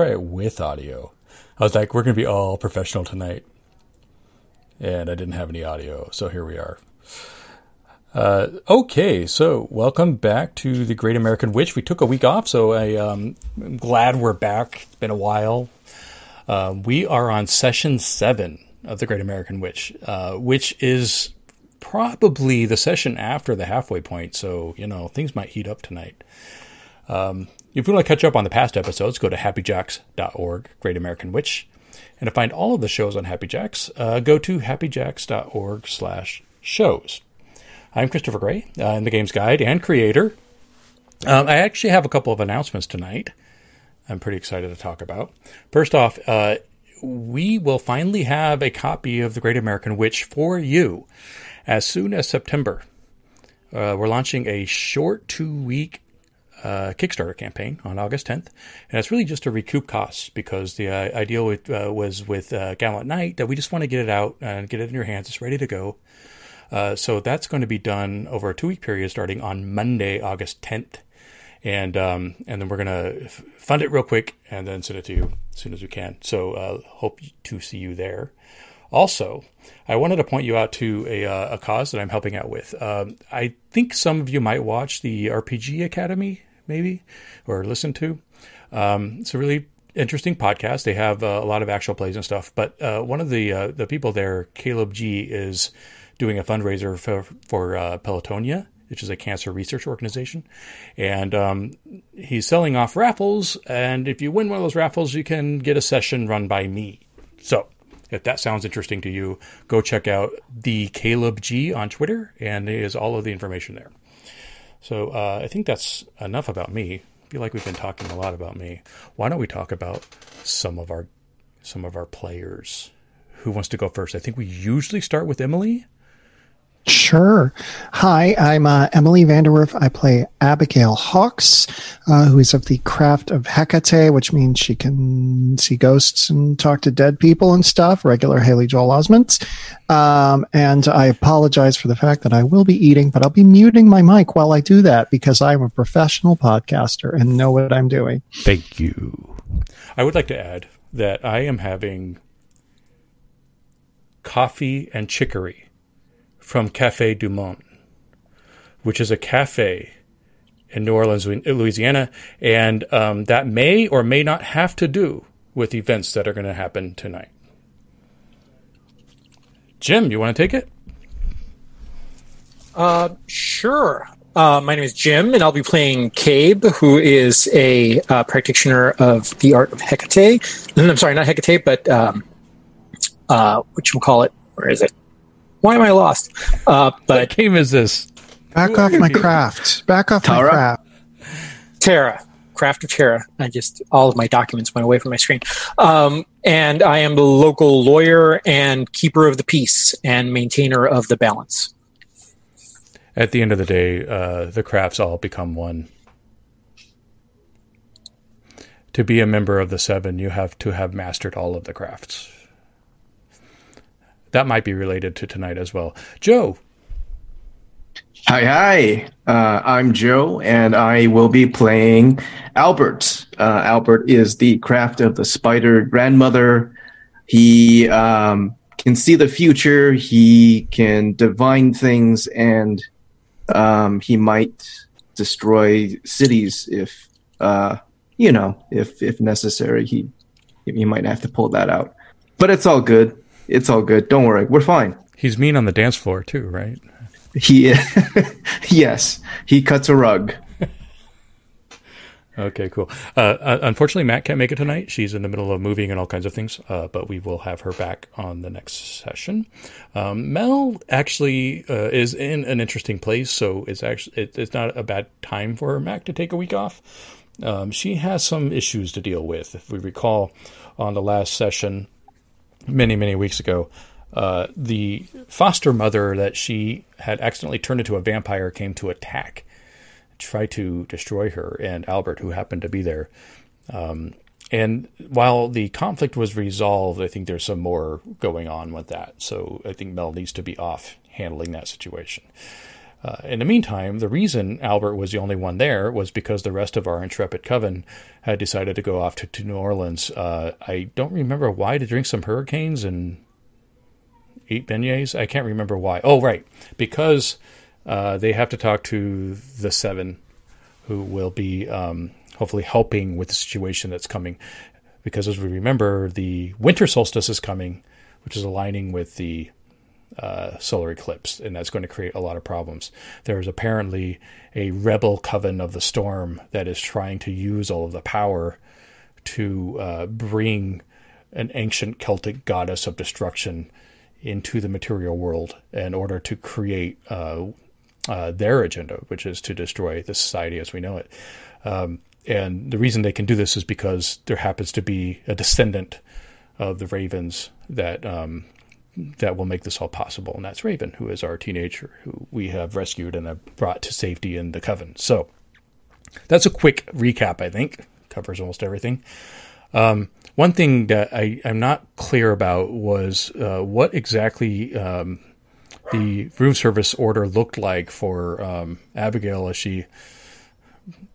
try it with audio. I was like, we're going to be all professional tonight. And I didn't have any audio, so here we are. Uh, okay, so welcome back to the Great American Witch. We took a week off, so I, um, I'm glad we're back. It's been a while. Uh, we are on session seven of the Great American Witch, uh, which is probably the session after the halfway point. So, you know, things might heat up tonight. Um, if you want to catch up on the past episodes, go to happyjacks.org, Great American Witch. And to find all of the shows on Happy Jacks, uh, go to happyjacks.org slash shows. I'm Christopher Gray. Uh, I'm the game's guide and creator. Um, I actually have a couple of announcements tonight. I'm pretty excited to talk about. First off, uh, we will finally have a copy of The Great American Witch for you as soon as September. Uh, we're launching a short two week uh, Kickstarter campaign on August 10th, and it's really just to recoup costs because the uh, idea with, uh, was with uh, Gallant Knight that we just want to get it out and get it in your hands. It's ready to go. Uh, so that's going to be done over a two week period starting on Monday, August 10th. And um, and then we're gonna fund it real quick and then send it to you as soon as we can. So uh, hope to see you there. Also, I wanted to point you out to a, uh, a cause that I'm helping out with. Um, I think some of you might watch the RPG Academy, maybe, or listen to. Um, it's a really interesting podcast. They have uh, a lot of actual plays and stuff. But uh, one of the uh, the people there, Caleb G, is doing a fundraiser for, for uh, Pelotonia, which is a cancer research organization. And um, he's selling off raffles. And if you win one of those raffles, you can get a session run by me. So if that sounds interesting to you, go check out the Caleb G on Twitter, and there's all of the information there. So uh, I think that's enough about me. I feel like we've been talking a lot about me. Why don't we talk about some of our some of our players? Who wants to go first? I think we usually start with Emily. Sure. Hi, I'm uh, Emily Vanderwerf. I play Abigail Hawks, uh, who is of the craft of Hecate, which means she can see ghosts and talk to dead people and stuff, regular Haley Joel Osment. Um, and I apologize for the fact that I will be eating, but I'll be muting my mic while I do that because I'm a professional podcaster and know what I'm doing. Thank you. I would like to add that I am having coffee and chicory from Cafe Du Monde, which is a cafe in New Orleans, Louisiana, and um, that may or may not have to do with events that are going to happen tonight. Jim, you want to take it? Uh, sure. Uh, my name is Jim, and I'll be playing Cabe, who is a uh, practitioner of the art of Hecate. I'm sorry, not Hecate, but um, uh, what you call it? Where is it? Why am I lost? Uh, but what game is this? Back off my craft. Back off Tara? my craft. Terra. Craft of Terra. I just all of my documents went away from my screen. Um, and I am the local lawyer and keeper of the peace and maintainer of the balance. At the end of the day, uh, the crafts all become one. To be a member of the seven, you have to have mastered all of the crafts that might be related to tonight as well. Joe. Hi, hi. Uh, I'm Joe, and I will be playing Albert. Uh, Albert is the craft of the spider grandmother. He um, can see the future. He can divine things, and um, he might destroy cities if uh, you know if if necessary. He he might have to pull that out, but it's all good. It's all good. Don't worry. We're fine. He's mean on the dance floor too, right? He yes, he cuts a rug. okay, cool. Uh, uh, unfortunately, Matt can't make it tonight. She's in the middle of moving and all kinds of things, uh, but we will have her back on the next session. Um, Mel actually uh, is in an interesting place, so it's actually it, it's not a bad time for Mac to take a week off. Um, she has some issues to deal with. If we recall, on the last session, many, many weeks ago. Uh, the foster mother that she had accidentally turned into a vampire came to attack, try to destroy her, and Albert, who happened to be there. Um, and while the conflict was resolved, I think there's some more going on with that. So I think Mel needs to be off handling that situation. Uh, in the meantime, the reason Albert was the only one there was because the rest of our intrepid coven had decided to go off to, to New Orleans. Uh, I don't remember why to drink some hurricanes and eat beignets. I can't remember why. Oh, right, because uh, they have to talk to the seven, who will be um, hopefully helping with the situation that's coming. Because as we remember, the winter solstice is coming, which is aligning with the uh, solar eclipse, and that's going to create a lot of problems. There is apparently a rebel coven of the storm that is trying to use all of the power to uh, bring an ancient Celtic goddess of destruction into the material world in order to create uh, uh, their agenda, which is to destroy the society as we know it. Um, and the reason they can do this is because there happens to be a descendant of the ravens that um, that will make this all possible, and that's Raven, who is our teenager who we have rescued and have brought to safety in the coven. So that's a quick recap. I think covers almost everything. Um, one thing that I, am not clear about was uh, what exactly um, the room service order looked like for um, Abigail as she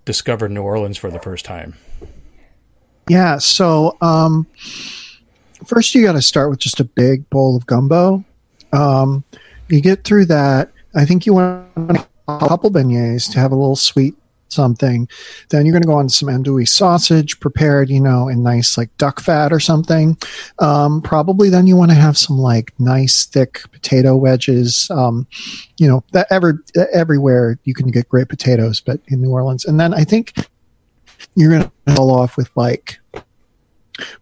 discovered New Orleans for the first time. Yeah, so um, first you got to start with just a big bowl of gumbo. Um, you get through that. I think you want a couple beignets to have a little sweet something. Then you're going to go on some andouille sausage prepared, you know, in nice like duck fat or something. Um, probably then you want to have some like nice thick potato wedges. Um, you know, that ever everywhere you can get great potatoes, but in New Orleans. And then I think you're going to roll off with like,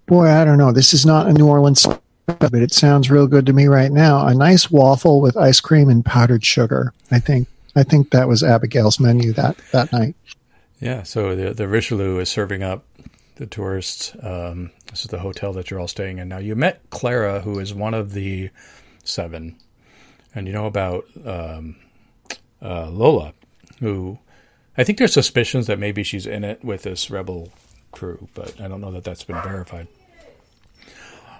boy, I don't know. This is not a New Orleans but it sounds real good to me right now. A nice waffle with ice cream and powdered sugar. I think I think that was Abigail's menu that that night. Yeah, so the the Richelieu is serving up the tourists. Um, this is the hotel that you're all staying in now. You met Clara, who is one of the seven, and you know about um, uh, Lola, who I think there's suspicions that maybe she's in it with this rebel crew, but I don't know that that's been verified.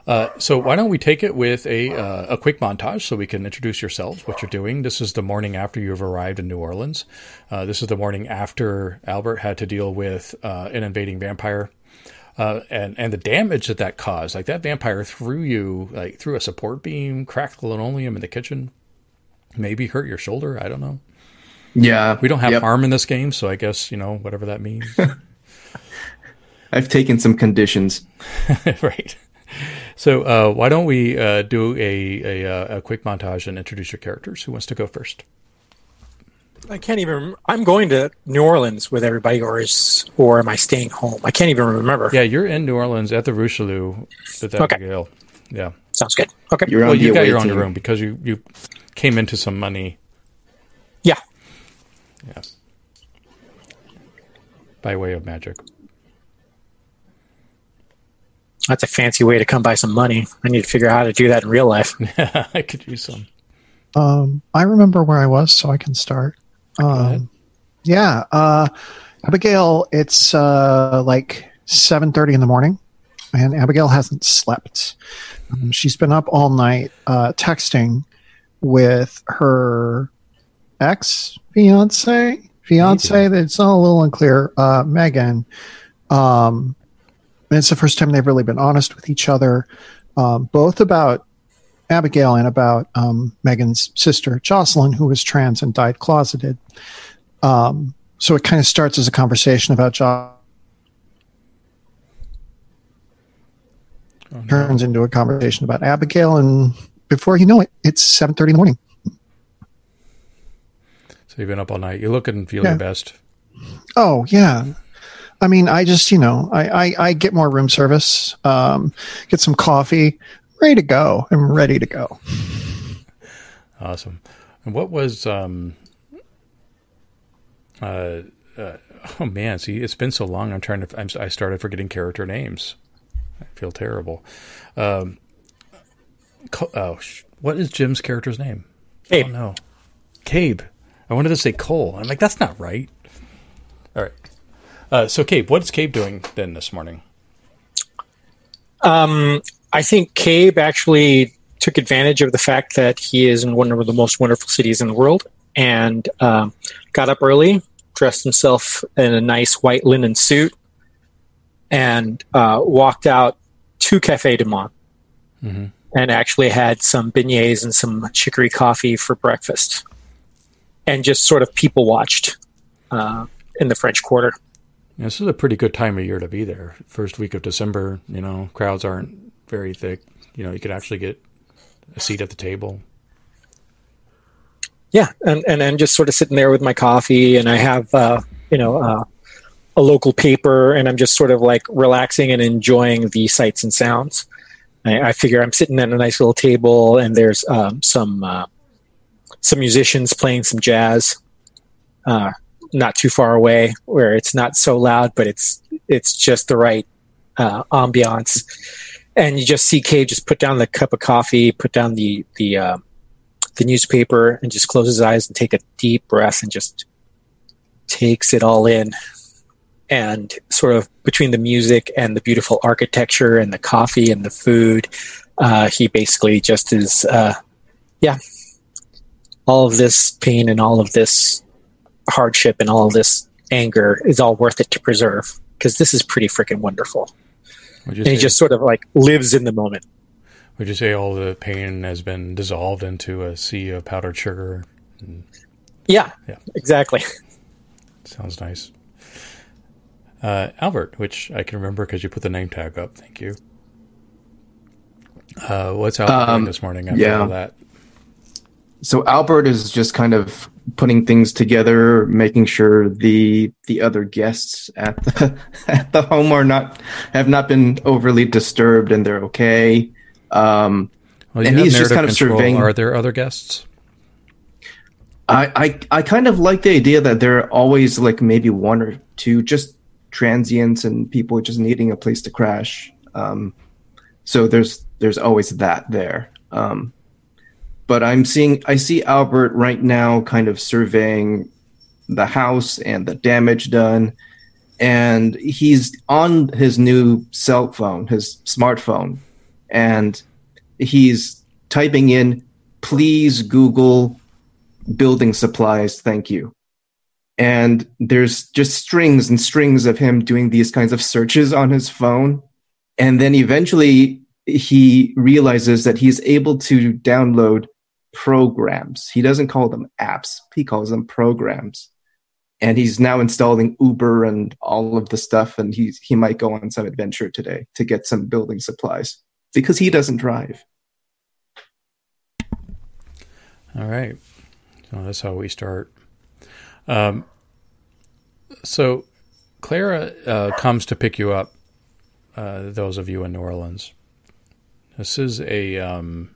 Uh, so why don't we take it with a uh, a quick montage so we can introduce yourselves, what you're doing. This is the morning after you've arrived in New Orleans. Uh, this is the morning after Albert had to deal with uh, an invading vampire. Uh, and and the damage that that caused, like that vampire threw you like through a support beam, cracked the linoleum in the kitchen, maybe hurt your shoulder. I don't know. Yeah, we don't have yep. in this game, so I guess you know whatever that means. I've taken some conditions. right. So uh, why don't we uh, do a, a, uh, a quick montage and introduce your characters? Who wants to go first? I can't even. I'm going to New Orleans with everybody, or is or am I staying home? I can't even remember. Yeah, you're in New Orleans at the Richelieu with Abigail. Okay. Yeah, sounds good. Okay, you're well, you got your own team. room because you you came into some money. Yeah. Yes. By way of magic. That's a fancy way to come by some money. I need to figure out how to do that in real life. Yeah, I could use some. Um, I remember where I was, so I can start. Um, yeah, uh, Abigail. It's uh, like seven thirty in the morning, and Abigail hasn't slept. Um, she's been up all night uh, texting with her ex fiance fiance. That's all a little unclear. Uh, Megan. Um, and it's the first time they've really been honest with each other, um, both about Abigail and about um, Megan's sister, Jocelyn, who was trans and died closeted. Um, so it kind of starts as a conversation about Jocelyn. Oh, no. Turns into a conversation about Abigail, and before you know it, it's seven thirty in the morning. So you've been up all night. You're looking and feeling yeah. best. Oh yeah, I mean, I just, you know, I, I, I get more room service, um, get some coffee, ready to go. I'm ready to go. Awesome. And what was, um, uh, uh, oh man, see, it's been so long. I'm trying to, I'm, i started forgetting character names. I feel terrible. Um, oh, what is Jim's character's name? Cabe. Oh, no. Cabe. I wanted to say Cole. I'm like, that's not right. All right. Uh, so, Cabe, what is Cabe doing then this morning? Um, I think Cabe actually took advantage of the fact that he is in one of the most wonderful cities in the world and um, got up early, dressed himself in a nice white linen suit, and uh, walked out to Cafe du Monde hmm and actually had some beignets and some chicory coffee for breakfast, and just sort of people watched uh, in the French Quarter. This is a pretty good time of year to be there. First week of December, you know, crowds aren't very thick. You know, you could actually get a seat at the table. Yeah, and and just sort of sitting there with my coffee, and I have uh, you know uh, a local paper, and I'm just sort of like relaxing and enjoying the sights and sounds. I, I figure I'm sitting at a nice little table, and there's um, some uh, some musicians playing some jazz, uh, not too far away, where it's not so loud, but it's it's just the right uh, ambiance. And you just see Cabe just put down the cup of coffee, put down the the uh, the newspaper, and just close his eyes and take a deep breath and just takes it all in. And sort of between the music and the beautiful architecture and the coffee and the food, uh, he basically just is, uh, yeah, all of this pain and all of this hardship and all this anger is all worth it to preserve because this is pretty freaking wonderful. Would you And he just sort of like lives in the moment. would you say all the pain has been dissolved into a sea of powdered sugar? Yeah, Yeah. exactly. Sounds nice. Uh, Albert, which I can remember because you put the name tag up. Thank you. Uh, what's Albert Um, doing this morning after yeah. all that? So Albert is just kind of putting things together, making sure the the other guests at the at the home are not have not been overly disturbed and they're okay. Um, Well, and he's just kind of control. surveying- Are there other guests? I, I I kind of like the idea that there are always like maybe one or two just transients and people just needing a place to crash. Um, so there's there's always that there. Um, but I'm seeing I see Albert right now kind of surveying the house and the damage done, and he's on his new cell phone, his smartphone, and he's typing in, "Please Google." building supplies thank you. And there's just strings and strings of him doing these kinds of searches on his phone. And then eventually he realizes that he's able to download programs he doesn't call them apps he calls them programs and he's now installing uber and all of the stuff and he's he might go on some adventure today to get some building supplies because he doesn't drive All right. So that's how we start. Um, so Clara uh, comes to pick you up. Uh, those of you in New Orleans. This is a. Um,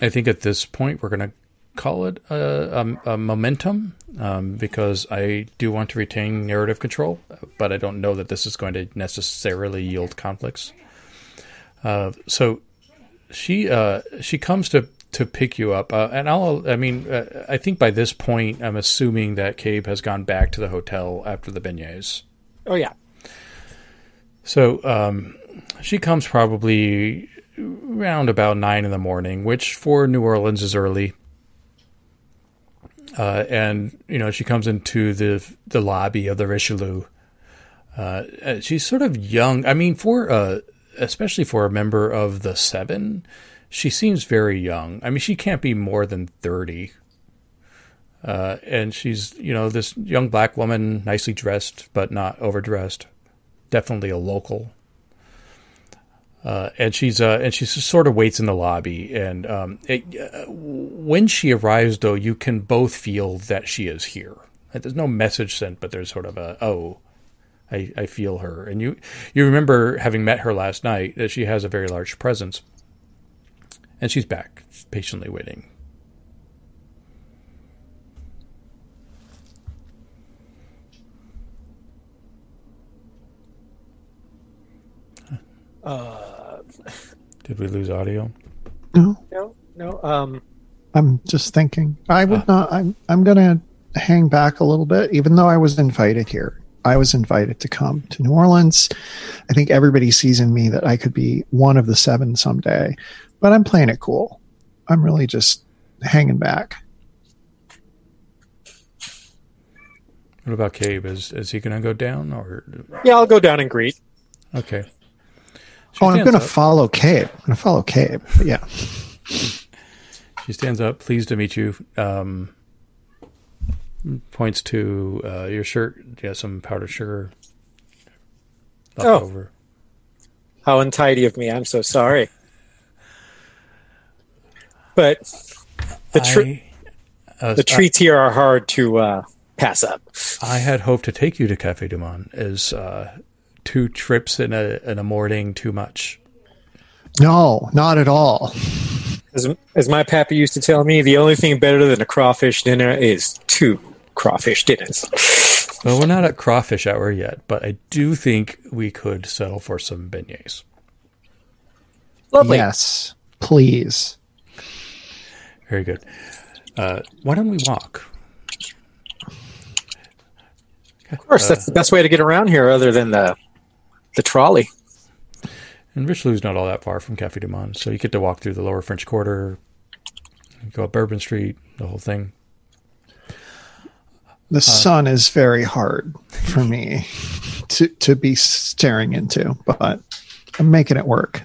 I think at this point we're going to call it a, a, a momentum um, because I do want to retain narrative control, but I don't know that this is going to necessarily yield conflicts. Uh, so she uh, she comes to to pick you up, uh, and I'll. I mean, uh, I think by this point, I'm assuming that Cabe has gone back to the hotel after the beignets. Oh yeah. So um, she comes probably around about nine in the morning, which for New Orleans is early. Uh, and you know she comes into the the lobby of the Richelieu. Uh, uh, she's sort of young. I mean, for uh, especially for a member of the Seven, she seems very young. I mean, she can't be more than thirty. Uh, and she's you know this young black woman, nicely dressed but not overdressed definitely a local. Uh, and she's uh, and she sort of waits in the lobby. And um, it, uh, when she arrives, though, you can both feel that she is here. There's no message sent, but there's sort of a oh, I, I feel her. And you you remember having met her last night that she has a very large presence, and she's back, patiently waiting. Uh, Did we lose audio? No, no, no. Um, I'm just thinking. I would Ah. not. I'm. I'm gonna hang back a little bit, even though I was invited here. I was invited to come to New Orleans. I think everybody sees in me that I could be one of the seven someday, but I'm playing it cool. I'm really just hanging back. What about Cabe? Is is he going to go down or Yeah, I'll go down and greet. okay? She Oh, I'm going to follow Cabe. I'm going to follow Cabe. But yeah. She stands up, pleased to meet you. Um, points to uh, your shirt. Yeah, some powdered sugar left Oh. over. How untidy of me. I'm so sorry. But the tre- I, uh, the treats here are hard to uh, pass up. I had hoped to take you to Cafe Du Monde. Is uh, two trips in a in a morning too much? No, not at all. As, as my pappy used to tell me, the only thing better than a crawfish dinner is two crawfish dinners. Well, we're not at crawfish hour yet, but I do think we could settle for some beignets. Lovely. Yes, please. Very good. Uh, why don't we walk? Of course, that's the best way to get around here, other than the the trolley. And Richelieu's not all that far from Cafe Du Monde, so you get to walk through the lower French Quarter, go up Bourbon Street, the whole thing. The sun is very hard for me to to be staring into, but I'm making it work.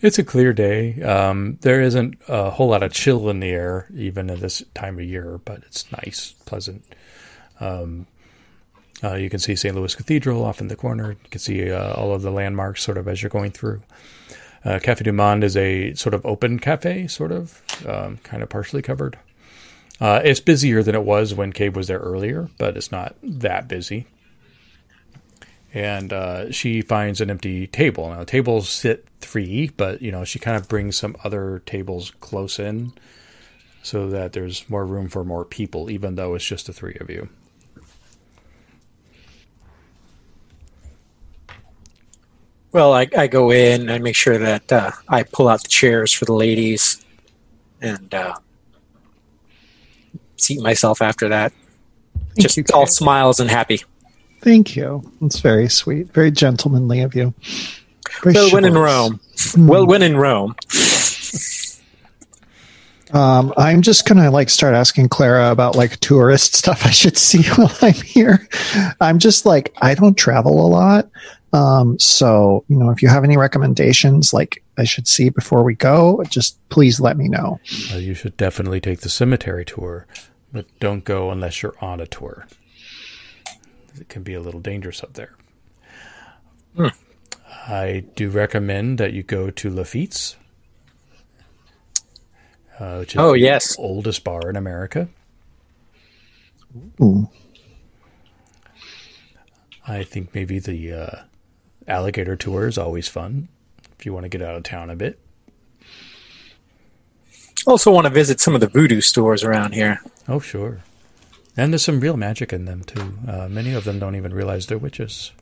It's a clear day. Um, there isn't a whole lot of chill in the air, even at this time of year, but it's nice, pleasant. Um, uh, you can see St. Louis Cathedral off in the corner. You can see uh, all of the landmarks sort of as you're going through. Uh, cafe Du Monde is a sort of open cafe, sort of, um, kind of partially covered. Uh, it's busier than it was when Cabe was there earlier, but it's not that busy. And uh, she finds an empty table. Now, tables sit three, but you know she kind of brings some other tables close in, so that there's more room for more people, even though it's just the three of you. Well, I, I go in and make sure that uh, I pull out the chairs for the ladies and uh, seat myself after that. Thank Just you, all smiles and happy. Thank you. It's very sweet, very gentlemanly of you. Very Well, when in. Rome. Well, when in Rome. Um, I'm just gonna like start asking Clara about like tourist stuff I should see while I'm here. I'm just like I don't travel a lot, um, so you know if you have any recommendations like I should see before we go, just please let me know. Uh, you should definitely take the cemetery tour, but don't go unless you're on a tour. It can be a little dangerous up there. I do recommend that you go to Lafitte's, uh, which is Oh, the yes. oldest bar in America. Ooh. I think maybe the uh, alligator tour is always fun if you want to get out of town a bit. Also, want to visit some of the voodoo stores around here. Oh, sure. And there's some real magic in them, too. Uh, many of them don't even realize they're witches.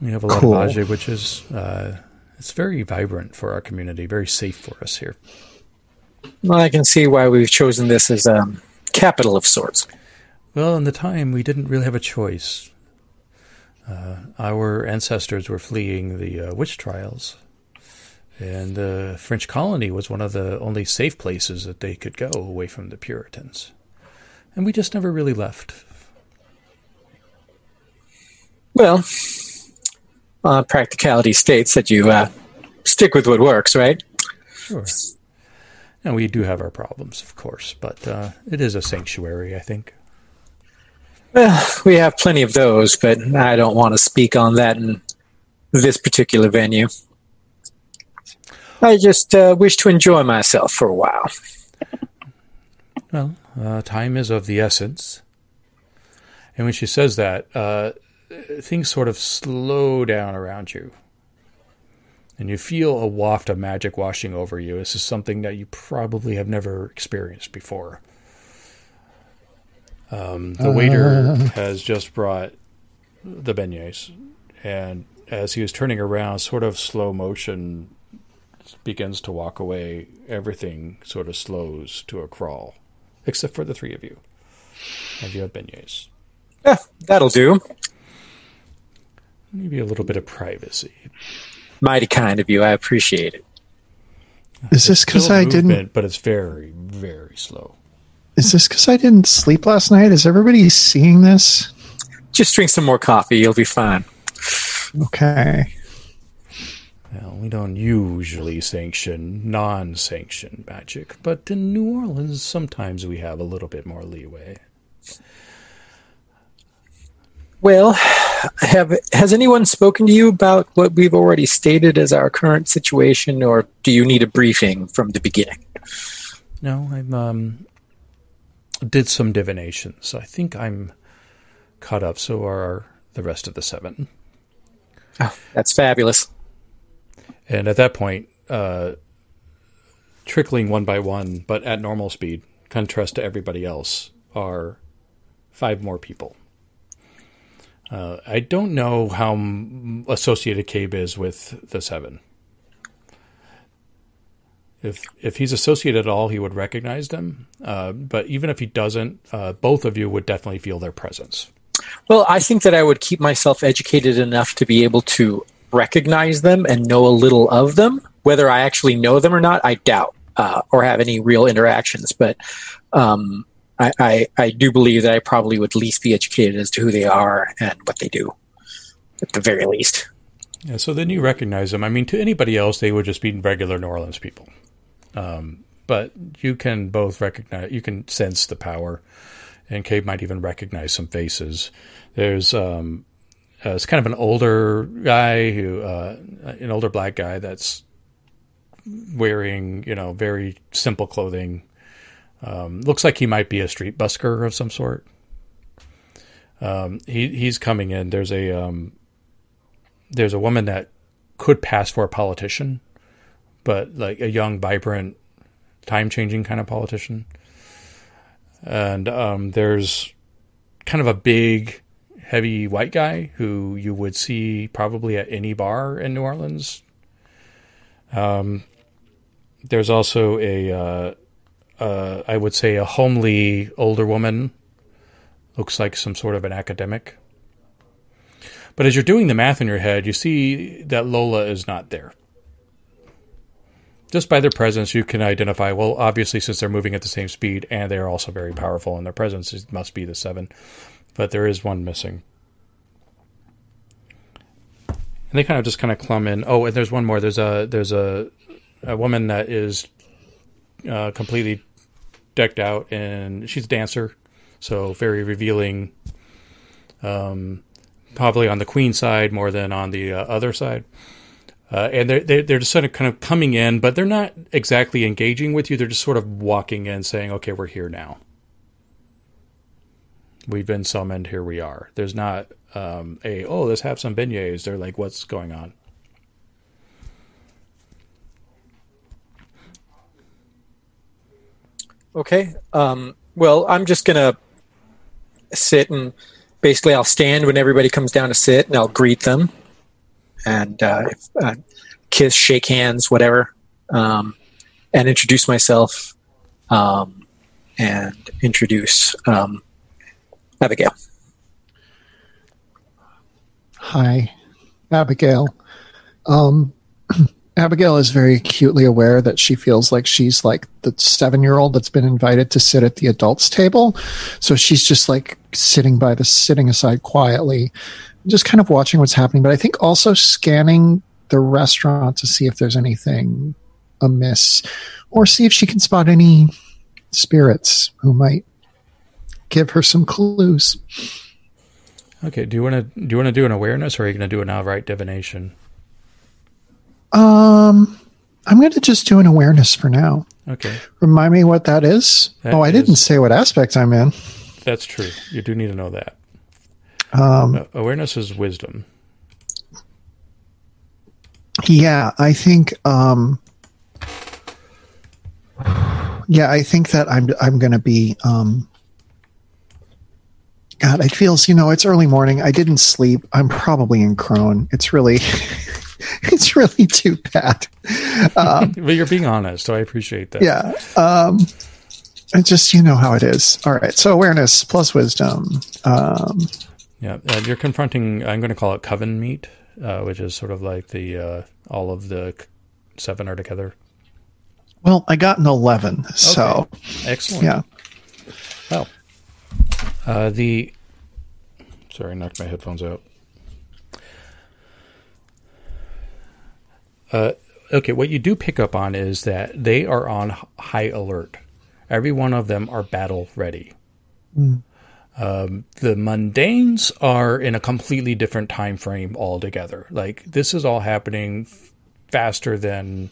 We have a lot Cool. of Ajay witches. Uh, it's very vibrant for our community, very safe for us here. Well, I can see why we've chosen this as a capital of sorts. Well, in the time, we didn't really have a choice. Uh, our ancestors were fleeing the uh, witch trials, and the French colony was one of the only safe places that they could go away from the Puritans. And we just never really left. Well, uh, practicality states that you uh, stick with what works, right? Sure. And we do have our problems, of course, but uh, it is a sanctuary, I think. Well, we have plenty of those, but I don't want to speak on that in this particular venue. I just uh, wish to enjoy myself for a while. Well, uh, time is of the essence. And when she says that, uh, things sort of slow down around you. And you feel a waft of magic washing over you. This is something that you probably have never experienced before. Um, the waiter has just brought the beignets, and as he was turning around, sort of slow motion, begins to walk away. Everything sort of slows to a crawl, except for the three of you. And you have beignets. Yeah, that'll do. Maybe a little bit of privacy. Mighty kind of you. I appreciate it. Is this because Still I didn't? But it's very, very slow. Is this because I didn't sleep last night? Is everybody seeing this? Just drink some more coffee. You'll be fine. Okay. Well, we don't usually sanction non-sanctioned magic, but in New Orleans, sometimes we have a little bit more leeway. Well, have has anyone spoken to you about what we've already stated as our current situation, or do you need a briefing from the beginning? No, I'm um did some divinations. I think I'm caught up. So are the rest of the seven. That's fabulous. And at that point, uh, trickling one by one, but at normal speed, contrast to everybody else, are five more people. Uh, I don't know how associated Cabe is with the seven. If if he's associated at all, he would recognize them. Uh, but even if he doesn't, uh, both of you would definitely feel their presence. Well, I think that I would keep myself educated enough to be able to recognize them and know a little of them. Whether I actually know them or not, I doubt, uh, or have any real interactions. But um, I, I, I do believe that I probably would at least be educated as to who they are and what they do, at the very least. Yeah, so then you recognize them. I mean, to anybody else, they would just be regular New Orleans people. Um, but you can both recognize, you can sense the power, and Cabe might even recognize some faces. There's um, uh, it's kind of an older guy who, uh, an older black guy that's wearing, you know, very simple clothing. Um, looks like he might be a street busker of some sort. Um, he he's coming in. There's a um, there's a woman that could pass for a politician, but like a young, vibrant, time changing kind of politician. And um, there's kind of a big, heavy white guy who you would see probably at any bar in New Orleans. Um, there's also a, uh, uh, I would say, a homely older woman. Looks like some sort of an academic. But as you're doing the math in your head, you see that Lola is not there. Just by their presence, you can identify, well, obviously, since they're moving at the same speed and they're also very powerful in their presence, it must be the seven. But there is one missing. And they kind of just kind of clumb in. Oh, and there's one more. There's a there's a a woman that is uh, completely decked out, and she's a dancer, so very revealing. Um, probably on the queen side more than on the uh, other side. Uh, and they're, they're, just sort of kind of coming in, but they're not exactly engaging with you. They're just sort of walking in saying, okay, we're here now. We've been summoned. Here we are. There's not um, a, oh, let's have some beignets. They're like, what's going on? Okay. Um, well, I'm just gonna sit and basically I'll stand when everybody comes down to sit, and I'll greet them, and uh, if, uh, kiss, shake hands, whatever, um, and introduce myself, um, and introduce um, Abigail. Hi, Abigail. Um, Abigail is very acutely aware that she feels like she's like the seven year old that's been invited to sit at the adults table. So she's just like sitting by the sitting aside quietly, just kind of watching what's happening. But I think also scanning the restaurant to see if there's anything amiss or see if she can spot any spirits who might give her some clues. Okay. Do you want to do you want to do an awareness, or are you going to do an outright divination? Um, I'm going to just do an awareness for now. Okay, Remind me what that is. That oh, I didn't say what aspect I'm in. that's true. You do need to know that. Um, awareness is wisdom. yeah, I think. Um, yeah, I think that I'm. I'm going to be. Um, God, it feels. You know, it's early morning. I didn't sleep. I'm probably in crone. It's really. it's really too bad. Um, But you're being honest, so I appreciate that. yeah. Um, I just you know how it is. All right. So awareness plus wisdom. Um, Yeah, uh, you're confronting. I'm going to call it coven meet, uh, which is sort of like the uh, all of the seven are together. Well, I got an 11, so Excellent. yeah. Well, uh, the sorry, I knocked my headphones out. Uh, okay, what you do pick up on is that they are on high alert. Every one of them are battle ready. Um, the mundanes are in a completely different time frame altogether. Like this is all happening f- faster than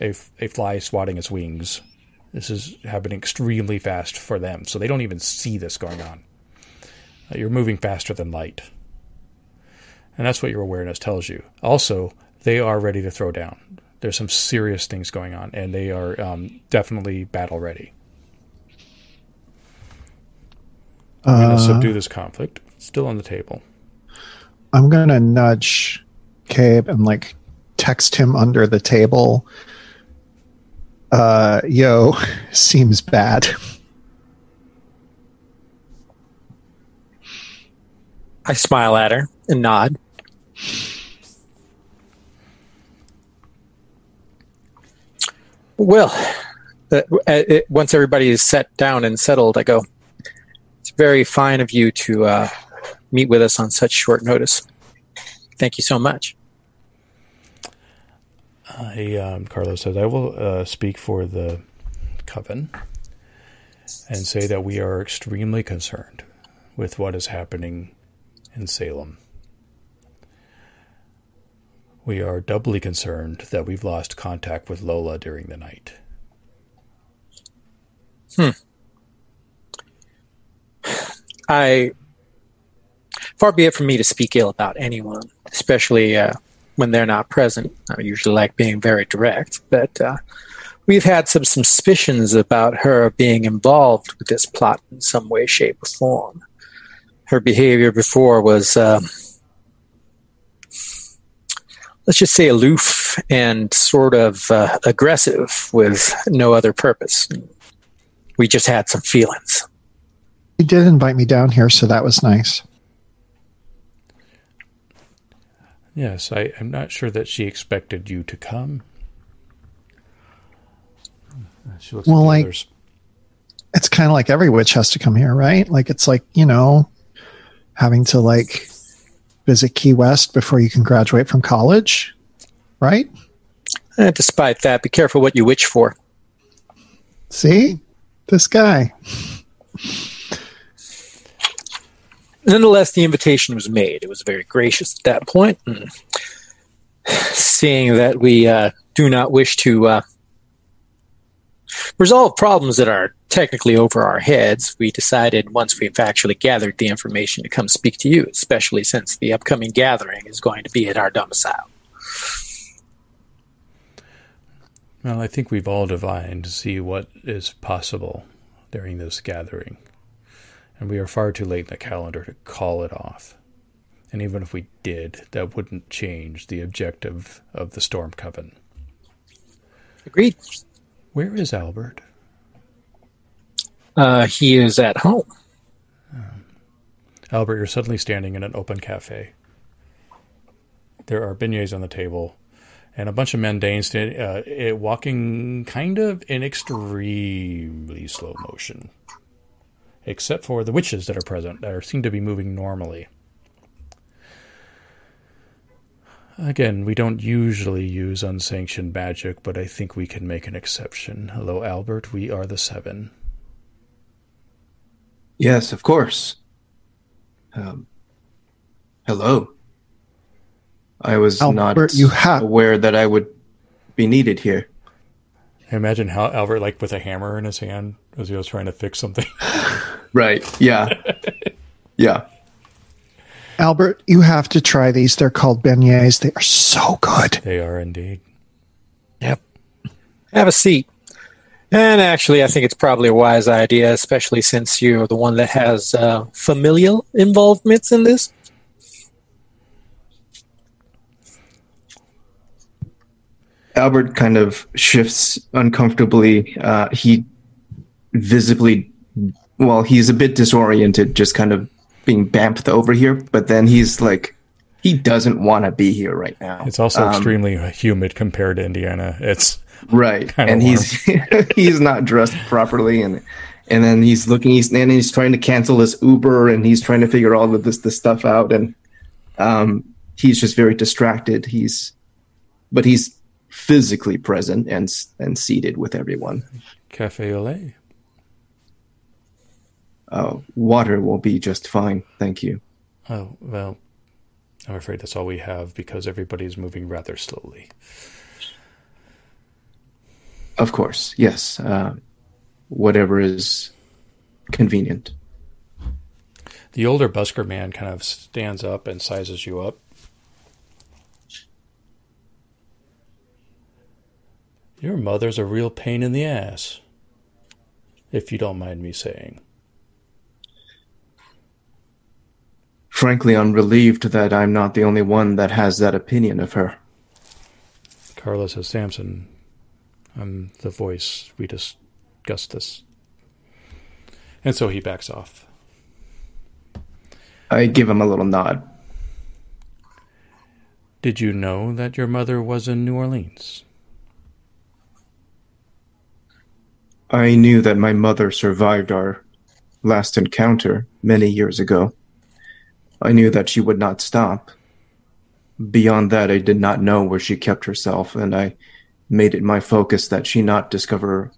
a, f- a fly swatting its wings. This is happening extremely fast for them, so they don't even see this going on. Uh, You're moving faster than light. And that's what your awareness tells you. Also, they are ready to throw down. There's some serious things going on, and they are um, definitely battle ready. I'm going to Uh, subdue this conflict. Still on the table. I'm gonna nudge Cabe and like text him under the table. Uh, yo, seems bad. I smile at her and nod. Well, uh, uh, it, once everybody is set down and settled, I go, It's very fine of you to uh, meet with us on such short notice. Thank you so much. I, um, Carlos says, I will uh, speak for the coven and say that we are extremely concerned with what is happening in Salem. We are doubly concerned that we've lost contact with Lola during the night. I far be it from me to speak ill about anyone, especially uh, when they're not present. I usually like being very direct, but uh, we've had some suspicions about her being involved with this plot in some way, shape, or form. Her behavior before was, uh, let's just say, aloof and sort of uh, aggressive with no other purpose. We just had some feelings. He did invite me down here, so that was nice. Yes, I, I'm not sure that she expected you to come. She looks Well, at like- It's kind of like every witch has to come here, right? Like it's like you know, having to like visit Key West before you can graduate from college, right? Eh, despite that, be careful what you wish for. See, this guy. Nonetheless, the invitation was made. It was very gracious at that point. And seeing that we uh, do not wish to uh, resolve problems that are technically over our heads, we decided once we've actually gathered the information to come speak to you, especially since the upcoming gathering is going to be at our domicile. Well, I think we've all divined to see what is possible during this gathering. And we are far too late in the calendar to call it off. And even if we did, that wouldn't change the objective of the Storm Coven. Agreed. Where is Albert? Uh, he is at home. Albert, you're suddenly standing in an open cafe. There are beignets on the table, and a bunch of mundanes stand, uh, eh, walking kind of in extremely slow motion, except for the witches that are present that are, seem to be moving normally. Again, we don't usually use unsanctioned magic, but I think we can make an exception. Hello, Albert. We are the Seven. Yes, of course. Um, hello. I was Albert, not you have- aware that I would be needed here. I imagine how Albert, like with a hammer in his hand, as he was trying to fix something. Right. Yeah. yeah. Albert, you have to try these. They're called beignets. They are so good. They are indeed. Yep. Have a seat. And actually, I think it's probably a wise idea, especially since you're the one that has uh, familial involvements in this. Albert kind of shifts uncomfortably. Uh, he visibly, well, he's a bit disoriented, just kind of being bamped over here. But then he's like he doesn't want to be here right now. It's also Um, extremely humid compared to Indiana. It's right, and he's he's not dressed properly, and and then he's looking, he's and he's trying to cancel his Uber, and he's trying to figure all of this this stuff out, and um, he's just very distracted. He's, but he's physically present and and seated with everyone. cafe au lait. Uh, water will be just fine, thank you. Oh, well, I'm afraid that's all we have because everybody's moving rather slowly. Of course, yes. Uh, whatever is convenient. The older busker man kind of stands up and sizes you up. Your mother's a real pain in the ass, if you don't mind me saying. Frankly, I'm relieved that I'm not the only one that has that opinion of her. Carla says, Samson, I'm the voice. We discussed this. And so he backs off. I give him a little nod. Did you know that your mother was in New Orleans? I knew that my mother survived our last encounter many years ago. I knew that she would not stop. Beyond that, I did not know where she kept herself, and I made it my focus that she not discover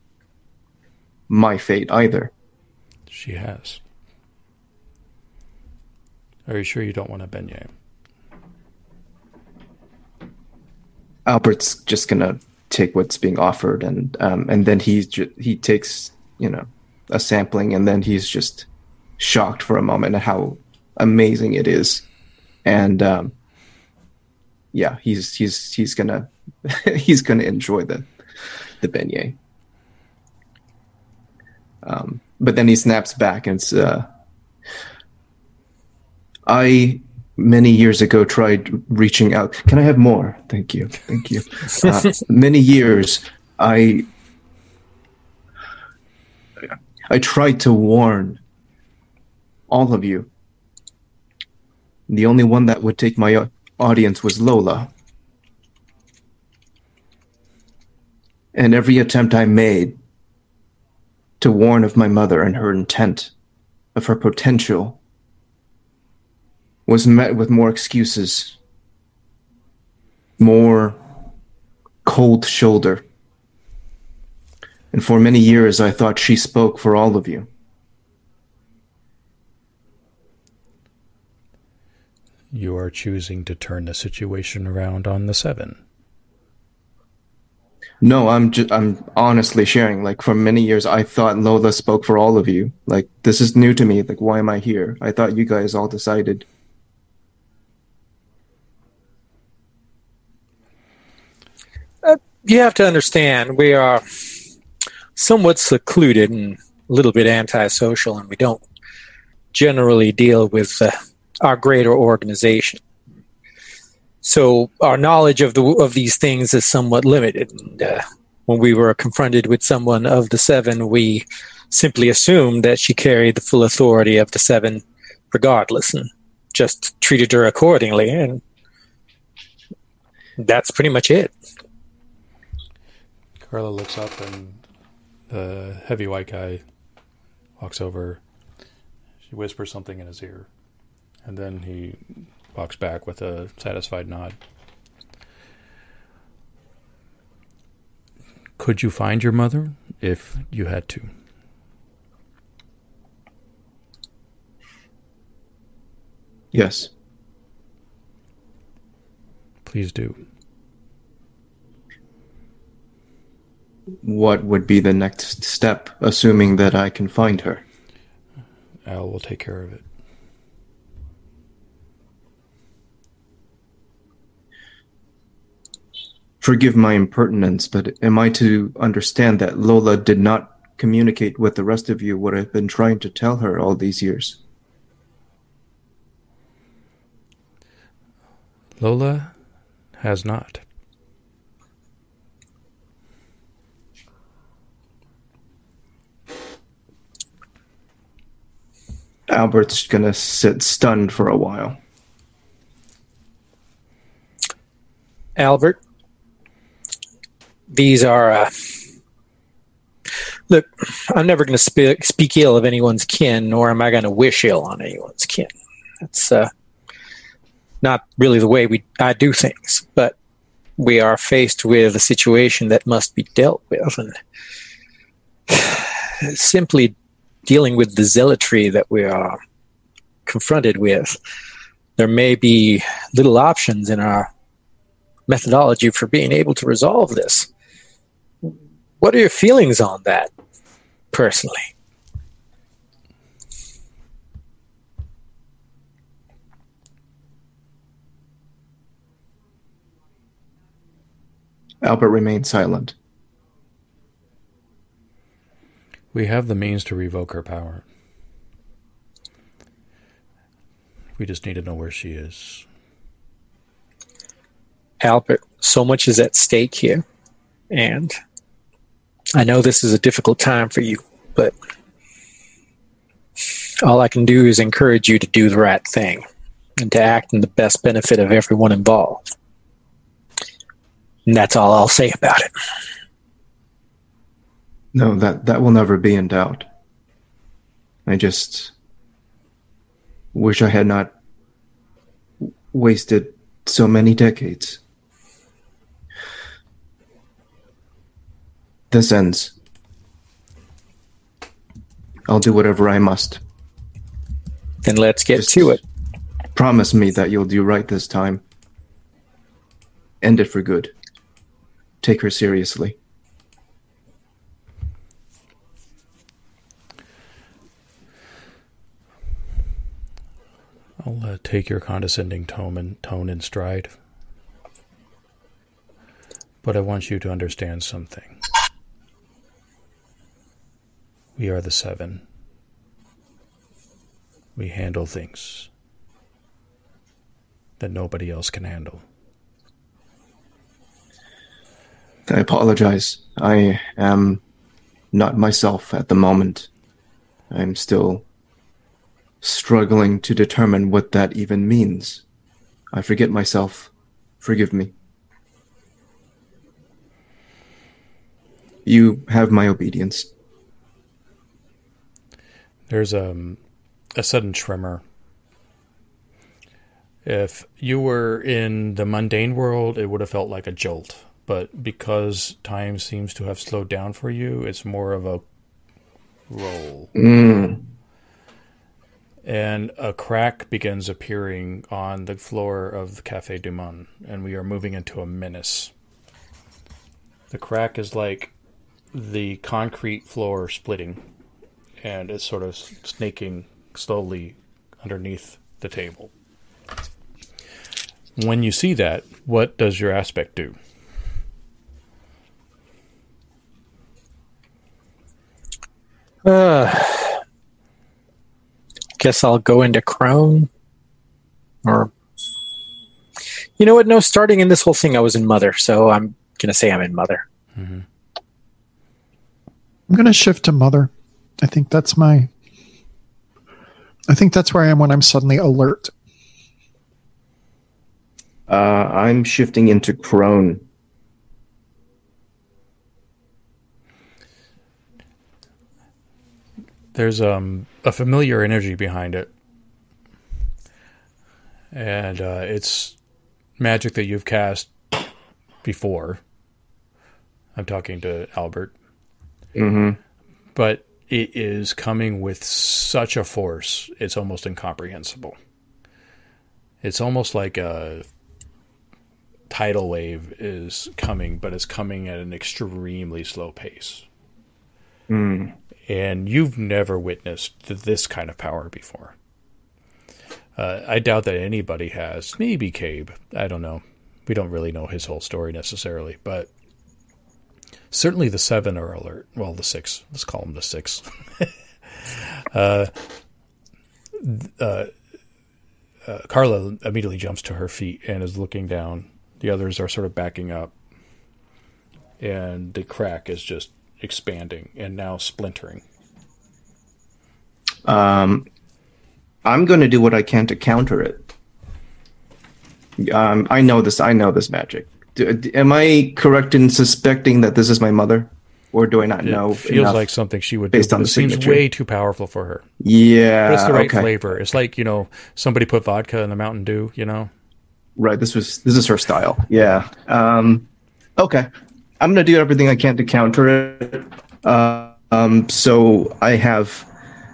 my fate either. She has. Are you sure you don't want a beignet? Albert's just gonna take what's being offered, and um, and then he's ju- he takes you know a sampling, and then he's just shocked for a moment at how amazing it is, and um, yeah, he's he's he's gonna he's gonna enjoy the the beignet. Um, but then he snaps back and uh, "I many years ago tried reaching out. Can I have more? Thank you, thank you. Uh, many years, I I tried to warn all of you. The only one that would take my uh, audience was Lola. And every attempt I made to warn of my mother and her intent, of her potential, was met with more excuses, more cold shoulder. And for many years, I thought she spoke for all of you. You are choosing to turn the situation around on the seven. No, I'm just, I'm honestly sharing. Like for many years, I thought Lola spoke for all of you. Like this is new to me. Like why am I here? I thought you guys all decided. You have to understand, we are somewhat secluded and a little bit antisocial, and we don't generally deal with uh, our greater organization. So our knowledge of the of these things is somewhat limited. And, uh, when we were confronted with someone of the seven, we simply assumed that she carried the full authority of the seven, regardless, and just treated her accordingly. And that's pretty much it. Carla looks up and the heavy white guy walks over. She whispers something in his ear. And then he walks back with a satisfied nod. Could you find your mother if you had to? Yes. Please do. What would be the next step, assuming that I can find her? Al will take care of it. Forgive my impertinence, but am I to understand that Lola did not communicate with the rest of you what I've been trying to tell her all these years? Lola has not. Albert's gonna sit stunned for a while. Albert. These are. Uh, look, I'm never going to spe- speak ill of anyone's kin, nor am I going to wish ill on anyone's kin. That's uh, not really the way we I do things. But we are faced with a situation that must be dealt with, and simply dealing with the zealotry that we are confronted with, there may be little options in our methodology for being able to resolve this. What are your feelings on that, personally? Albert remained silent. We have the means to revoke her power. We just need to know where she is. Albert, so much is at stake here. And I know this is a difficult time for you, but all I can do is encourage you to do the right thing and to act in the best benefit of everyone involved. And that's all I'll say about it. No, that, that will never be in doubt. I just wish I had not wasted so many decades. This ends. I'll do whatever I must. Then let's get Just to it. Promise me that you'll do right this time. End it for good. Take her seriously. I'll uh, take your condescending tone and tone in stride. But I want you to understand something. We are the seven. We handle things that nobody else can handle. I apologize. I am not myself at the moment. I'm still struggling to determine what that even means. I forget myself. Forgive me. You have my obedience. There's um, a sudden tremor. If you were in the mundane world, it would have felt like a jolt. But because time seems to have slowed down for you, it's more of a roll. Mm. And a crack begins appearing on the floor of the Cafe du Monde, and we are moving into a menace. The crack is like the concrete floor splitting, and it's sort of snaking slowly underneath the table. When you see that, what does your aspect do? Uh, guess I'll go into Crone. Or, you know what? No, starting in this whole thing, I was in Mother, so I'm gonna say I'm in Mother. I'm going to shift to mother. I think that's my. I think that's where I am when I'm suddenly alert. Uh, I'm shifting into crone. There's um, a familiar energy behind it. And uh, it's magic that you've cast before. I'm talking to Albert. Mm-hmm. But it is coming with such a force, it's almost incomprehensible. It's almost like a tidal wave is coming, but it's coming at an extremely slow pace. Mm. and you've never witnessed this kind of power before. Uh, I doubt that anybody has. Maybe Cabe. I don't know. We don't really know his whole story necessarily, but certainly the seven are alert. Well, the six. Let's call them the six. uh, uh, uh, Carla immediately jumps to her feet and is looking down. The others are sort of backing up, and the crack is just expanding and now splintering. Um, I'm going to do what I can to counter it. Um, I know this. I know this magic. Do, am I correct in suspecting that this is my mother, or do I not It know? feels like something she would based do. on the it seems way too powerful for her. yeah. But it's the right okay. flavor. It's like you know somebody put vodka in the Mountain Dew. You know. Right. This was this is her style. Yeah. Um, okay. I'm gonna do everything I can to counter it. Uh, um, so I have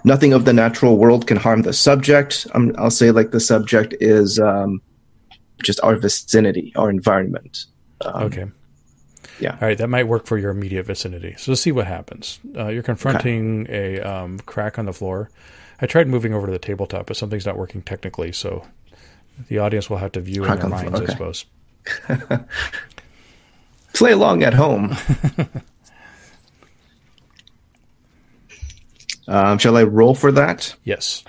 nothing of the natural world can harm the subject. i I'll say like the subject is um, just our vicinity, our environment. Um, Okay. yeah. All right, that might work for your immediate vicinity. So let's see what happens. Uh, you're confronting a um, crack on the floor. I tried moving over to the tabletop, but something's not working technically. So the audience will have to view in their on the floor, minds, I suppose. Play along at home. um, shall I roll for that? Yes.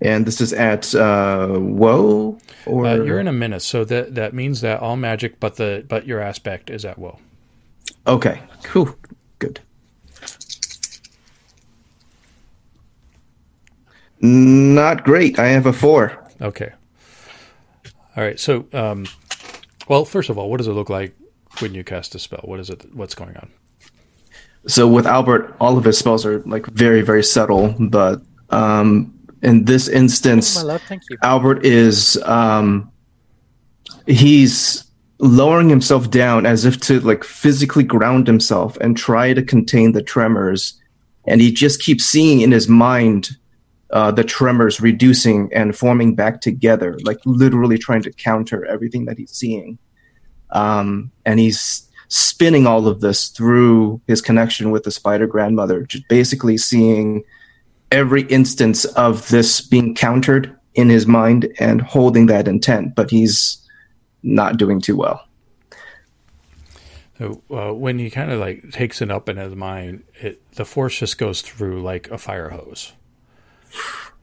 And this is at uh, Woe or Uh, you're in a minute, so that that means that all magic, but the but your aspect is at will. Okay, cool, good. Not great. I have a four. Okay. All right. So, um, well, first of all, what does it look like when you cast a spell? What is it? What's going on? So with Albert, all of his spells are like very, very subtle. But um, in this instance, My love, thank you. Albert is um, he's lowering himself down as if to like physically ground himself and try to contain the tremors, and he just keeps seeing in his mind uh, the tremors reducing and forming back together, like literally trying to counter everything that he's seeing. Um, and he's spinning all of this through his connection with the spider grandmother, just basically seeing every instance of this being countered in his mind and holding that intent, but he's not doing too well. So uh, when he kind of like takes it up in his mind, it, the force just goes through like a fire hose,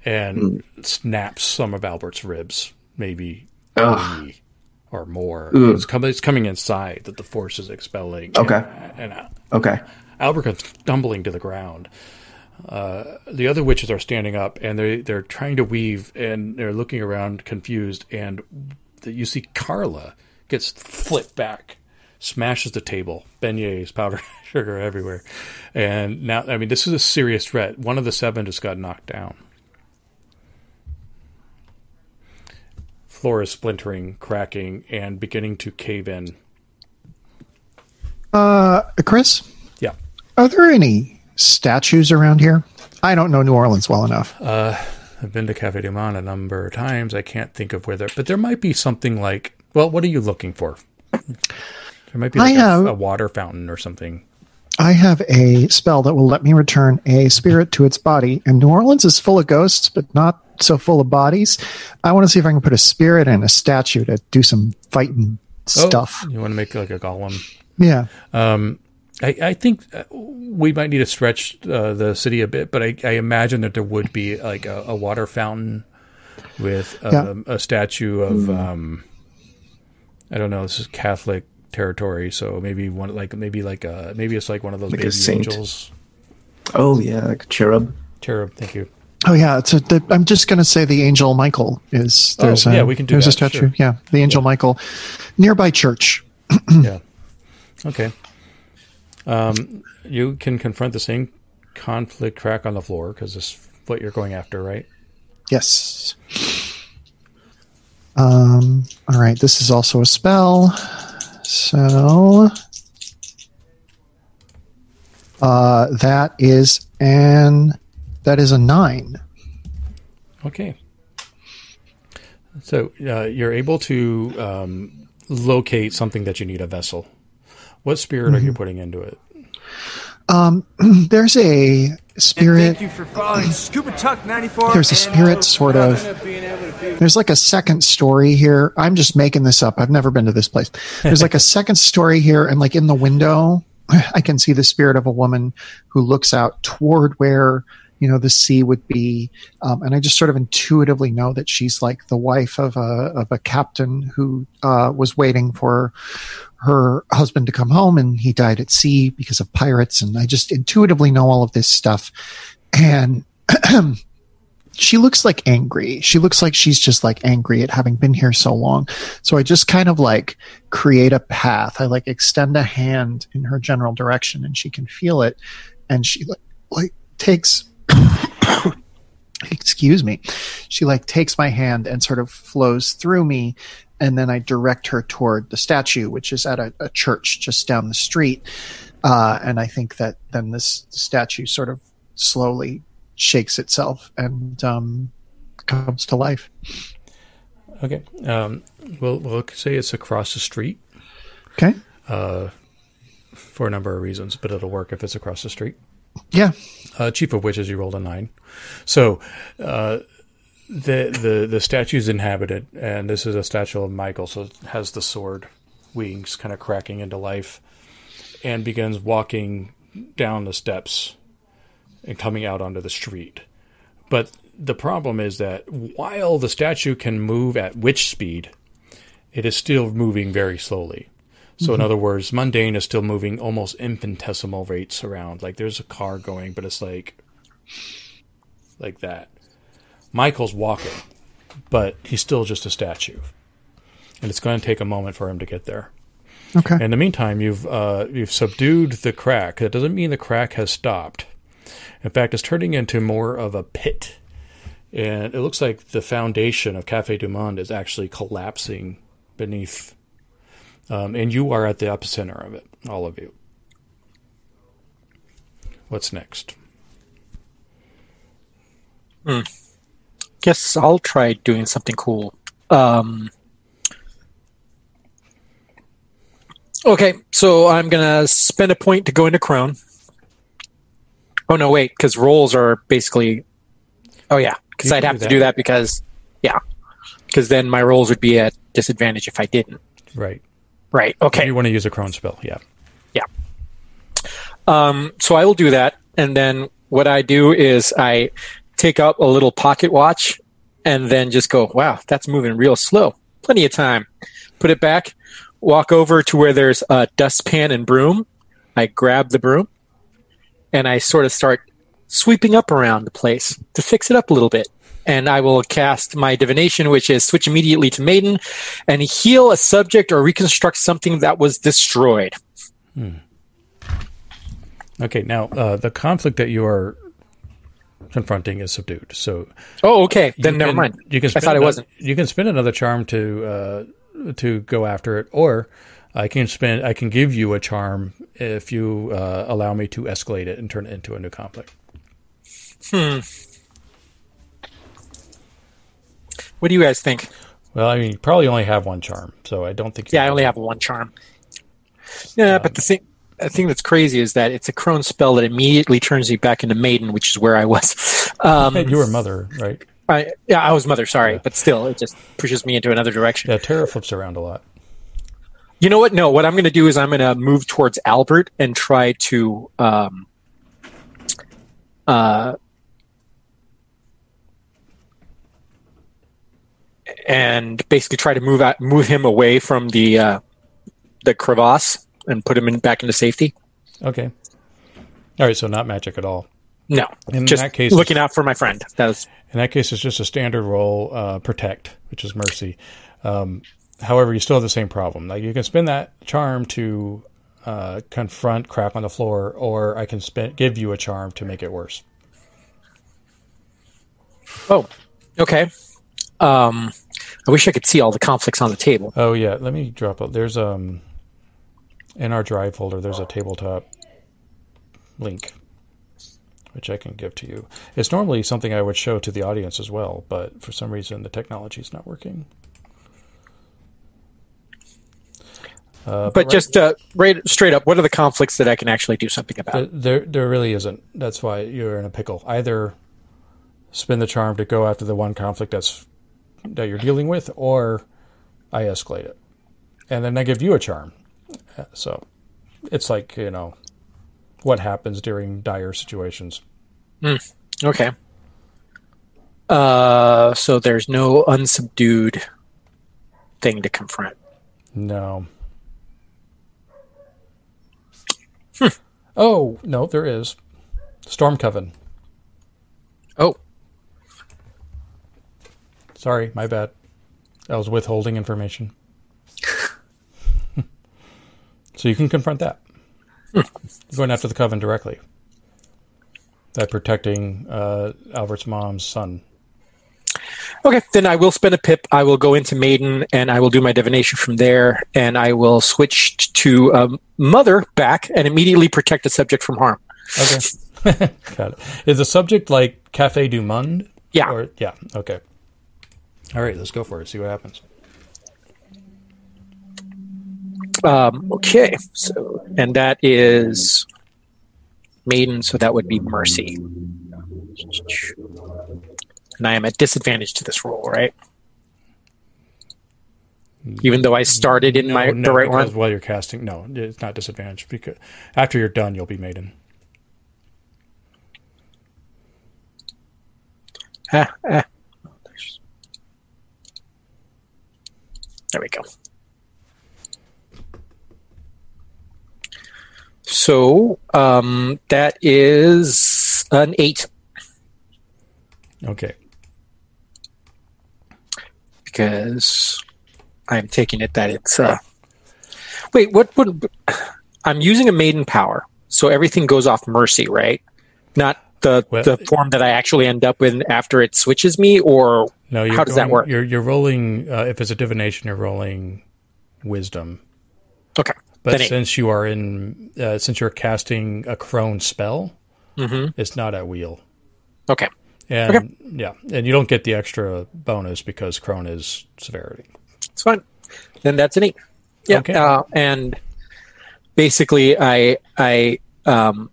and snaps some of Albert's ribs, maybe three or more. It's coming. It's coming inside that the force is expelling. Okay. and, and Okay. Albert comes stumbling to the ground. Uh, the other witches are standing up and they they're trying to weave and they're looking around confused and the, you see Carla gets flipped back, smashes the table, beignets, powdered sugar everywhere, and now I mean this is a serious threat. One of the seven just got knocked down. Floor is splintering, cracking, and beginning to cave in. Uh, Chris, Yeah. are there any statues around here? I don't know New Orleans well enough. Uh, I've been to Cafe du Monde a number of times. I can't think of where there, but there might be something like. Well, what are you looking for? There might be like a, have- a water fountain or something. I have a spell that will let me return a spirit to its body, and New Orleans is full of ghosts, but not so full of bodies. I want to see if I can put a spirit and a statue to do some fighting oh, stuff. Oh, you want to make like a golem? Yeah. Um, I, I think uh, we might need to stretch uh, the city a bit, but I, I imagine that there would be like a, a water fountain with um, a statue of um, I don't know. This is Catholic territory, so maybe one like maybe like a maybe it's like one of those Like baby angels. Oh yeah, like a cherub. Cherub, thank you. Oh yeah, it's a, the, I'm just going to say the angel Michael is there's Oh, a, yeah, we can do there's a statue. sure. Yeah, the angel Michael, nearby church. yeah. Okay. Um, you can confront the same conflict crack on the floor because it's what you're going after, right? Yes. Um. All right. This is also a spell. So. Uh, that is an that is a nine. Okay. So uh, you're able to um, locate something that you need a vessel. What spirit are you putting into it? Um, There's a spirit. Thank you for following Scuba Tuck 94. There's a spirit sort of- being able to be There's like a second story here. I'm just making this up. I've never been to this place. There's like a second story here, and like in the window, I can see the spirit of a woman who looks out toward where you know the sea would be, um, and I just sort of intuitively know that she's like the wife of a of a captain who uh, was waiting for her husband to come home, and he died at sea because of pirates, and I just intuitively know all of this stuff, and she looks like angry. She looks like she's just like angry at having been here so long. So I just kind of like create a path. I like extend a hand in her general direction and she can feel it. And she like, like takes, excuse me. She like takes my hand and sort of flows through me. And then I direct her toward the statue, which is at a, a church just down the street. Uh, and I think that then this statue sort of slowly shakes itself and um, comes to life. Okay. Um, we'll, we'll say it's across the street Okay. for a number of reasons, but it'll work if it's across the street. Yeah. Uh, chief of which is you rolled a nine. So uh, the the the statue's inhabited, and this is a statue of Michael, so it has the sword wings kind of cracking into life, and begins walking down the steps and coming out onto the street. But the problem is that while the statue can move at witch speed, it is still moving very slowly. So, in other words, mundane is still moving almost infinitesimal rates around. Like there's a car going, but it's like like that. Michael's walking, but he's still just a statue, and it's going to take a moment for him to get there. Okay. In the meantime, you've uh, you've subdued the crack. That doesn't mean the crack has stopped. In fact, it's turning into more of a pit, and it looks like the foundation of Cafe Du Monde is actually collapsing beneath. Um, and you are at the epicenter of it, all of you. What's next? Guess I'll try doing something cool. Um, okay, so I'm gonna spend a point to go into Crone. Oh no, wait, because rolls are basically. Oh yeah, because I'd have do to do that. that because yeah, because then my rolls would be at disadvantage if I didn't. Right. Right. Okay. you want to use a crone spell, Yeah. yeah. Um, so I will do that, and then what I do is I take out a little pocket watch, and then just go, "Wow, that's moving real slow. Plenty of time." Put it back. Walk over to where there's a dustpan and broom. I grab the broom, and I sort of start sweeping up around the place to fix it up a little bit. And I will cast my divination, which is switch immediately to maiden, and heal a subject or reconstruct something that was destroyed. Okay, now uh, the conflict that you are confronting is subdued. So Oh, okay. Then never can- mind. You can I thought it ano- wasn't. You can spend another charm to uh, to go after it, or I can spend. I can give you a charm if you uh, allow me to escalate it and turn it into a new conflict. What do you guys think? Well, I mean, you probably only have one charm, so I don't think. Yeah, I only have one charm. Yeah, but the thing, the thing that's crazy is that it's a crone spell that immediately turns me back into maiden, which is where I was. Um, You were mother, right? I, yeah, I was mother. Sorry, but still, it just pushes me into another direction. Yeah, Terra flips around a lot. You know what? No, what I'm going to do is I'm going to move towards Albert and try to, um, uh, and basically try to move out, move him away from the uh, the crevasse and put him in back into safety. Okay. All right, so not magic at all. No, In just that case, looking out for my friend. That's In that case, it's just a standard roll, uh, protect, which is mercy. Um, however, you still have the same problem. Like you can spend that charm to uh, confront crap on the floor, or I can spend, give you a charm to make it worse. oh, okay. Um, I wish I could see all the conflicts on the table. Oh yeah, let me drop it. There's um in our drive folder. There's a tabletop link, which I can give to you. It's normally something I would show to the audience as well, but for some reason the technology is not working. Uh, But right- just uh, right straight up, what are the conflicts that I can actually do something about? There, there really isn't. That's why you're in a pickle. Either spin the charm to go after the one conflict that's that you're dealing with, or I escalate it, and then I give you a charm. So it's like you know what happens during dire situations. Okay. Uh, so there's no unsubdued thing to confront. No. Oh no, there is Storm Coven. Oh, Sorry, my bad. I was withholding information. so you can confront that. You're going after the coven directly. That protecting uh, Albert's mom's son. Okay, then I will spend a pip. I will go into Maiden and I will do my divination from there, and I will switch to um, Mother back and immediately protect the subject from harm. Okay. Got it. Is the subject like Cafe du Monde? Yeah. Or, yeah. Okay. All right, let's go for it. See what happens. Um, okay, so and that is Maiden, so that would be Mercy. And I am at disadvantage to this roll, right? Even though I started in my no, the right one. while you're casting, no, it's not disadvantage because after you're done, you'll be maiden. Ah, ah. There we go. So um, that is an eight Okay. because I'm taking it that it's. Uh, wait, what would I'm using a maiden power, so everything goes off mercy, right? Not the Well- the form that I actually end up in after it switches me, or No, How does that work? You're you're rolling. Uh, if it's a divination, you're rolling wisdom. okay, But since you are in, uh, since you're casting a crone spell, Mhm. it's not at wheel. okay, And Okay. yeah, and you don't get the extra bonus because crone is severity. it's fine. Then that's an eight. Yeah, Okay. uh, and basically, I I um,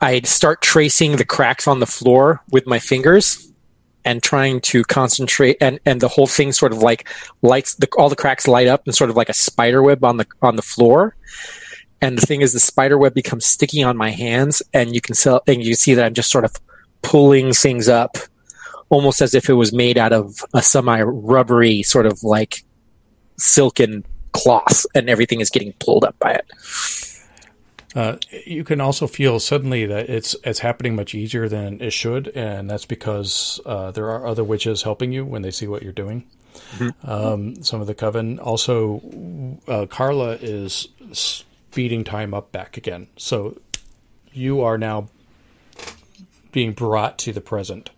I start tracing the cracks on the floor with my fingers and trying to concentrate and and the whole thing sort of like lights the, all the cracks light up and sort of like a spider web on the on the floor. And the thing is the spider web becomes sticky on my hands and you can sell and you see that i'm just sort of pulling things up almost as if it was made out of a semi rubbery sort of like silken cloth and everything is getting pulled up by it Uh, you can also feel suddenly that it's it's happening much easier than it should, and that's because uh, there are other witches helping you when they see what you're doing. Um, some of the coven also, uh, Carla is speeding time up back again, so you are now being brought to the present.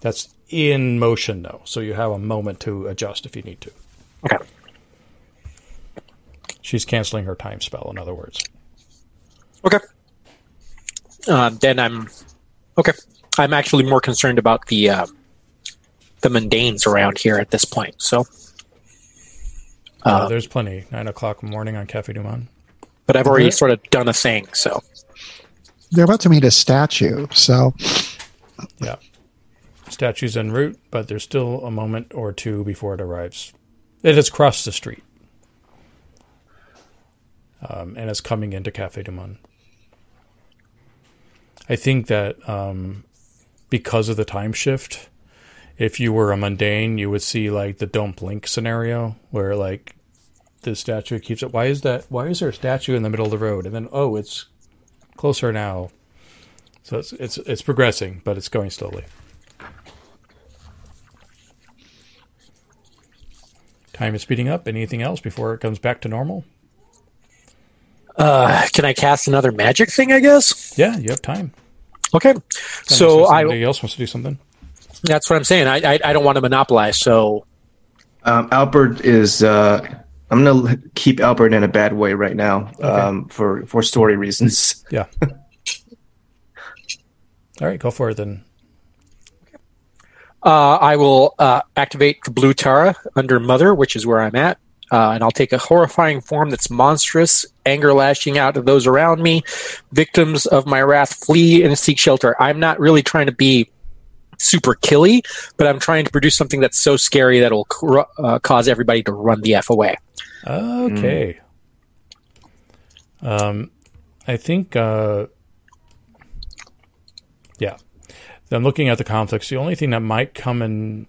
That's in motion though, so you have a moment to adjust if you need to. okay She's canceling her time spell, in other words. Okay. Um, then I'm okay. I'm actually more concerned about the uh, the mundanes around here at this point. So, Uh, there's plenty. Nine o'clock morning on Cafe Du Monde. but I've already sort of done a thing. So, They're about to meet a statue, so Yeah. Statue's en route, but there's still a moment or two before it arrives. It has crossed the street. Um, and it's coming into Cafe du Monde. I think that um, because of the time shift, if you were a mundane, you would see like the don't blink scenario where like the statue keeps it. Why is that? Why is there a statue in the middle of the road? And then, oh, it's closer now. So it's it's it's progressing, but it's going slowly. Time is speeding up. Anything else before it comes back to normal? uh, can I cast another magic thing? I guess. Yeah, you have time. Okay. So Unless I somebody else wants to do something. that's what I'm saying. I I, I don't want to monopolize. So Um, Albert is. Uh, I'm gonna keep Albert in a bad way right now um, for for story reasons. Yeah. All right, go for it then. Uh, I will uh, activate the blue Tara under Mother, which is where I'm at. Uh, and I'll take a horrifying form that's monstrous, anger lashing out at those around me. Victims of my wrath flee and seek shelter. I'm not really trying to be super killy, but I'm trying to produce something that's so scary that will cr- uh, cause everybody to run the F away. Okay. Um, I think, uh, yeah. I'm looking at the conflicts. The only thing that might come in,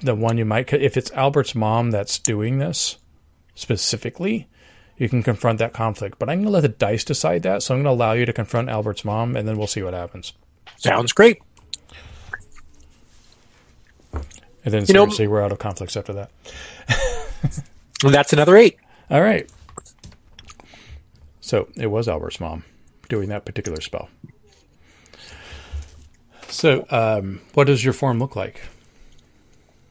the one you might, if it's Albert's mom that's doing this specifically, you can confront that conflict. But I'm going to let the dice decide that. So I'm going to allow you to confront Albert's mom, and then we'll see what happens. Sounds great. And then You know- we're out of conflicts after that. And that's another eight. All right. So it was Albert's mom doing that particular spell. So, um, what does your form look like?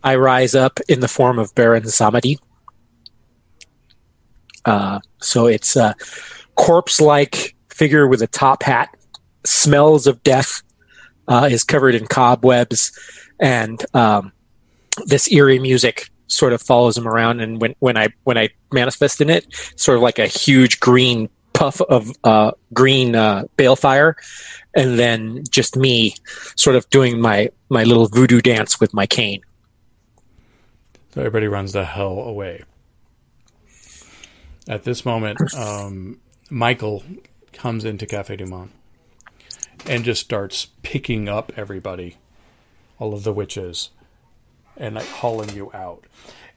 I rise up in the form of Baron Samedi. Uh, so it's a corpse-like figure with a top hat, smells of death, uh, is covered in cobwebs, and um, this eerie music sort of follows him around. And when, when I when I manifest in it, sort of like a huge green puff of uh, green uh, balefire, and then just me, sort of doing my my little voodoo dance with my cane. So everybody runs the hell away. At this moment, um, Michael comes into Cafe Du Monde and just starts picking up everybody, all of the witches, and like hauling you out.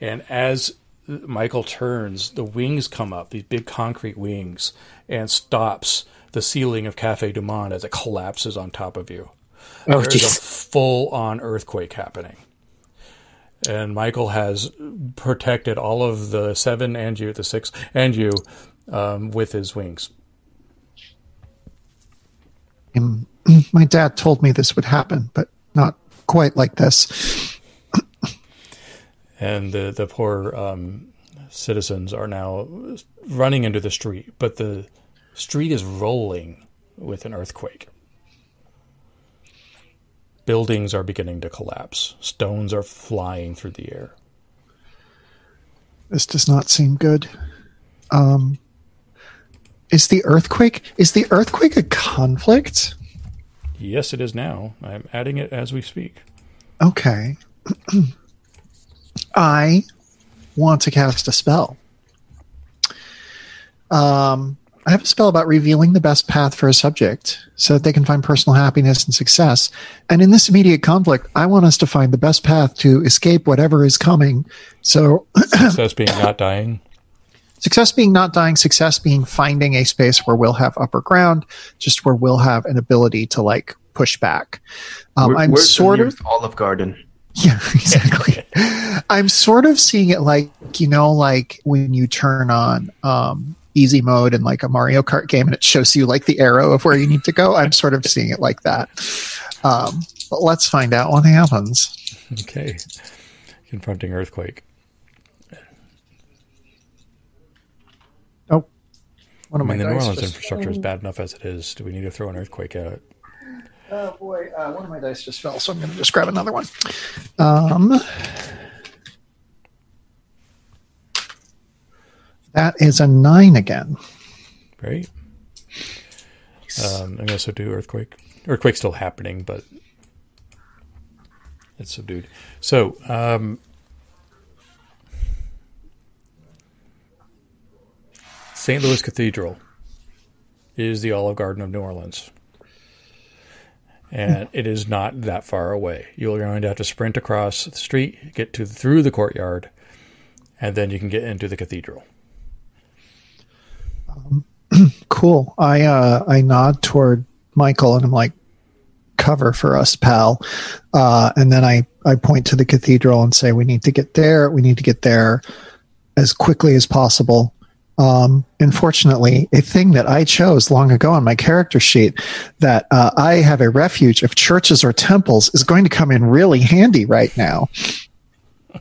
And as Michael turns, the wings come up, these big concrete wings, and stops the ceiling of Cafe Du Monde as it collapses on top of you. Oh, There's a full on earthquake happening. And Michael has protected all of the seven and you, the six and you, um, with his wings. My dad told me this would happen, but not quite like this. And the, the poor um, citizens are now running into the street, but the street is rolling with an earthquake. Buildings are beginning to collapse, stones are flying through the air. This does not seem good. Um, is the earthquake is the earthquake a conflict? Yes, it is now. I'm adding it as we speak. Okay. I want to cast a spell. Um, I have a spell about revealing the best path for a subject so that they can find personal happiness and success. And in this immediate conflict, I want us to find the best path to escape whatever is coming. So, Success being not dying. success being not dying, success being finding a space where we'll have upper ground, just where we'll have an ability to like push back. Um, Where- I'm where's the sort of. Olive Garden. Yeah, exactly. I'm sort of seeing it like, you know, like when you turn on um, easy mode in like a Mario Kart game and it shows you like the arrow of where you need to go. I'm sort of seeing it like that. Um, but let's find out what happens. Okay. Confronting earthquake. Oh, one I of mean, the my New Orleans just- infrastructure is bad enough as it is. Do we need to throw an earthquake at it? Oh boy, uh, one of my dice just fell, so I'm going to just grab another one. Um, that is a nine again. Right? Um, I'm going to subdue earthquake. Earthquake's still happening, but it's subdued. So, um, St. Louis Cathedral is the Olive Garden of New Orleans. And it is not that far away. You're going to have to sprint across the street, get to through the courtyard, and then you can get into the cathedral. Cool. I uh, I nod toward Michael and I'm like, cover for us, pal. Uh, and then I I point to the cathedral and say, we need to get there. We need to get there as quickly as possible. Um, unfortunately, a thing that I chose long ago on my character sheet that uh, I have a refuge of churches or temples is going to come in really handy right now.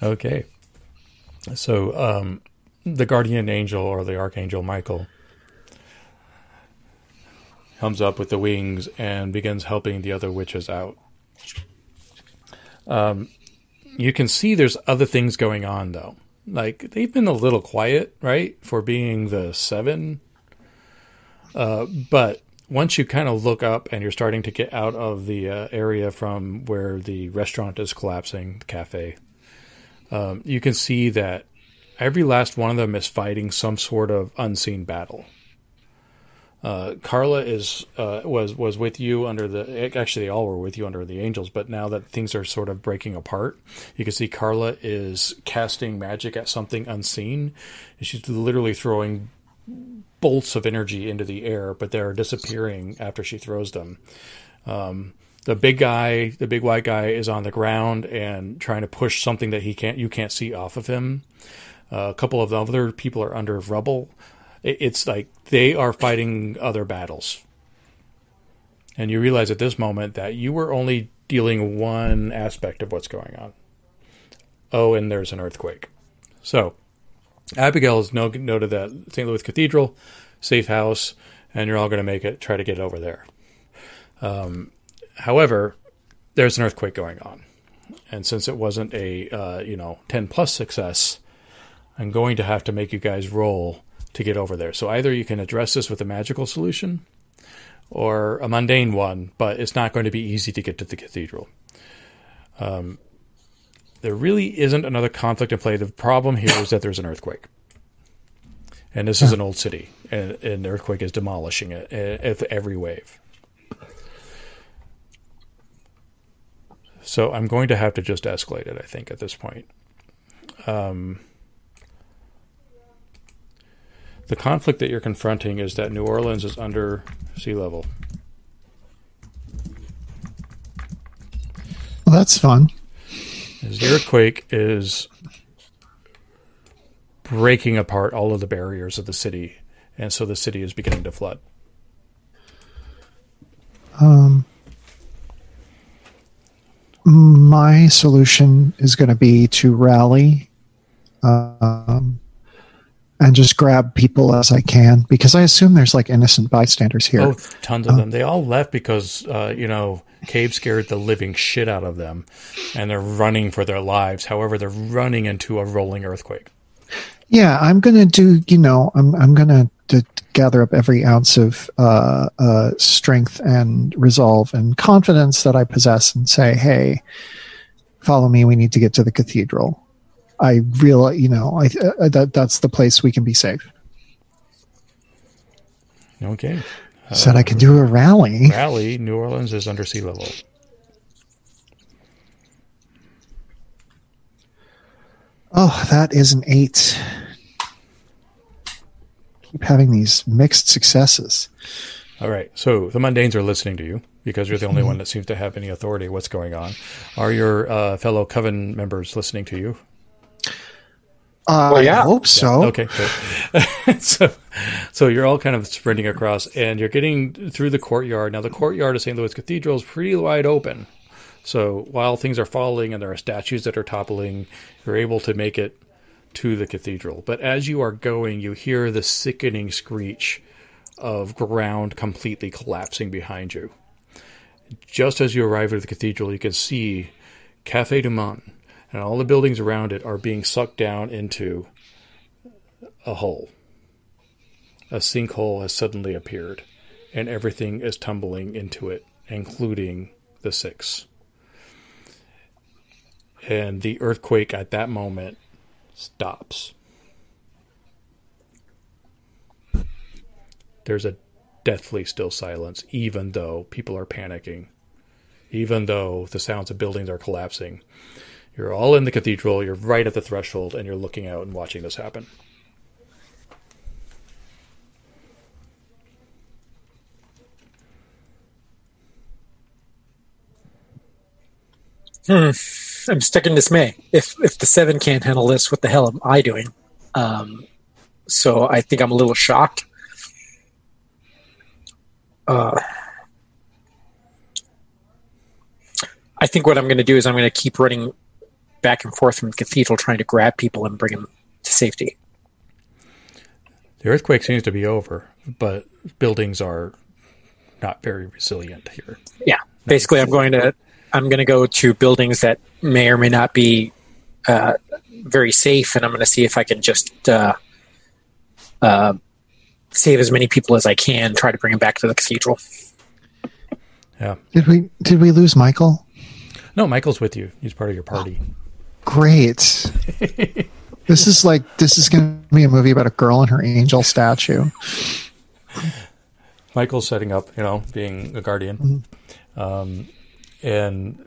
Okay. So um, the guardian angel or the archangel Michael comes up with the wings and begins helping the other witches out. Um, you can see there's other things going on though. Like they've been a little quiet, right, for being the seven. Uh, but once you kind of look up and you're starting to get out of the uh, area from where the restaurant is collapsing, the cafe, um, you can see that every last one of them is fighting some sort of unseen battle. Uh, Carla is uh, was was with you under the actually they all were with you under the angels, but now that things are sort of breaking apart, you can see Carla is casting magic at something unseen. She's literally throwing bolts of energy into the air, but they're disappearing after she throws them. Um, the big guy, the big white guy, is on the ground and trying to push something that he can't, you can't see off of him. Uh, a couple of the other people are under rubble. It, it's like they are fighting other battles, and you realize at this moment that you were only dealing one aspect of what's going on. Oh, and there's an earthquake. So, Abigail has noted that St. Louis Cathedral, safe house, and you're all going to make it, try to get over there. Um, however, there's an earthquake going on, and since it wasn't a uh, you know 10 plus success, I'm going to have to make you guys roll to get over there. So either you can address this with a magical solution, or a mundane one, but it's not going to be easy to get to the cathedral. Um, there really isn't another conflict in play. The problem here is that there's an earthquake. And this is an old city, and, the earthquake is demolishing it at every wave. So I'm going to have to just escalate it, I think, at this point. Um, the conflict that you're confronting is that New Orleans is under sea level. Well, that's fun. The earthquake is breaking apart all of the barriers of the city, and so the city is beginning to flood. Um, my solution is going to be to rally um, and just grab people as I can because I assume there's like innocent bystanders here. Oh, tons of them. They all left because uh, you know Cabe scared the living shit out of them, and they're running for their lives. However, they're running into a rolling earthquake. Yeah, I'm gonna do. You know, I'm I'm gonna to gather up every ounce of uh, uh, strength and resolve and confidence that I possess, and say, "Hey, follow me. We need to get to the cathedral." I realize, you know, I, uh, that that's the place we can be safe. Okay. Said I can do a rally. Rally. New Orleans is under sea level. Oh, that is an eight. Keep having these mixed successes. All right. So the mundanes are listening to you because you're the only one that seems to have any authority. What's going on? Are your uh, fellow coven members listening to you? Uh, Well, yeah. I hope so. Okay. Good. so, so you're all kind of sprinting across, and you're getting through the courtyard. Now, the courtyard of St. Louis Cathedral is pretty wide open. So while things are falling and there are statues that are toppling, you're able to make it to the cathedral. But as you are going, you hear the sickening screech of ground completely collapsing behind you. Just as you arrive at the cathedral, you can see Cafe du Monde and all the buildings around it are being sucked down into a hole. A sinkhole has suddenly appeared, and everything is tumbling into it, including the six. And the earthquake at that moment stops. There's a deathly still silence, even though people are panicking, even though the sounds of buildings are collapsing. You're all in the cathedral, you're right at the threshold, and you're looking out and watching this happen. Hmm. I'm stuck in dismay. If if the seven can't handle this, what the hell am I doing? Um, so I think I'm a little shocked. Uh, I think what I'm going to do is I'm going to keep running back and forth from the cathedral, trying to grab people and bring them to safety. The earthquake seems to be over, but buildings are not very resilient here. Yeah, basically, I'm going to I'm going to go to buildings that may or may not be uh, very safe, and I'm going to see if I can just uh, uh, save as many people as I can. Try to bring them back to the cathedral. Yeah. Did we did we lose Michael? No, Michael's with you. He's part of your party. Great. this is like this is going to be a movie about a girl and her angel statue. Michael's setting up, you know, being a guardian. Um, and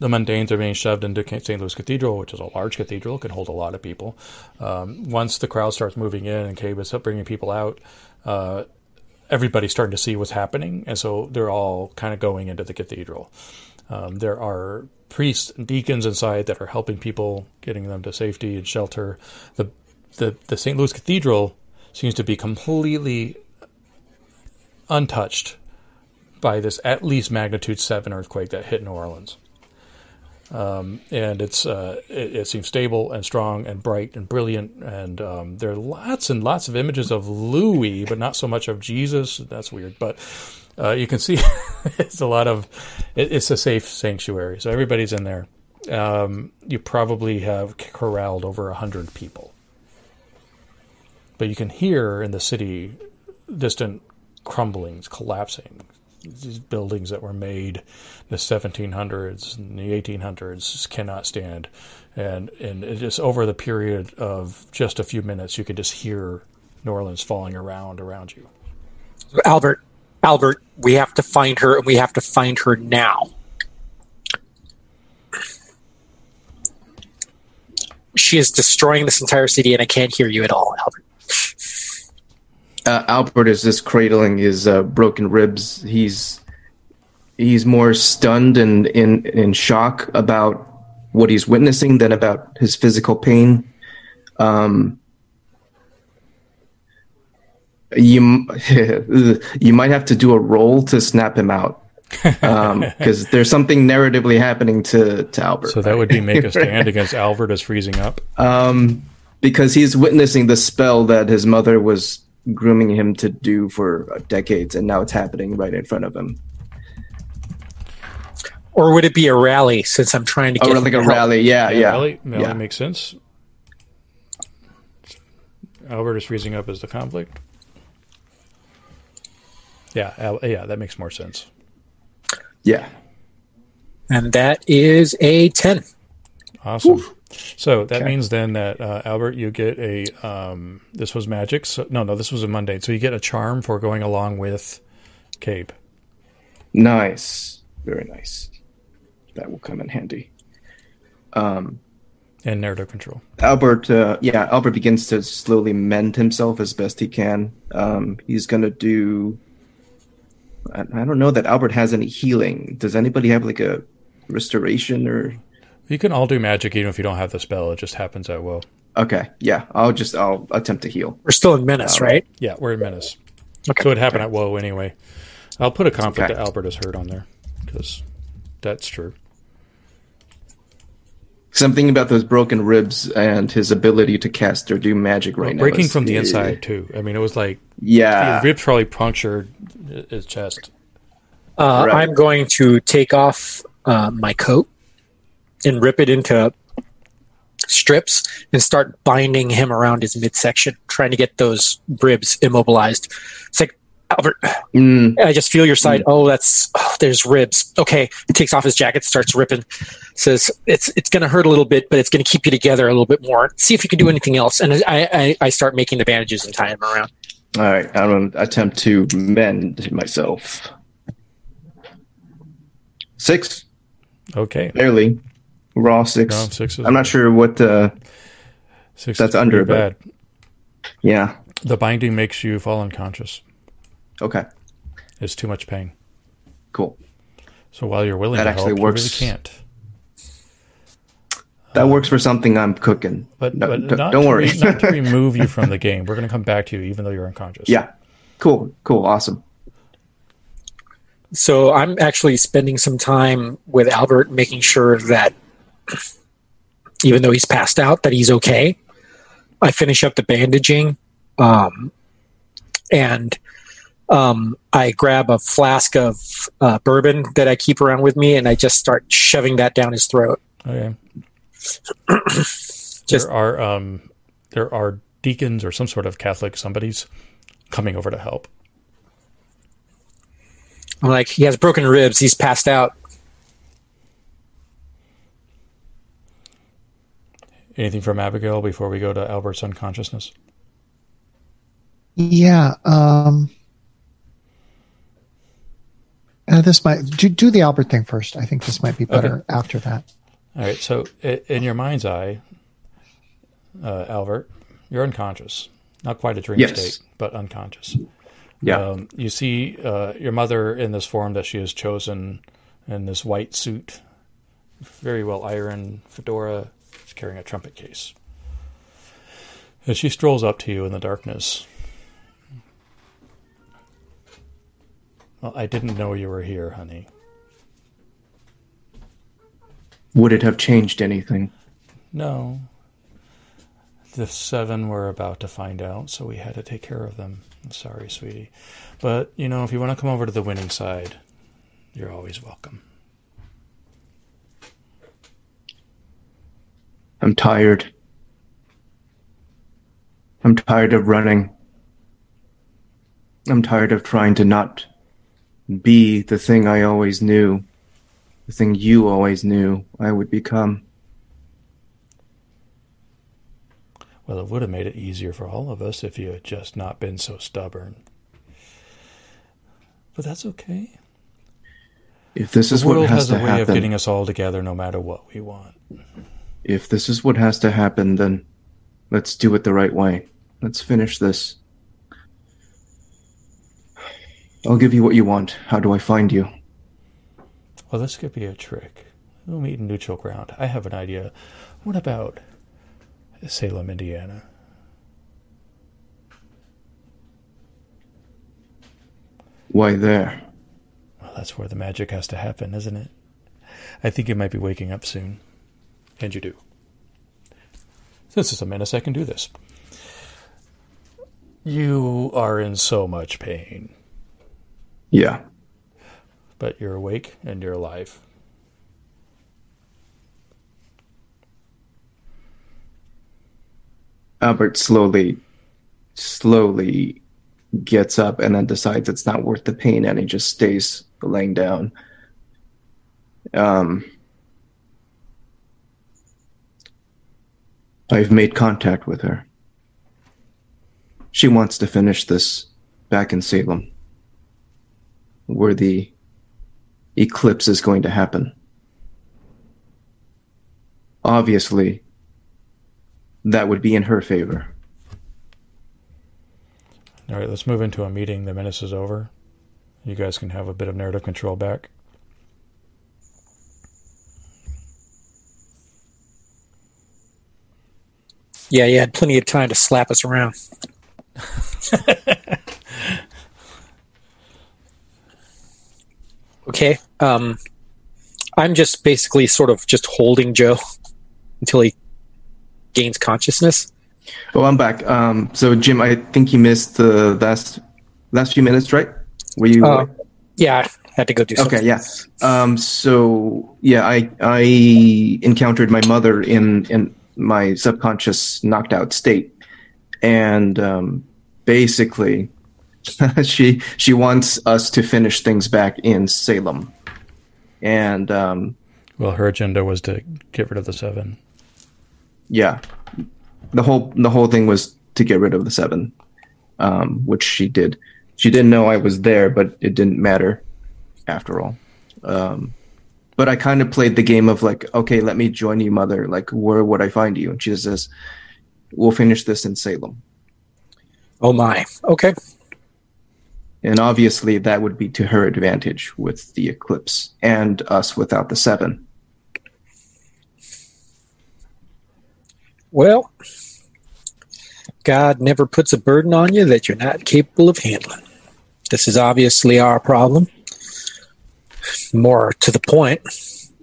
the mundanes are being shoved into St. Louis Cathedral, which is a large cathedral, can hold a lot of people. Um, once the crowd starts moving in and Cabe is bringing people out, uh, everybody's starting to see what's happening, and so they're all kind of going into the cathedral. Um, there are priests and deacons inside that are helping people, getting them to safety and shelter. The the, the St. Louis Cathedral seems to be completely untouched by this at least magnitude seven earthquake that hit New Orleans. Um, and it's uh, it, it, seems stable and strong and bright and brilliant. And um, there are lots and lots of images of Louis, but not so much of Jesus. That's weird, but uh, you can see it's a lot of it, it's a safe sanctuary, so everybody's in there. Um, you probably have corralled over a hundred people, but you can hear in the city distant crumblings, collapsing. These buildings that were made in the 1700s and the 1800s just cannot stand, and and just over the period of just a few minutes, you can just hear New Orleans falling around around you. Albert, Albert, we have to find her, and we have to find her now. She is destroying this entire city, and I can't hear you at all, Albert. Uh, Albert is just cradling his uh, broken ribs. He's he's more stunned and in in shock about what he's witnessing than about his physical pain. Um, you you might have to do a roll to snap him out because um, there's something narratively happening to to Albert. So that right? would be make a stand against Albert as freezing up. Um, because he's witnessing the spell that his mother was grooming him to do for decades, and now it's happening right in front of him. Or would it be a rally? Since I'm trying to get oh, like a help? rally, yeah, yeah, yeah. Rally, rally yeah. makes sense. Albert is freezing up as the conflict. Yeah, yeah, that makes more sense. Yeah. And that is a 10. Awesome. Oof. So that okay. means then that uh, Albert, you get a. Um, this was magic. So, no, no, this was a mundane. So you get a charm for going along with Cabe. Nice, very nice. That will come in handy. Um, and narrative control. Albert, uh, yeah, Albert begins to slowly mend himself as best he can. Um, he's gonna do I, I don't know that Albert has any healing. Does anybody have like a restoration or? You can all do magic even if you don't have the spell. It just happens at will. Okay, yeah, I'll just I'll attempt to heal. We're still in menace, um, right? Yeah, we're in menace. Okay. So it happened okay. at woe anyway. I'll put a conflict okay. that Albert is hurt on there because that's true. Something about those broken ribs and his ability to cast or do magic right well, now. Breaking from the inside too. I mean, it was like yeah, the ribs probably punctured his chest. Uh, right. I'm going to take off uh, my coat and rip it into strips and start binding him around his midsection, trying to get those ribs immobilized. It's like Albert, mm. I just feel your side. Mm. Oh, that's oh, there's ribs. Okay, he takes off his jacket, starts ripping. Says it's it's going to hurt a little bit, but it's going to keep you together a little bit more. See if you can do anything else. And I I, I start making the bandages and tying them around. All right, I'm going to attempt to mend myself. Six. Okay. Barely. Raw six. Raw six I'm not sure what uh, six that's under, bad. yeah. The binding makes you fall unconscious. Okay. It's too much pain. Cool. So while you're willing that to actually help, works. you really can't. That works for something I'm cooking. But, no, but don't, don't worry. Re- not to remove you from the game. We're going to come back to you, even though you're unconscious. Yeah. Cool. Cool. Awesome. So I'm actually spending some time with Albert, making sure that even though he's passed out, that he's okay. I finish up the bandaging, um, and um, I grab a flask of uh, bourbon that I keep around with me, and I just start shoving that down his throat. Okay. just, there are um, there are deacons or some sort of Catholic somebody's coming over to help. I'm like, he has broken ribs. He's passed out. Anything from Abigail before we go to Albert's unconsciousness? Yeah. Um, uh, this might do, do the Albert thing first. I think this might be better okay. after that. All right. So, in your mind's eye, uh, Albert, you're unconscious. Not quite a dream yes. state, but unconscious. Yeah. Um, you see uh, your mother in this form that she has chosen in this white suit, very well ironed fedora. She's carrying a trumpet case. As she strolls up to you in the darkness, well, I didn't know you were here, honey. Would it have changed anything? No. The seven were about to find out, so we had to take care of them. I'm sorry, sweetie. But, you know, if you want to come over to the winning side, you're always welcome. I'm tired. I'm tired of running. I'm tired of trying to not be the thing I always knew, the thing you always knew I would become. Well, it would have made it easier for all of us if you had just not been so stubborn. But that's okay. If this is the what world has has a way of getting us all together no matter what we want. if this is what has to happen, then let's do it the right way. Let's finish this. I'll give you what you want. How do I find you? Well, this could be a trick. We'll meet in neutral ground. I have an idea. What about Salem, Indiana? Why there? Well, that's where the magic has to happen, isn't it? I think you might be waking up soon. And you do. This is a menace I can do this. You are in so much pain, Yeah. but you're awake and you're alive. Albert slowly, slowly gets up and then decides it's not worth the pain and he just stays laying down. Um, I've made contact with her. She wants to finish this back in Salem, where the eclipse is going to happen. Obviously, that would be in her favor. All right, let's move into a meeting. The menace is over. You guys can have a bit of narrative control back. Yeah, you had plenty of time to slap us around. okay. Um, I'm just basically sort of just holding Joe until he gains consciousness. Oh, I'm back. Um, so Jim, I think you missed the last last few minutes, right? Were you? Uh, yeah, I had to go do something. okay, yeah. Um, so yeah, I I encountered my mother in in my subconscious knocked out state, and um, basically, she she wants us to finish things back in Salem, and um, Well, her agenda was to get rid of the seven. yeah, the whole the whole thing was to get rid of the seven, um, which she did. She didn't know I was there, but it didn't matter after all. Um, but I kind of played the game of like, okay, let me join you, mother. Like, where would I find you? And she says, "We'll finish this in Salem." Oh my. Okay. And obviously, that would be to her advantage with the eclipse and us without the seven. Well, God never puts a burden on you that you're not capable of handling. This is obviously our problem. More to the point,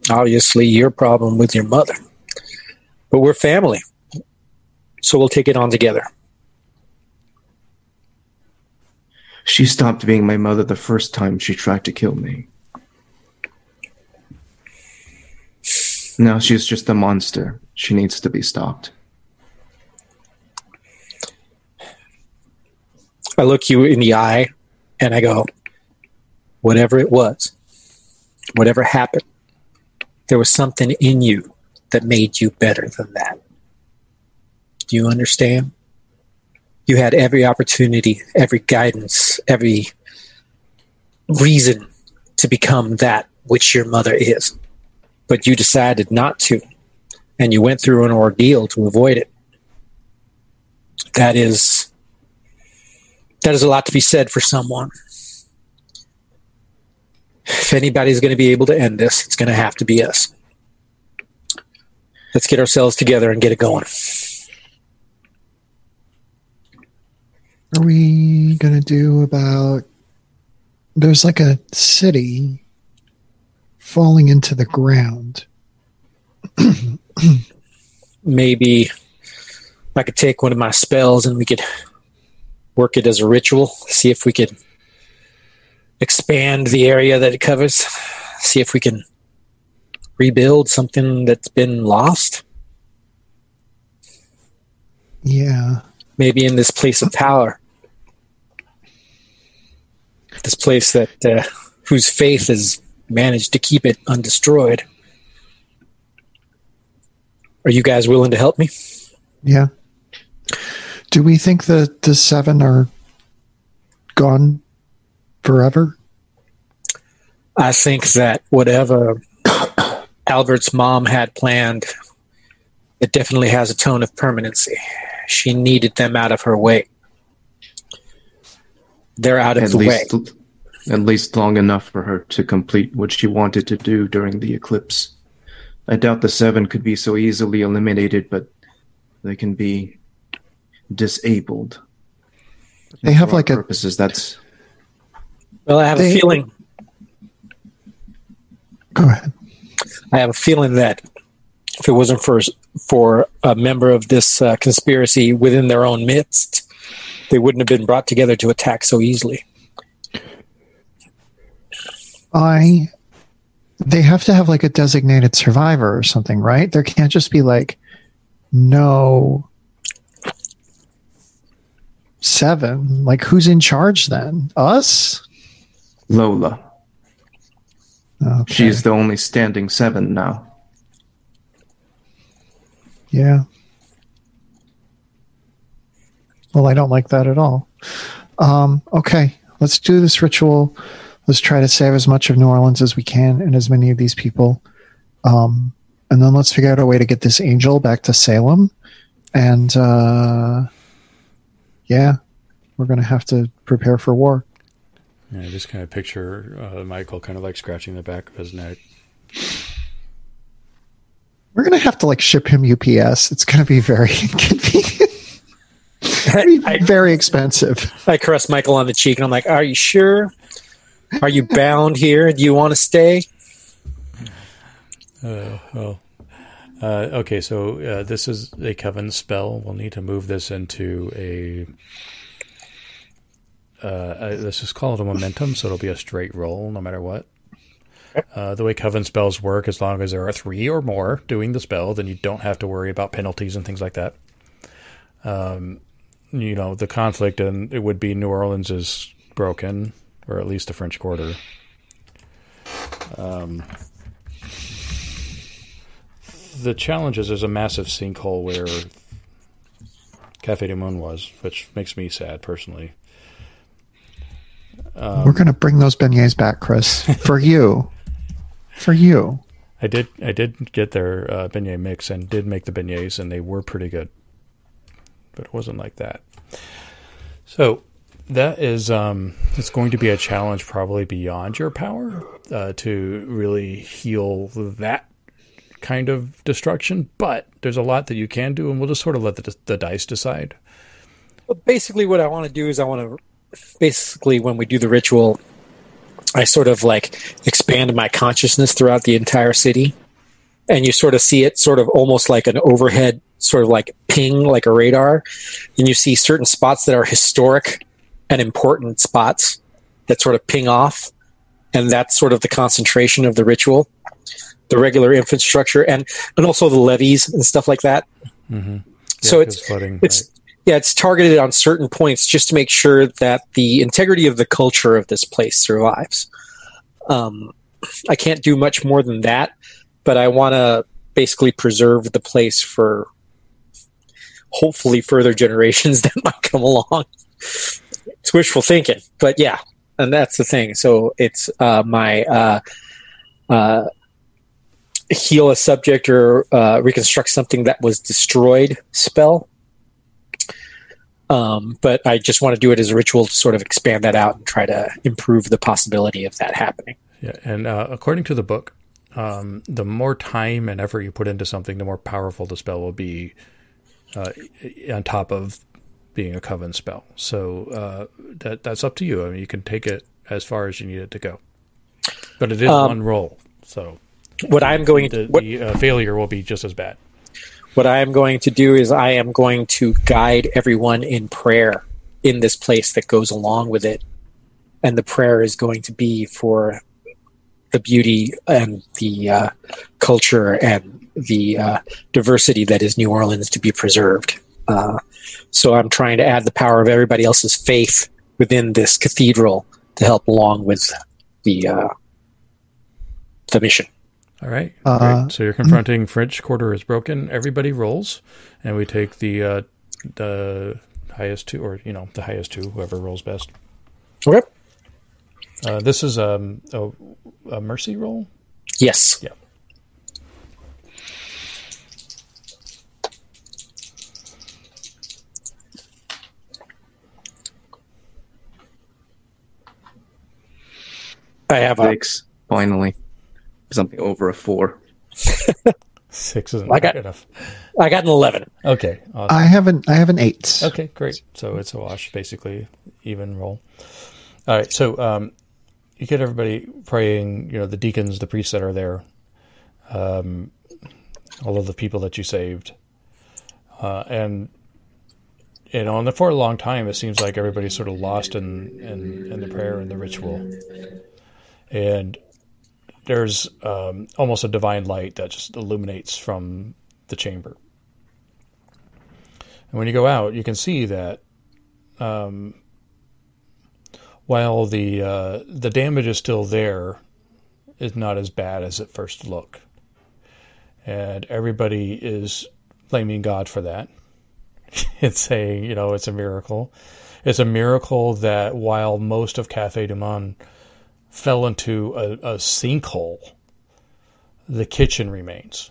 obviously your problem with your mother. But we're family. So we'll take it on together. She stopped being my mother the first time she tried to kill me. Now she's just a monster. She needs to be stopped. I look you in the eye and I go, whatever it was, whatever happened, there was something in you that made you better than that. Do you understand? You had every opportunity, every guidance, every reason to become that which your mother is. But you decided not to, and you went through an ordeal to avoid it. That is that is a lot to be said for someone. If anybody's going to be able to end this, it's going to have to be us. Let's get ourselves together and get it going. Are we going to do about. There's like a city falling into the ground. Maybe I could take one of my spells and we could work it as a ritual, see if we could expand the area that it covers, see if we can rebuild something that's been lost. Yeah. Maybe in this place of power, this place that uh, whose faith has managed to keep it undestroyed. Are you guys willing to help me? Yeah. Do we think that the seven are gone forever? I think that whatever Albert's mom had planned, it definitely has a tone of permanency. She needed them out of her way. They're out of At the way. at least long enough for her to complete what she wanted to do during the eclipse. I doubt the seven could be so easily eliminated, but they can be disabled. They have For our like a purposes. That's Well, I have They- a feeling. go ahead. I have a feeling that if it wasn't for for a member of this uh, conspiracy within their own midst, they wouldn't have been brought together to attack so easily. I they have to have like a designated survivor or something, right? There can't just be like no seven. Like who's in charge then? Us? Lola. Okay. She is the only standing seven now. Yeah. Well, I don't like that at all. Um, okay, let's do this ritual. Let's try to save as much of New Orleans as we can and as many of these people. Um, and then let's figure out a way to get this angel back to Salem. And uh, yeah, we're going to have to prepare for war. Yeah, I just kind of picture uh, Michael kind of like scratching the back of his neck. We're going to have to like ship him UPS. It's going to be very inconvenient. I, very expensive. I caress Michael on the cheek and I'm like, "Are you sure? Are you bound here? Do you want to stay?" Uh, well, uh, okay, so uh, this is a coven spell. We'll need to move this into a. Uh, uh, let's just call it a momentum, so it'll be a straight roll no matter what. Uh, the way coven spells work, as long as there are three or more doing the spell, then you don't have to worry about penalties and things like that. Um, you know, the conflict, and it would be New Orleans is broken, or at least the French Quarter. Um, the challenge is there's a massive sinkhole where Cafe du Monde was, which makes me sad personally. We're going to bring those beignets back, Chris, for you. For you. I did I did get their uh, beignet mix and did make the beignets and they were pretty good, but it wasn't like that. So that is um, it's going to be a challenge probably beyond your power uh, to really heal that kind of destruction. But there's a lot that you can do, and we'll just sort of let the, the dice decide. But basically, what I want to do is I want to basically when we do the ritual, I sort of like expand my consciousness throughout the entire city, and you sort of see it sort of almost like an overhead sort of like ping, like a radar, and you see certain spots that are historic and important spots that sort of ping off, and that's sort of the concentration of the ritual, the regular infrastructure, and and also the levees and stuff like that. Mm-hmm. So it's flooding. it's yeah, it's targeted on certain points just to make sure that the integrity of the culture of this place survives. Um, I can't do much more than that, but I want to basically preserve the place for hopefully further generations that might come along. It's wishful thinking, but yeah, and that's the thing. So it's uh, my uh, uh, heal a subject or uh, reconstruct something that was destroyed spell Um, but I just want to do it as a ritual to sort of expand that out and try to improve the possibility of that happening. Yeah, and uh, according to the book, um, the more time and effort you put into something, the more powerful the spell will be. Uh, on top of being a coven spell, so uh, that that's up to you. I mean, you can take it as far as you need it to go, but it is Um, one roll, so What I'm going the, to what, the uh, failure will be just as bad. what I am going to do is I am going to guide everyone in prayer in this place that goes along with it, and the prayer is going to be for the beauty and the uh, culture and the uh, diversity that is New Orleans to be preserved. Uh, so I'm trying to add the power of everybody else's faith within this cathedral to help along with the uh, the mission. All right. Uh, great. So you're confronting French Quarter is broken. Everybody rolls, and we take the uh, the highest two, or you know, the highest two, whoever rolls best. Okay. Uh, this is um, a, a mercy roll. Yes. Yeah. I have a Six, finally. Something over a four. Six isn't I got- good enough. I got an eleven. Okay. Awesome. I have an I have an eight. Okay, great. So it's a wash, basically, even roll. All right, so um, you get everybody praying. You know, the deacons, the priests that are there, um, all of the people that you saved, uh, and you know, and for a long time, it seems like everybody's sort of lost in in, in the prayer and the ritual, and there's um, almost a divine light that just illuminates from the chamber. And when you go out, you can see that um, while the uh, the damage is still there, it's not as bad as it first looked. And everybody is blaming God for that. it's saying, you know, it's a miracle. It's a miracle that while most of Cafe du Monde fell into a, a sinkhole, the kitchen remains.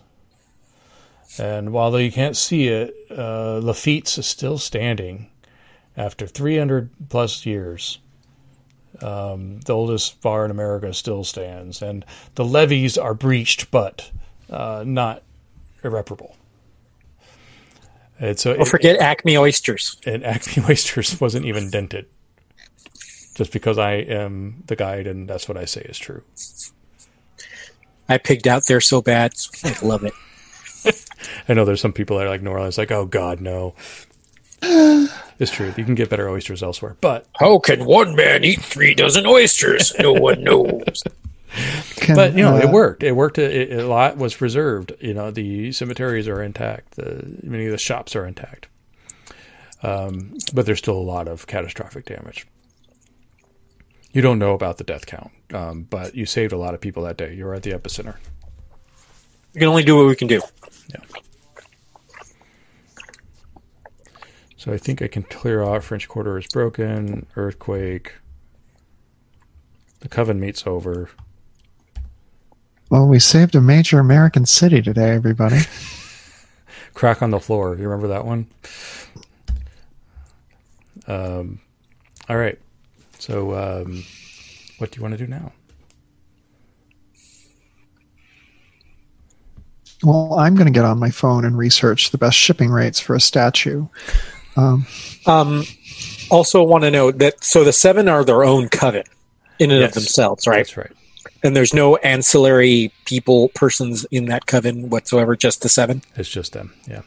And while you can't see it, uh, Lafitte's is still standing after 300 plus years. Um, the oldest bar in America still stands, and the levees are breached, but uh, not irreparable. And so, Don't forget Acme oysters. and Acme Oysters wasn't even dented. Just because I am the guide, and that's what I say is true. I pigged out there so bad. I love it. I know there's some people that are like New Orleans, like, oh God, no. it's true. You can get better oysters elsewhere, but How can one man eat three dozen oysters? No one knows. Can, but you know it uh, worked. It worked. It, a lot was preserved. You know the cemeteries are intact. The many of the shops are intact. Um, but there's still a lot of catastrophic damage. You don't know about the death count, um, but you saved a lot of people that day. You were at the epicenter. We can only do what we can do. Yeah. So I think I can clear out French Quarter is broken, earthquake. The coven meets over. Well, we saved a major American city today, everybody. Crack on the floor. You remember that one? Um, all right. So, um, what do you want to do now? Well, I'm going to get on my phone and research the best shipping rates for a statue. Um, Um, also, want to note that so the seven are their own coven in and Yes. of themselves, right? That's right. And there's no ancillary people, persons in that coven whatsoever. Just the seven. It's just them. Yeah.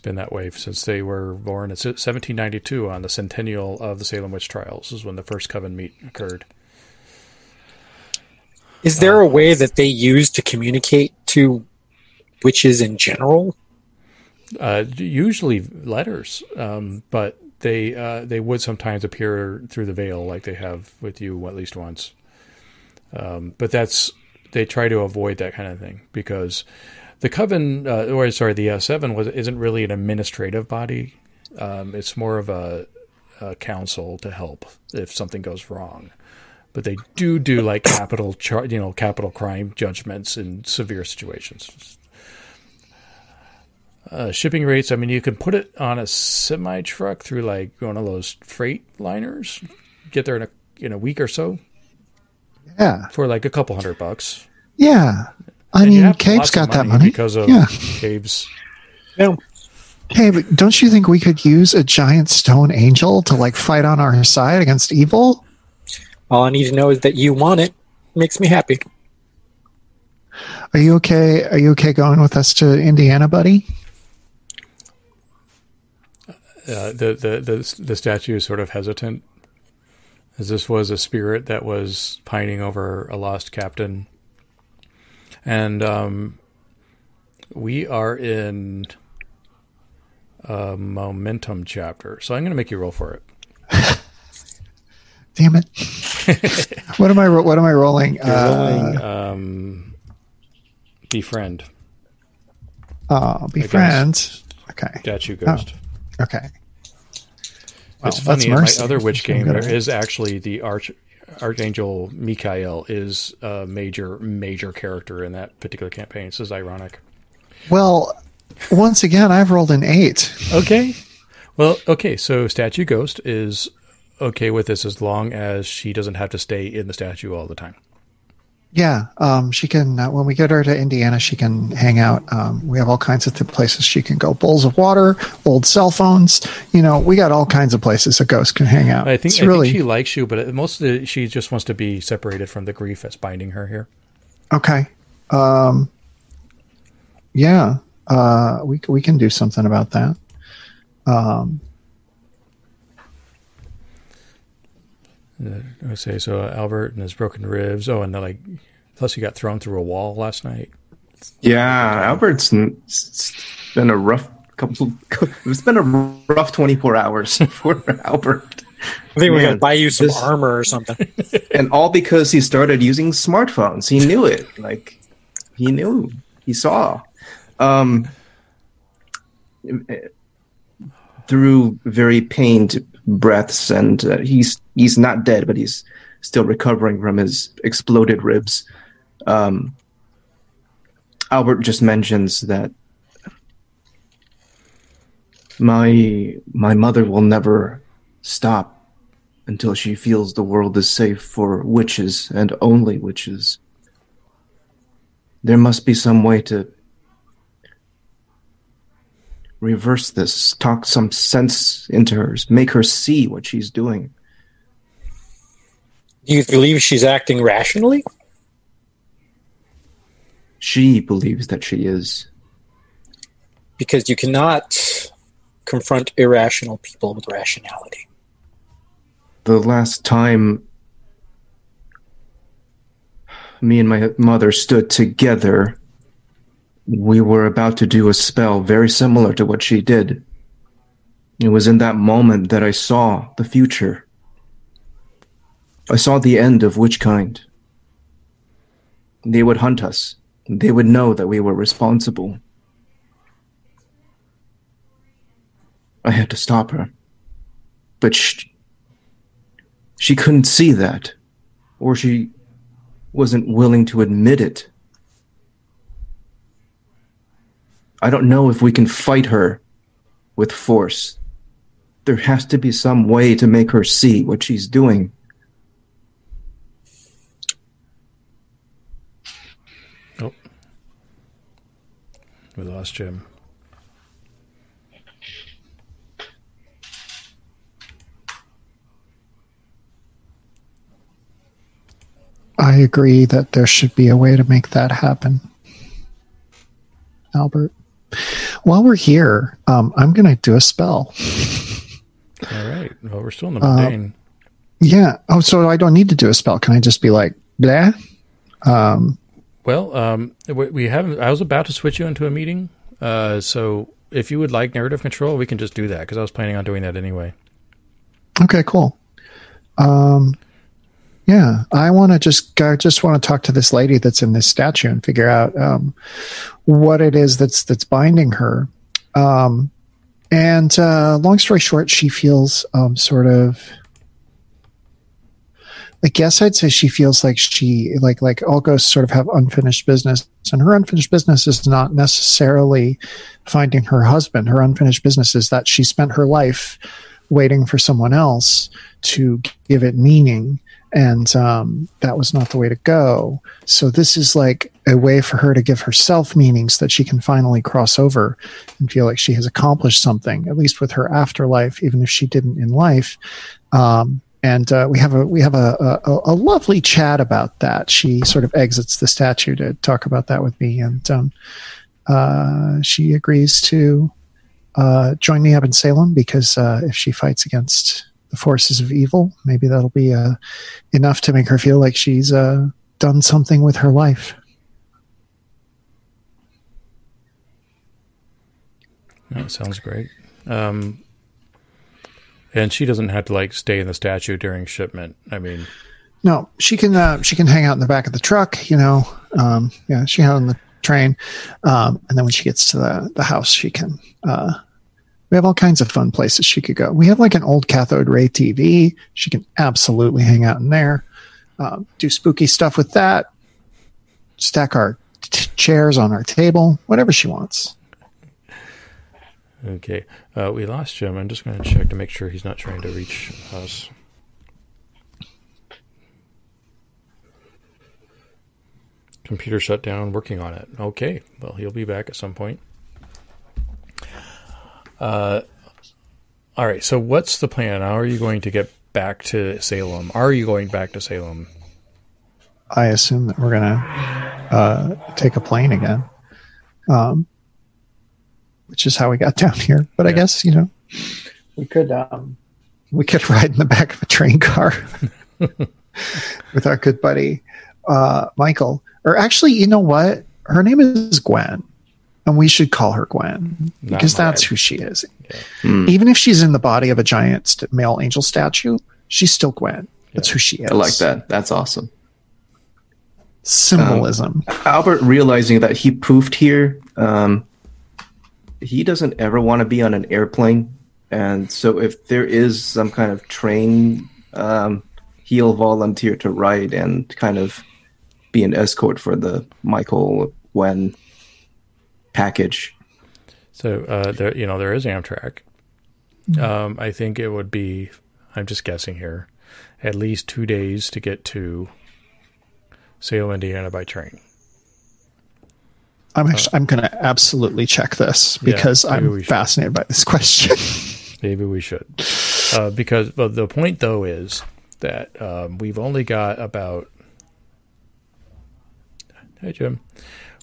It's been that way since they were born. It's 1792 on the centennial of the Salem witch trials is when the first coven meet occurred. Is there a way that they use to communicate to witches in general? Uh, usually letters, um, but they uh, they would sometimes appear through the veil, like they have with you at least once. Um, but that's they try to avoid that kind of thing because the coven, uh, or sorry, the uh, seven was isn't really an administrative body. Um, it's more of a, a council to help if something goes wrong. But they do do like capital, char- you know, capital crime judgments in severe situations. Uh, shipping rates. I mean, you can put it on a semi truck through like one of those freight liners. Get there in a in a week or so Yeah. for like a couple hundred bucks. Yeah. I And mean, have Cabe's lots of got that money. because of yeah. Cabe's. No. Hey, but don't you think we could use a giant stone angel to like fight on our side against evil? All I need to know is that you want it. Makes me happy. Are you okay? Are you okay going with us to Indiana, buddy? Uh, the, the the the statue is sort of hesitant, as this was a spirit that was pining over a lost captain, and um, we are in a momentum chapter. So I'm going to make you roll for it. Damn it! what am I? What am I rolling? You're Uh, rolling um, befriend uh, befriend. Okay. statue ghost. Okay. Well, it's funny in my other witch game. There is actually the arch archangel Michael is a major major character in that particular campaign. This is ironic. Well, once again, I've rolled an eight. Okay. Well, okay. So statue ghost is okay with this as long as she doesn't have to stay in the statue all the time. Yeah, um, she can. Uh, when we get her to Indiana, she can hang out. Um, we have all kinds of th- places she can go. Bowls of water, old cell phones. You know, we got all kinds of places a ghost can hang out. I think, it's I really think she likes you, but most of the, she just wants to be separated from the grief that's binding her here. okay. Um, yeah, uh, we we can do something about that. Um, I say so. Uh, Albert and his broken ribs. Oh, and then like, plus he got thrown through a wall last night. Yeah, Albert's n- it's been a rough couple. It's been a rough 24 hours for Albert, I think we're going to buy you some this- armor or something. and all because he started using smartphones. He knew it. Like he knew. He saw. Um, through very pained breaths, and uh, he's he's not dead, but he's still recovering from his exploded ribs. Um, Albert just mentions that my my mother will never stop until she feels the world is safe for witches and only witches. There must be some way to reverse this, talk some sense into her, make her see what she's doing. Do you believe she's acting rationally? She believes that she is. Because you cannot confront irrational people with rationality. The last time me and my mother stood together, we were about to do a spell very similar to what she did. It was in that moment that I saw the future. I saw the end of which kind. They would hunt us. They would know that we were responsible. I had to stop her. But she, she couldn't see that. Or she wasn't willing to admit it. I don't know if we can fight her with force. There has to be some way to make her see what she's doing. Oh, we lost Jim. I agree that there should be a way to make that happen. Albert, while we're here, um, I'm going to do a spell. All right. Well, we're still in the Uh. Yeah. Oh, so I don't need to do a spell. Can I just be like, blah? Um, Well, um, we we haven't. I was about to switch you into a meeting. Uh, so if you would like narrative control, we can just do that because I was planning on doing that anyway. okay, cool. Um, yeah, I want to just, I just want to talk to this lady that's in this statue and figure out um, what it is that's that's binding her. Um, and uh, long story short, she feels um, sort of I guess I'd say she feels like she like like all ghosts sort of have unfinished business, and her unfinished business is not necessarily finding her husband. Her unfinished business is that she spent her life waiting for someone else to give it meaning, and um, that was not the way to go. So this is like a way for her to give herself meaning so that she can finally cross over and feel like she has accomplished something, at least with her afterlife, even if she didn't in life. Um, and uh, we have a we have a, a, a lovely chat about that. She sort of exits the statue to talk about that with me, and um, uh, she agrees to uh, join me up in Salem because uh, if she fights against the forces of evil, maybe that'll be uh, enough to make her feel like she's uh, done something with her life. That sounds great. Um, and she doesn't have to like stay in the statue during shipment. I mean, No, she can uh, she can hang out in the back of the truck. You know, um, yeah, she hung on the train, um, and then when she gets to the the house, she can. Uh, we have all kinds of fun places she could go. We have like an old cathode ray TV. She can absolutely hang out in there, um, do spooky stuff with that. Stack our t- chairs on our table, whatever she wants. okay, uh, we lost Jim. I'm just going to check to make sure he's not trying to reach us. Computer shut down. Working on it. Okay, well he'll be back at some point. Uh, all right. So what's the plan? How are you going to get back to Salem? Are you going back to Salem? I assume that we're gonna uh, take a plane again, um, which is how we got down here. But I guess you know we could um, we could ride in the back of a train car with our good buddy uh, Michael. Or actually, you know what? Her name is Gwen, and we should call her Gwen Not because that's mine. who she is. Hmm. Even if she's in the body of a giant st- male angel statue, she's still Gwen. That's who she is. I like that. That's awesome. symbolism. Albert realizing that he poofed here, um, he doesn't ever want to be on an airplane, and so if there is some kind of train, um, he'll volunteer to ride and kind of be an escort for the Michael Gwen package. So uh, there, you know, there is Amtrak. Um, I think it would be. I'm just guessing here. At least two days to get to Salem, Indiana by train. I'm actually, I'm going to absolutely check this because maybe we I'm fascinated by this question. Maybe we should. Uh, because well, the point though is that um, we've only got about. Hey Jim,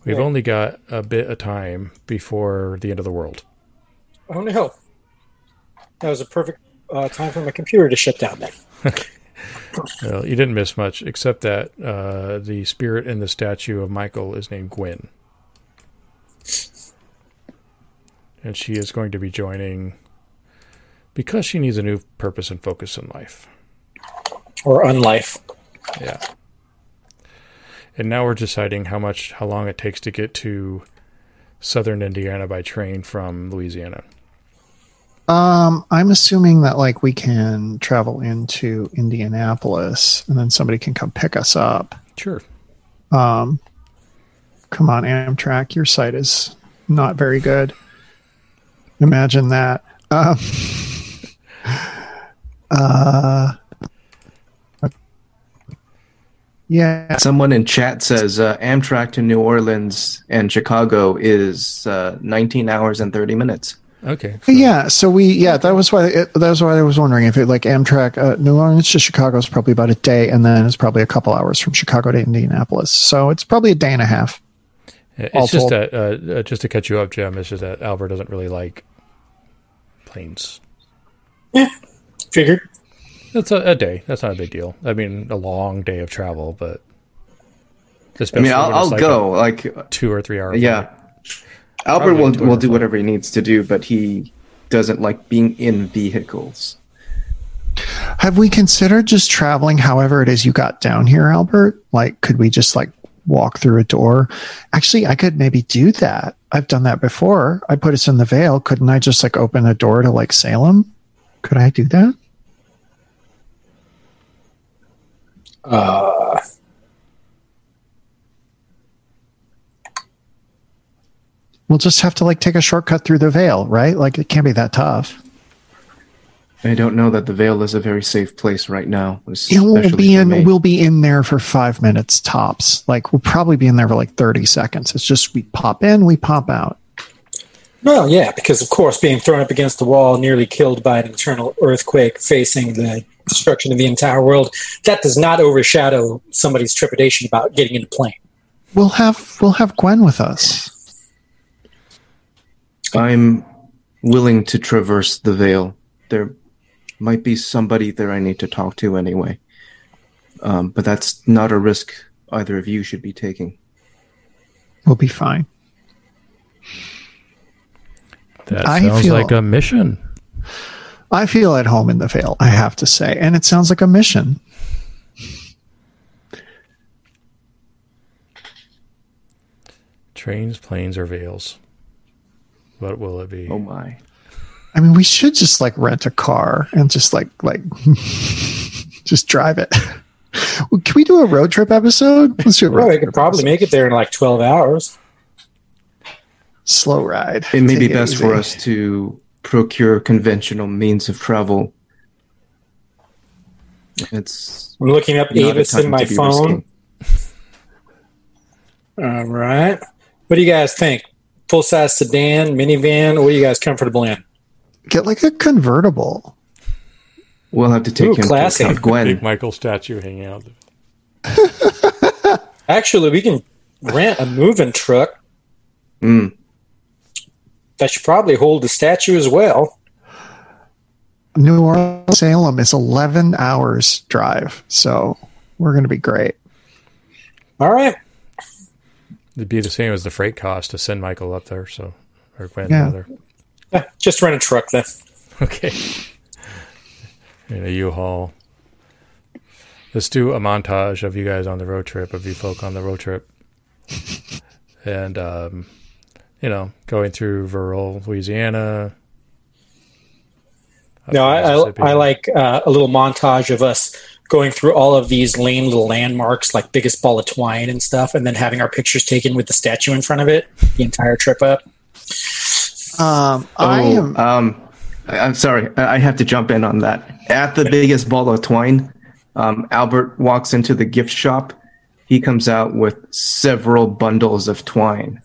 we've Yeah. only got a bit of time before the end of the world. Oh no. That was a perfect uh, time for my computer to shut down then. Well, you didn't miss much, except that uh, the spirit in the statue of Michael is named Gwen. And she is going to be joining because she needs a new purpose and focus in life. Or unlife. Yeah. And now we're deciding how much, how long it takes to get to southern Indiana by train from Louisiana. um, I'm assuming that like we can travel into Indianapolis and then somebody can come pick us up. Sure. Um, come on, Amtrak, your site is not very good. Imagine that. Um, uh, yeah, Someone in chat says uh, Amtrak to New Orleans and Chicago is uh, 19 hours and 30 minutes. Okay. yeah. So we, yeah, that was why it, that was why I was wondering if it like Amtrak uh, New Orleans to Chicago is probably about a day, and then it's probably a couple hours from Chicago to Indianapolis. So it's probably a day and a half. It's just told. that, uh, uh, just to catch you up, Jim, it's just that Albert doesn't really like planes. Yeah. Figured. That's a, a day. That's not a big deal. I mean, a long day of travel, but I mean, I'll, when it's I'll like go. Like, two or three hours. yeah. Albert Probably will, two or will do five. whatever he needs to do, but he doesn't like being in vehicles. Have we considered just traveling however it is you got down here, Albert? Like, could we just like walk through a door? Actually, I could maybe do that. I've done that before. I put us in the veil. Couldn't I just like open a door to like Salem? Could I do that? Uh, We'll just have to like take a shortcut through the veil, right? Like it can't be that tough. I don't know that the Veil is a very safe place right now. Yeah, we'll be in. We'll be in there for five minutes tops. Like we'll probably be in there for like thirty seconds. It's just we pop in, we pop out. well, yeah, because of course, being thrown up against the wall, nearly killed by an internal earthquake, facing the destruction of the entire world, that does not overshadow somebody's trepidation about getting in a plane. We'll have we'll have Gwen with us. I'm willing to traverse the Veil. There might be somebody there I need to talk to anyway. Um, but that's not a risk either of you should be taking. We'll be fine. That I sounds feel- like a mission. I feel at home in the veil. I have to say, and it sounds like a mission. Trains, planes, or veils. What will it be? Oh my. I mean, we should just like rent a car and just like like just drive it. Can we do a road trip episode? Let's do a road Well, I trip could probably episode. make it there in like 12 hours. slow ride. It may be Take best for us to procure conventional means of travel. It's I'm looking up not Avis in my phone. risky. All right. What do you guys think? Full size sedan, minivan? What are you guys comfortable in? Get like a convertible. We'll have to take Ooh, into classy. account Gwen. Big Michael statue hanging out. Actually, we can rent a moving truck. Mm. That should probably hold the statue as well. New Orleans, Salem is 11 hours drive, so we're going to be great. All right. It'd be the same as the freight cost to send Michael up there. So, or Gwen Yeah. rather. Eh, Just rent a truck then. Okay. In a U-Haul. Let's do a montage of you guys on the road trip, of you folk on the road trip, and um, you know, going through rural Louisiana. No, I, I, like uh, a little montage of us going through all of these lame little landmarks, like biggest ball of twine and stuff, and then having our pictures taken with the statue in front of it the entire trip up. Um, I Oh, am. um, I- I'm sorry. I I have to jump in on that. At the biggest ball of twine, um, Albert walks into the gift shop. He comes out with several bundles of twine,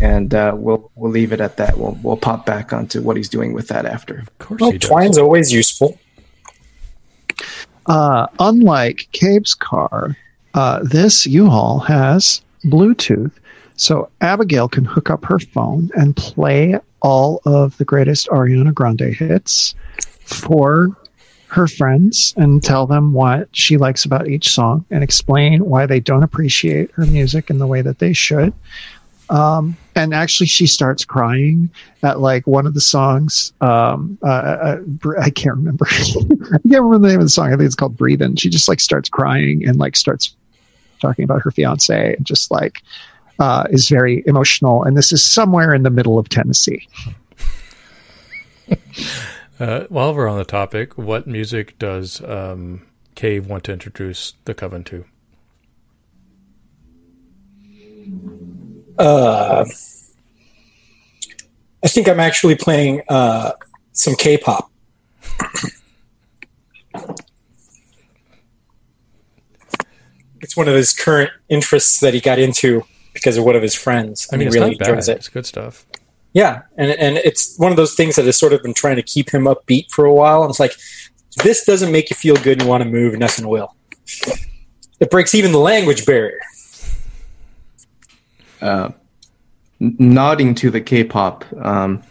and uh, we'll we'll leave it at that. We'll we'll pop back onto what he's doing with that after. Of course Well, he does. twine's always useful. Uh, unlike Cabe's car, uh, this U-Haul has Bluetooth, so Abigail can hook up her phone and play all of the greatest Ariana Grande hits for her friends and tell them what she likes about each song and explain why they don't appreciate her music in the way that they should. Um, and actually, she starts crying at like one of the songs. Um, uh, uh, Br- I can't remember. I can't remember the name of the song. I think it's called "Breathing." She just like starts crying and like starts talking about her fiance and just like uh, is very emotional. And this is somewhere in the middle of Tennessee. Uh, while we're on the topic, what music does um, Cabe want to introduce the coven to? Uh, I think I'm actually playing uh, some K-pop. it's one of his current interests that he got into because of one of his friends. I mean, really enjoys it. It's good stuff. Yeah, and and it's one of those things that has sort of been trying to keep him upbeat for a while. And it's like, this doesn't make you feel good and want to move, nothing will. It breaks even the language barrier. Uh, nodding to the K-pop, um,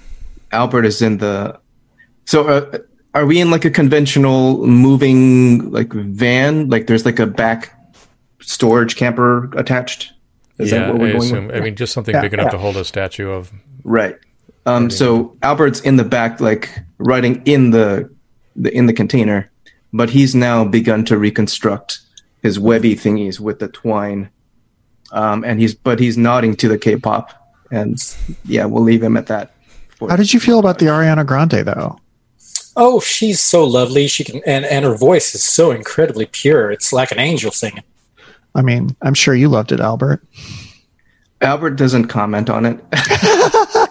Albert is in the. So, uh, are we in like a conventional moving like van? Like, there's like a back storage camper attached. Is yeah, that what we're I assume. with? I mean, just something Yeah, big enough yeah. to hold a statue of. Right. Um, so Albert's in the back, like riding in the, the in the container, but he's now begun to reconstruct his webby thingies with the twine. Um, and he's but he's nodding to the K-pop, and yeah, we'll leave him at that. for- How did you feel about the Ariana Grande though? Oh, she's so lovely. She can, and and her voice is so incredibly pure. It's like an angel singing. I mean, I'm sure you loved it, Albert. Albert doesn't comment on it.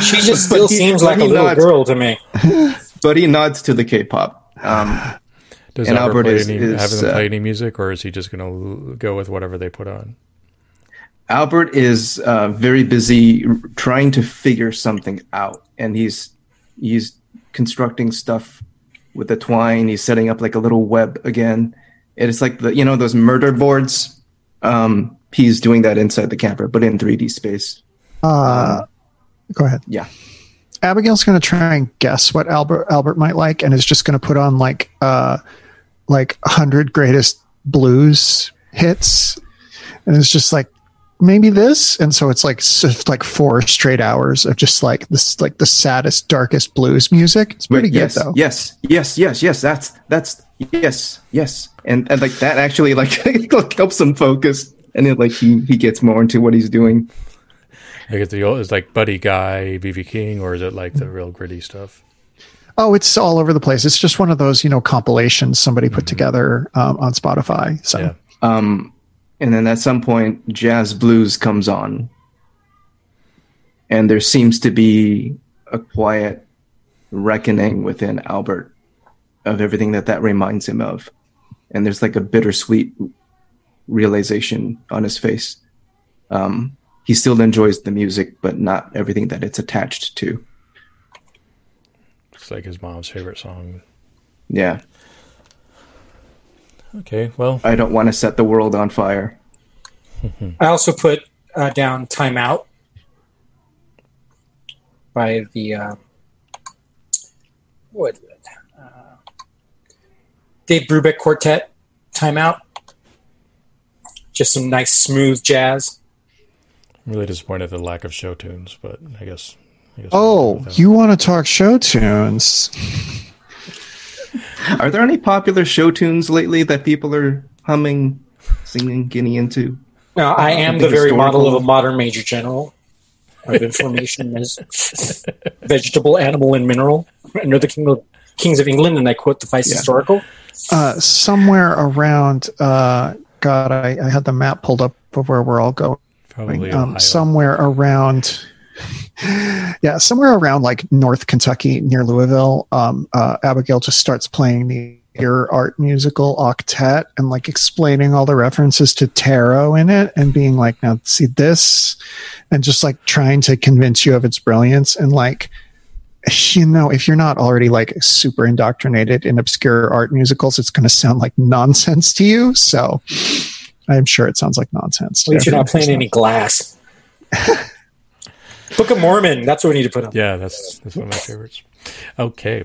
She just still he- seems like a little nods. girl to me. but he nods to the K-pop. Um, Does And Albert, Albert play is- any, is, have them uh, play any music, or is he just going to go with whatever they put on? Albert is uh, very busy trying to figure something out, and he's he's constructing stuff with the twine. He's setting up like a little web again. It's like the you know those murder boards. Um, he's doing that inside the camper, but in 3D space. Uh, go ahead. Yeah. Abigail's going to try and guess what Albert Albert might like, and is just going to put on like uh, like hundred greatest blues hits, and it's just like maybe this, and so it's like like four straight hours of just like this like the saddest, darkest blues music. It's pretty Wait, good yes, though. yes, yes, yes, yes. That's that's yes, yes, and and like that actually like like, helps him focus, and then like he he gets more into what he's doing. Like it's the old, it's like Buddy Guy, BB King, or is it like the real gritty stuff? Oh, it's all over the place. It's just one of those you know compilations somebody put together um, on Spotify. So Yeah. Um, and then at some point, jazz blues comes on, and there seems to be a quiet reckoning within Albert of everything that that reminds him of, and there's like a bittersweet realization on his face. Um, he still enjoys the music, but not everything that it's attached to. It's like his mom's favorite song. Yeah, Okay, well, I don't want to set the world on fire. I also put uh, down "Timeout" by the uh, what uh, Dave Brubeck Quartet. "Timeout," just some nice smooth jazz. I'm really disappointed at the lack of show tunes, but I guess. I guess Oh, you want to talk show tunes? Are there any popular show tunes lately that people are humming, singing, getting into? Now, I am the Something very model of a modern major general of information as vegetable, animal, and mineral. Under the king of, kings of England, and I quote the Vice Yeah. Historical. uh, somewhere around uh, God, I, I had the map pulled up of where we're all going. Probably Um, somewhere around, yeah, somewhere around like North Kentucky near Louisville. Um, uh, Abigail just starts playing the Ear Art musical octet and like explaining all the references to tarot in it and being like, now see this, and just like trying to convince you of its brilliance and like you know, if you're not already like super indoctrinated in obscure art musicals, it's going to sound like nonsense to you. So I'm sure it sounds like nonsense. to At you're not everyone playing any glass. Book of Mormon. That's what we need to put on. Yeah, that's that's one of my favorites. Okay.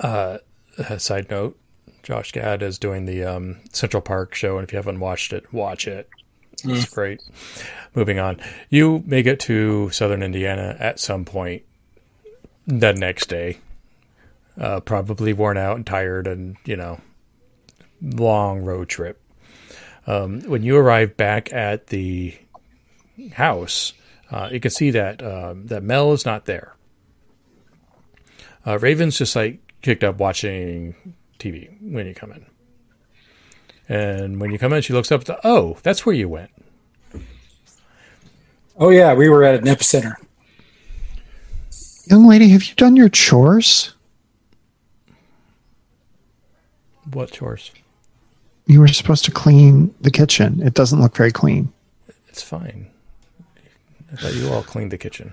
Uh, a side note: Josh Gad is doing the um, Central Park show, and if you haven't watched it, watch it. It's great. Moving on, you may get to Southern Indiana at some point the next day. Uh, probably worn out and tired, and you know, long road trip. Um, when you arrive back at the house, uh, you can see that um, that Mel is not there. Uh, Raven's just like kicked up watching TV when you come in, and when you come in, she looks up. To, oh, that's where you went. Oh yeah, we were at an epicenter. Young lady, have you done your chores? What chores? You were supposed to clean the kitchen. It doesn't look very clean. It's fine. I thought you all cleaned the kitchen.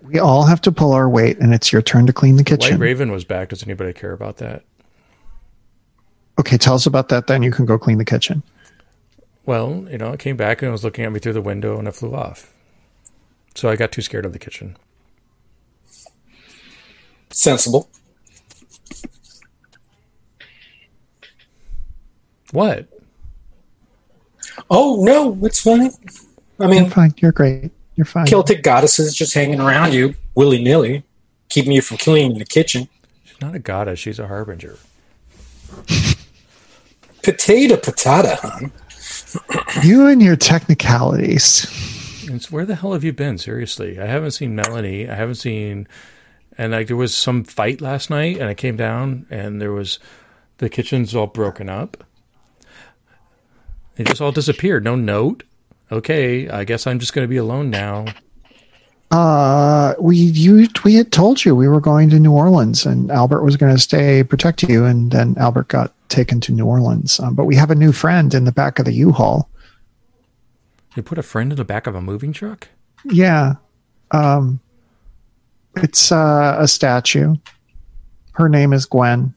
We all have to pull our weight, and it's your turn to clean the kitchen. White kitchen. Raven was back. Does anybody care about that? Okay, tell us about that. Then you can go clean the kitchen. Well, you know, it came back and it was looking at me through the window and it flew off. So I got too scared of the kitchen. Sensible. What? Oh no, it's funny. I You're mean, fine. You're great. You're fine. Celtic goddesses just hanging around you willy nilly, keeping you from cleaning the kitchen. She's not a goddess. She's a harbinger. Potato, patata, hon. You and your technicalities. Vince, where the hell have you been? Seriously, I haven't seen Melanie. I haven't seen, and like there was some fight last night, and I came down, and there was the kitchen's all broken up. It just all disappeared. No note. Okay, I guess I'm just going to be alone now. Uh, we you we had told you we were going to New Orleans, and Albert was going to stay protect you, and then Albert got taken to New Orleans. Um, but we have a new friend in the back of the U-Haul. You put a friend in the back of a moving truck? Yeah, um, it's uh, a statue. Her name is Gwen.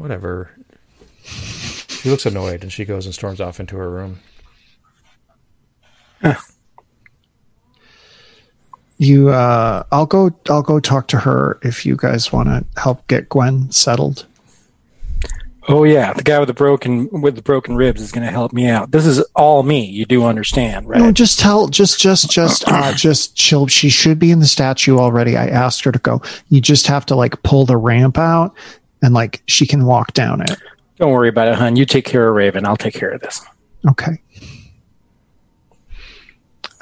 Whatever. She looks annoyed, and she goes and storms off into her room. You, uh, I'll go. I'll go talk to her if you guys want to help get Gwen settled. Oh yeah, the guy with the broken with the broken ribs is going to help me out. This is all me. You do understand, right? No, just tell. Just, just, just, uh, just chill. She should be in the statue already. I asked her to go. You just have to like pull the ramp out, and like she can walk down it. Don't worry about it, hun. You take care of Raven. I'll take care of this. Okay.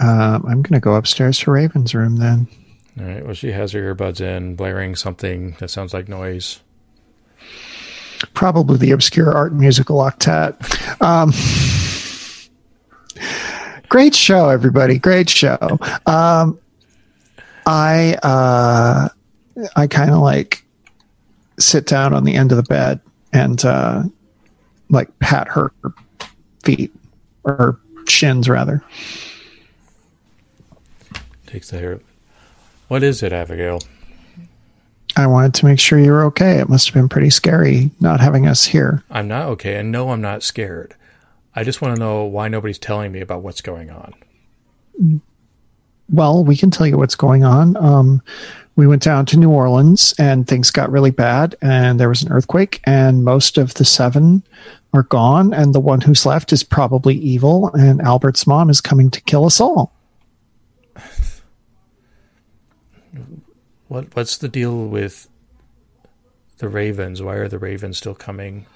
Um, I'm going to go upstairs to Raven's room then. All right. Well, she has her earbuds in, blaring something that sounds like noise. Probably the obscure art musical octet. Um, great show, everybody. Great show. Um, I uh, I kind of like sit down on the end of the bed and uh, like pat her feet or shins rather. Takes the hair. What is it, Abigail? I wanted to make sure you were okay. It must have been pretty scary not having us here. I'm not okay, and no, I'm not scared. I just want to know why nobody's telling me about what's going on. Well, we can tell you what's going on. Um, we went down to New Orleans and things got really bad, and there was an earthquake, and most of the seven are gone, and the one who's left is probably evil, and Albert's mom is coming to kill us all. What What's the deal with the Ravens? Why are the Ravens still coming?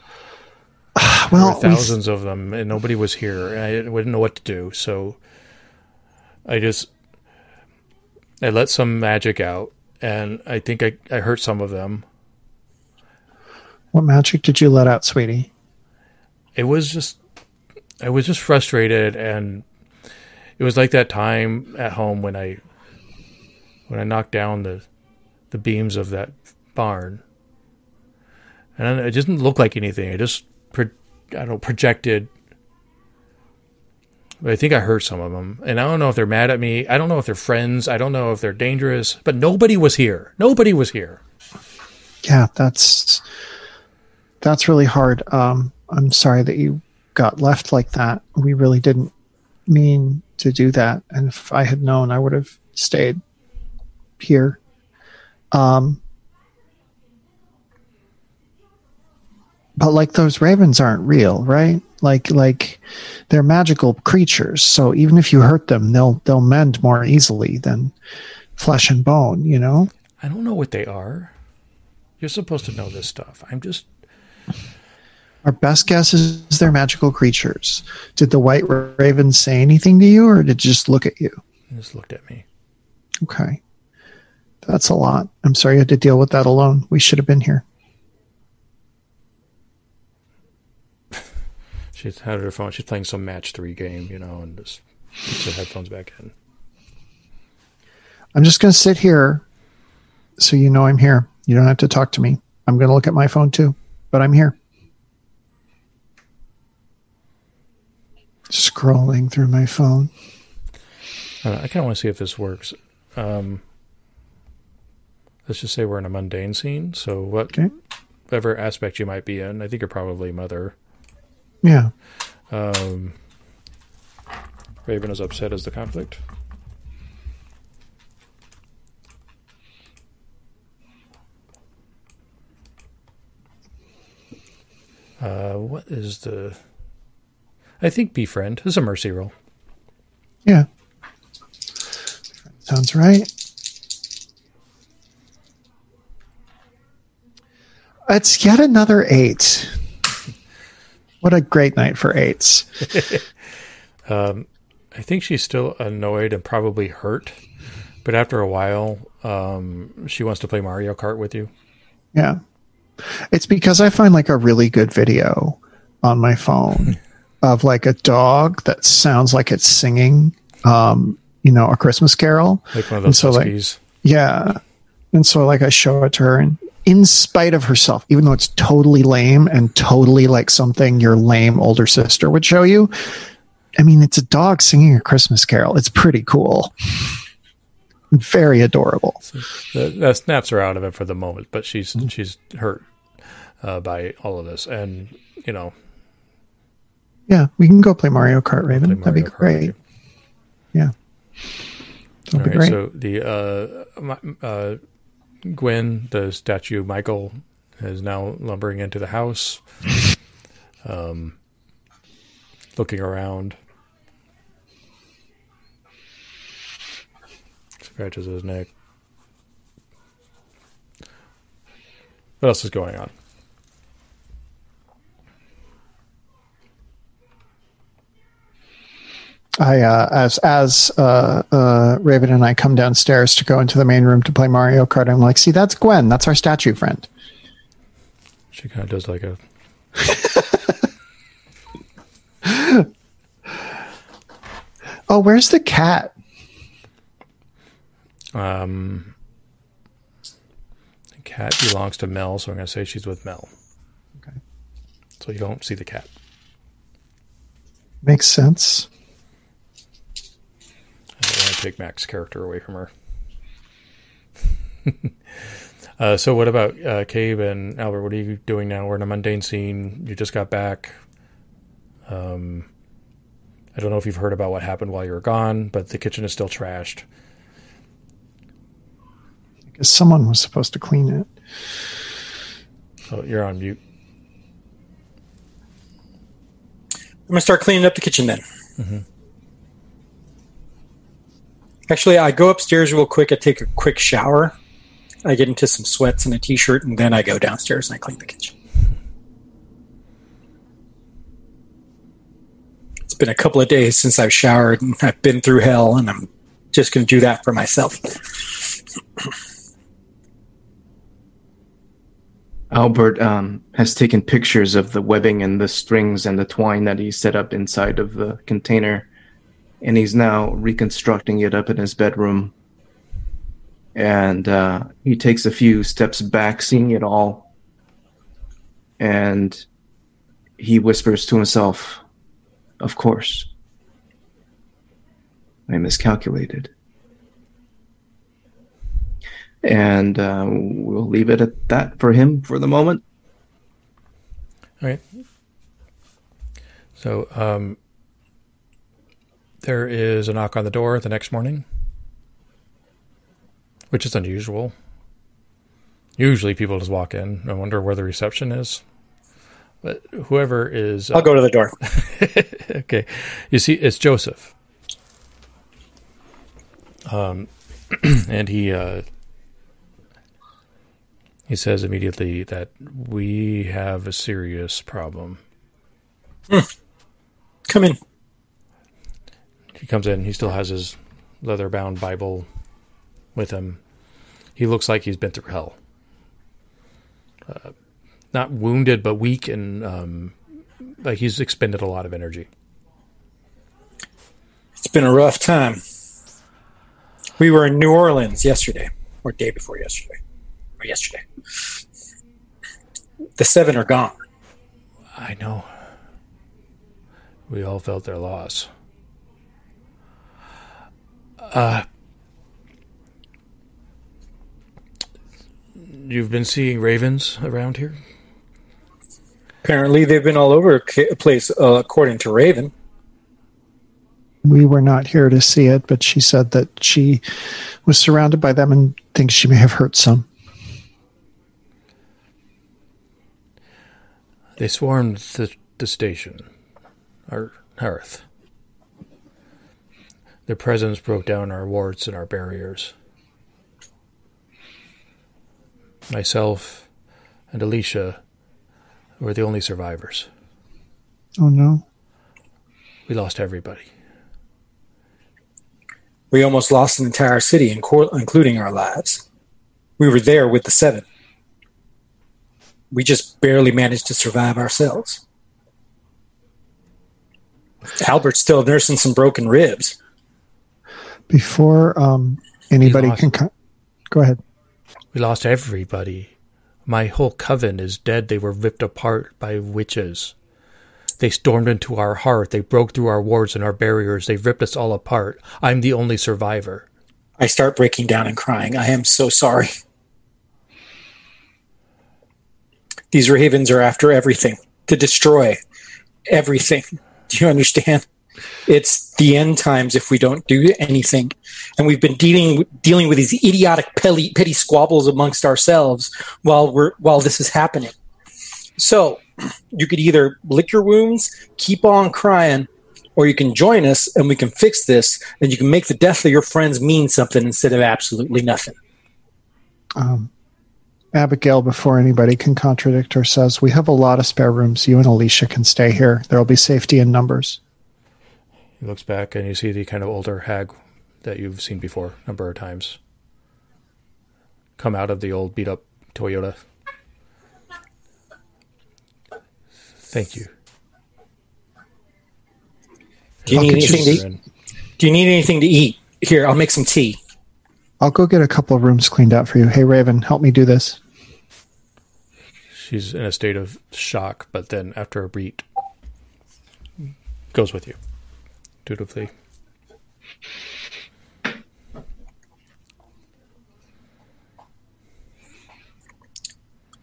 Well, there were thousands of them, and nobody was here. I didn't know what to do, so I just I let some magic out, and I think I, I hurt some of them. what magic did you let out, sweetie? It was just I was just frustrated, and it was like that time at home when I when I knocked down the the beams of that barn, and it didn't look like anything. It just pro- I don't know projected. I think I hurt some of them, and I don't know if they're mad at me. I don't know if they're friends. I don't know if they're dangerous. But nobody was here. Nobody was here. Yeah, that's that's really hard. Um, I'm sorry that you got left like that. We really didn't mean to do that, and if I had known, I would have stayed here. Um, but like those ravens aren't real, right? Like like they're magical creatures. So even if you hurt them, they'll they'll mend more easily than flesh and bone. You know. I don't know what they are. You're supposed to know this stuff. I'm just Our best guess is they're magical creatures. Did the white raven say anything to you, or did it just look at you? He just looked at me. Okay. That's a lot. I'm sorry you had to deal with that alone. We should have been here. She's had her phone. She's playing some match three game, you know, and just puts her headphones back in. I'm just going to sit here so you know I'm here. You don't have to talk to me. I'm going to look at my phone too, but I'm here. Scrolling through my phone. I, I kind of want to see if this works. Um, let's just say we're in a mundane scene. So what, Okay. whatever aspect you might be in, I think you're probably mother. Yeah. Um, Raven is upset as the conflict. Uh, what is the? I think befriend is a mercy roll. Yeah. Sounds right. It's yet another eight. What a great night for eights. I think she's still annoyed and probably hurt, but after a while, um, she wants to play Mario Kart with you. Yeah. It's because I find like a really good video on my phone of like a dog that sounds like it's singing, um, you know, a Christmas carol. Like one of And those so, like. Yeah. And so like I show it to her and in spite of herself, even though it's totally lame and totally like something your lame older sister would show you, I mean, it's a dog singing a Christmas carol. It's pretty cool. Very adorable. that, snaps her out of it for the moment, but she's she's hurt uh, by all of this, and you know, Yeah, we can go play Mario Kart, Raven. play That'd be Kart great. Yeah. That'd All be right, great. so the uh, Mi- uh, Gwen, the statue Michael, is now lumbering into the house, um, looking around, scratches his neck. What else is going on? I uh, as as uh, uh, Raven and I come downstairs to go into the main room to play Mario Kart. I'm like, see, that's Gwen. That's our statue friend. She kind of does like a Oh, where's the cat? Um, the cat belongs to Mel, so I'm going to say she's with Mel. Okay. So you don't see the cat. Makes sense. I don't want to take Mac's character away from her. uh, so what about uh, Cabe and Albert? What are you doing now? We're in a mundane scene. You just got back. Um, I don't know if you've heard about what happened while you were gone, but the kitchen is still trashed. Because someone was supposed to clean it. Oh, you're on mute. I'm gonna start cleaning up the kitchen then. Actually, I go upstairs real quick. I take a quick shower. I get into some sweats and a t-shirt, and then I go downstairs and I clean the kitchen. It's been a couple of days since I've showered, and I've been through hell, and I'm just going to do that for myself. Albert um, has taken pictures of the webbing and the strings and the twine that he set up inside of the container, and he's now reconstructing it up in his bedroom. And uh, he takes a few steps back, seeing it all, and he whispers to himself, Of course, I miscalculated. And uh, we'll leave it at that for him for the moment. All right. So um, there is a knock on the door the next morning, which is unusual. Usually people just walk in. I wonder where the reception is. But whoever is. uh, I'll go to the door. okay. You see, it's Joseph. Um, and he uh, he says immediately that we have a serious problem. Come in. He comes in. He still has his leather-bound Bible with him. He looks like he's been through hell. Uh, not wounded, but weak, and um, like he's expended a lot of energy. It's been a rough time. We were in New Orleans yesterday, or day before yesterday, or yesterday. The seven are gone. I know. We all felt their loss. Uh, you've been seeing ravens around here? Apparently, they've been all over the place, uh, according to Raven. We were not here to see it, but she said that she was surrounded by them and thinks she may have hurt some. They swarmed the, the station, our hearth. Their presence broke down our wards and our barriers. Myself and Alicia were the only survivors. Oh no. We lost everybody. We almost lost an entire city, including our lives. We were there with the seven. We just barely managed to survive ourselves. Albert's still nursing some broken ribs. Before um, anybody lost- can co- go ahead. We lost everybody. My whole coven is dead. They were ripped apart by witches. They stormed into our heart. They broke through our wards and our barriers. They ripped us all apart. I'm the only survivor. I start breaking down and crying. I am so sorry. These ravens are after everything to destroy everything. Do you understand? It's the end times if we don't do anything, and we've been dealing dealing with these idiotic petty, petty squabbles amongst ourselves while we're while this is happening. So, you could either lick your wounds, keep on crying, or you can join us and we can fix this, and you can make the death of your friends mean something instead of absolutely nothing. Um, Abigail, before anybody can contradict her, says, We have a lot of spare rooms. You and Alicia can stay here. There will be safety in numbers. He looks back and you see the kind of older hag that you've seen before a number of times come out of the old beat up Toyota. Thank you. Do you I'll need anything to And Do you need anything to eat? Here, I'll make some tea. I'll go get a couple of rooms cleaned out for you. Hey, Raven, help me do this. she's in a state of shock, but then after a beat, goes with you dutifully.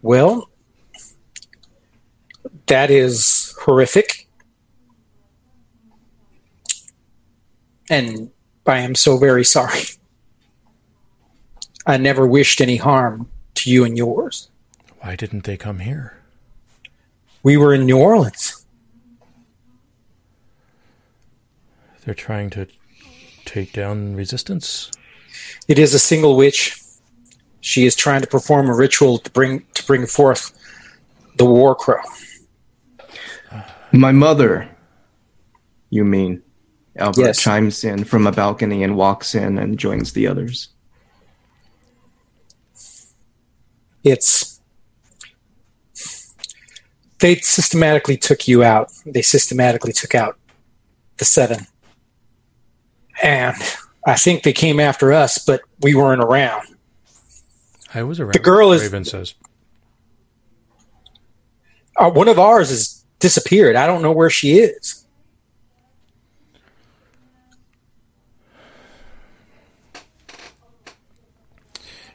Well, that is horrific. And I am so very sorry. I never wished any harm to you and yours. Why didn't they come here? We were in New Orleans. They're trying to take down resistance. It is a single witch. She is trying to perform a ritual to bring to bring forth the war crow. My mother, you mean? Albert Yes. chimes in from a balcony and walks in and joins the others. It's they systematically took you out. They systematically took out the seven. And I think they came after us, but we weren't around. I was around. The girl is- Raven says. Uh, one of ours has disappeared. I don't know where she is.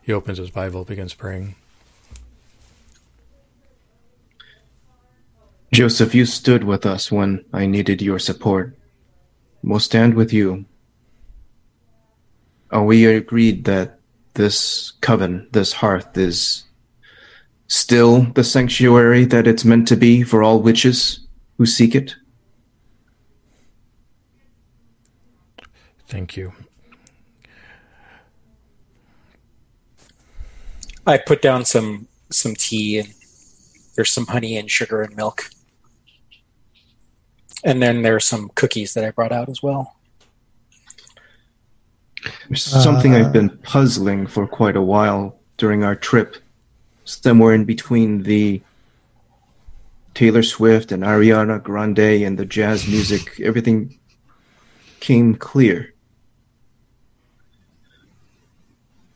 He opens his Bible, begins praying. Joseph, you stood with us when I needed your support. We'll stand with you. Are we agreed that this coven, this hearth, is still the sanctuary that it's meant to be for all witches who seek it? Thank you. I put down some some tea and there's some honey and sugar and milk. And then there's some cookies that I brought out as well. There's something Uh. I've been puzzling for quite a while during our trip, somewhere in between the Taylor Swift and Ariana Grande and the jazz music, everything came clear.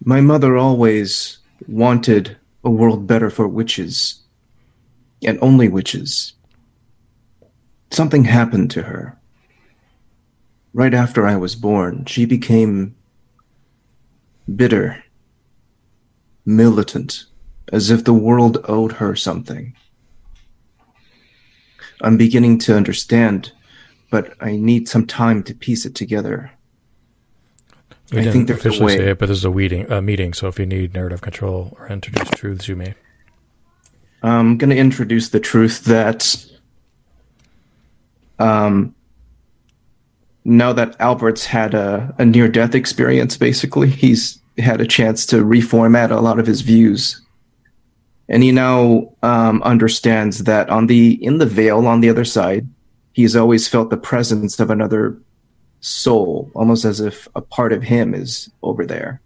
My mother always wanted a world better for witches, and only witches. Something happened to her. Right after I was born, she became bitter, militant, as if the world owed her something. I'm beginning to understand, but I need some time to piece it together. We I didn't think there's a officially way. say it, but this is a meeting, a meeting. So if you need narrative control or introduce truths, you may. I'm going to introduce the truth that um, now that Albert's had a, a near death experience, basically, he's had a chance to reformat a lot of his views. And he now um, understands that on the in the veil on the other side, he's always felt the presence of another soul, almost as if a part of him is over there.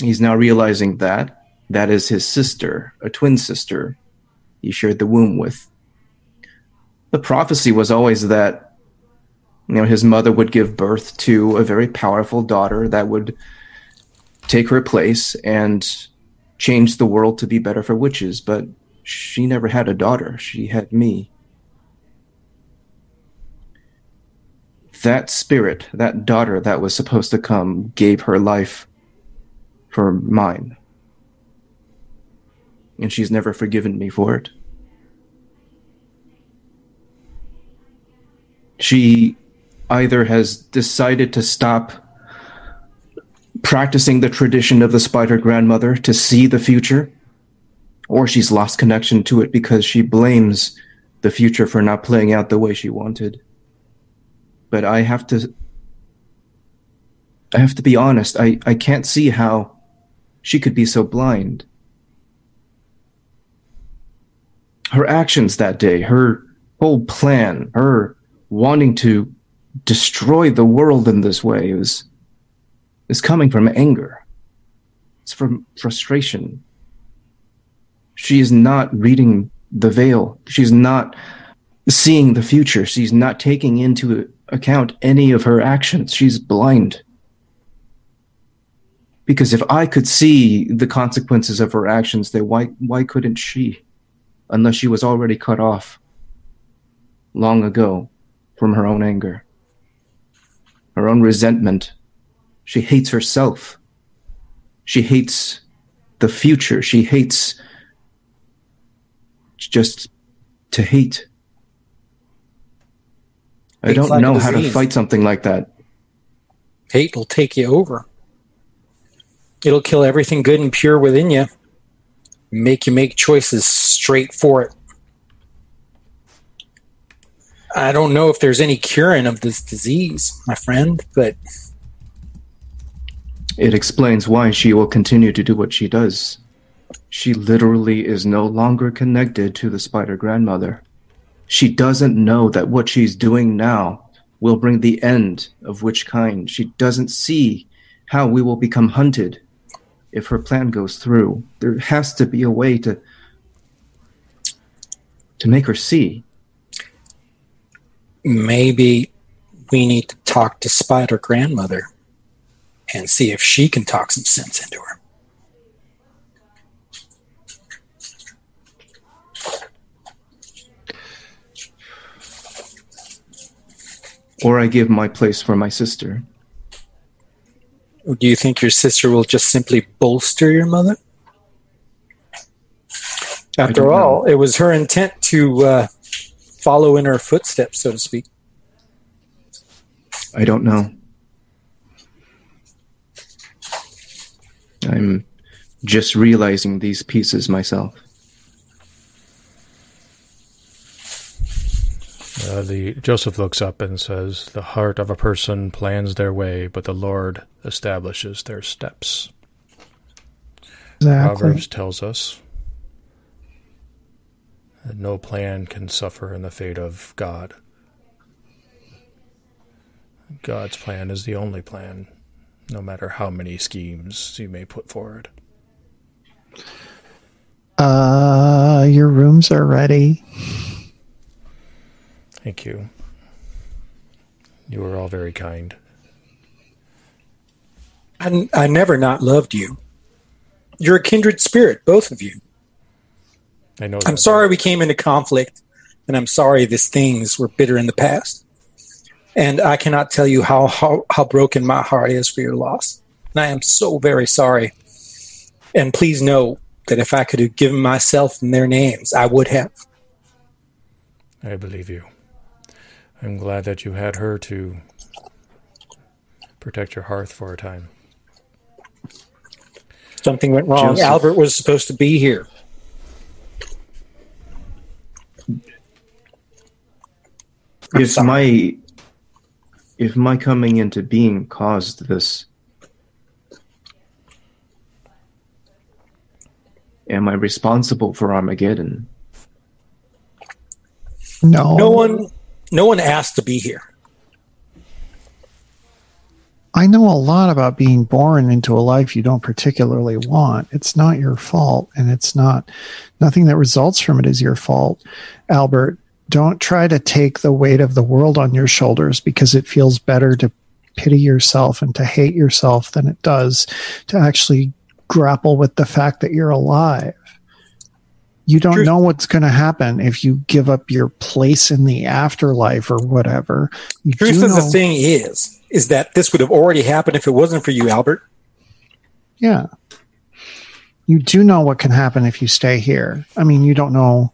He's now realizing that that is his sister, a twin sister he shared the womb with. The prophecy was always that you know his mother would give birth to a very powerful daughter that would take her place and change the world to be better for witches, but she never had a daughter. She had me. That spirit, that daughter that was supposed to come, gave her life for mine. And she's never forgiven me for it. She either has decided to stop practicing the tradition of the spider grandmother to see the future, or she's lost connection to it because she blames the future for not playing out the way she wanted. But I have to I have to be honest, I, I can't see how she could be so blind. Her actions that day, her whole plan, her wanting to destroy the world in this way is is coming from anger. It's from frustration. She is not reading the veil. She's not seeing the future. She's not taking into account any of her actions. She's blind. Because if I could see the consequences of her actions, then why why couldn't she? Unless she was already cut off long ago from her own anger, her own resentment. She hates herself. She hates the future. She hates just to hate. I don't like know how to fight something like that. Hate will take you over. It'll kill everything good and pure within you. Make you make choices straight for it. I don't know if there's any curing of this disease, my friend, but It explains why she will continue to do what she does. She literally is no longer connected to the spider grandmother. She doesn't know that what she's doing now will bring the end of witch kind. She doesn't see how we will become hunted if her plan goes through. There has to be a way to to make her see. Maybe we need to talk to Spider Grandmother and see if she can talk some sense into her. Or I give my place for my sister. Do you think your sister will just simply bolster your mother? After all, it was her intent to uh, follow in her footsteps, so to speak. I don't know. I'm just realizing these pieces myself. Uh, the Joseph looks up and says, "The heart of a person plans their way, but the Lord establishes their steps." Exactly. Proverbs tells us that no plan can suffer in the fate of God. God's plan is the only plan, no matter how many schemes you may put forward. Uh, your rooms are ready. Thank you. You were all very kind. I, I never not loved you. You're a kindred spirit, both of you. I know. I'm that. sorry we came into conflict, and I'm sorry these things were bitter in the past. And I cannot tell you how, how, how broken my heart is for your loss. And I am so very sorry. And please know that if I could have given myself in their names, I would have. I believe you. I'm glad that you had her to protect your hearth for a time. Something went wrong. Joseph. Albert was supposed to be here. If my if my coming into being caused this am i responsible for armageddon No. No one no one asked to be here. I know a lot about being born into a life you don't particularly want. It's not your fault, and it's not nothing that results from it is your fault. Albert, don't try to take the weight of the world on your shoulders because it feels better to pity yourself and to hate yourself than it does to actually grapple with the fact that you're alive. You don't know what's going to happen if you give up your place in the afterlife or whatever. You Truth of the thing is, is that this would have already happened if it wasn't for you, Albert. Yeah. You do know what can happen if you stay here. I mean, you don't know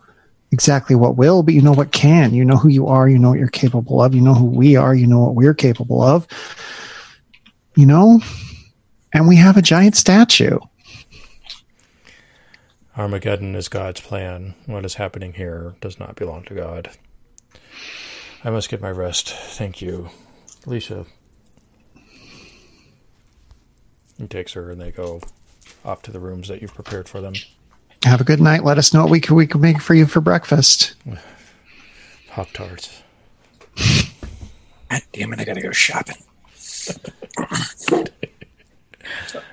exactly what will, but you know what can. You know who you are. You know what you're capable of. You know who we are. You know what we're capable of. You know? And we have a giant statue. Armageddon is God's plan. What is happening here does not belong to God. I must get my rest. Thank you. Alicia. He takes her and they go off to the rooms that you've prepared for them. Have a good night. Let us know what we can, we can make for you for breakfast. Pop tarts. God damn it, I gotta go shopping.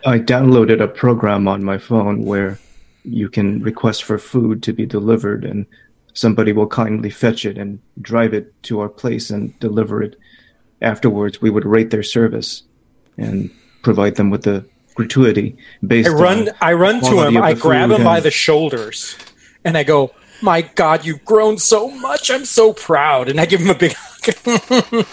I downloaded a program on my phone where you can request for food to be delivered and somebody will kindly fetch it and drive it to our place and deliver it. Afterwards, we would rate their service and provide them with the gratuity based I run, on I run to him, I grab food him by the shoulders, and I go, "My God, you've grown so much! I'm so proud!" And I give him a big. hug.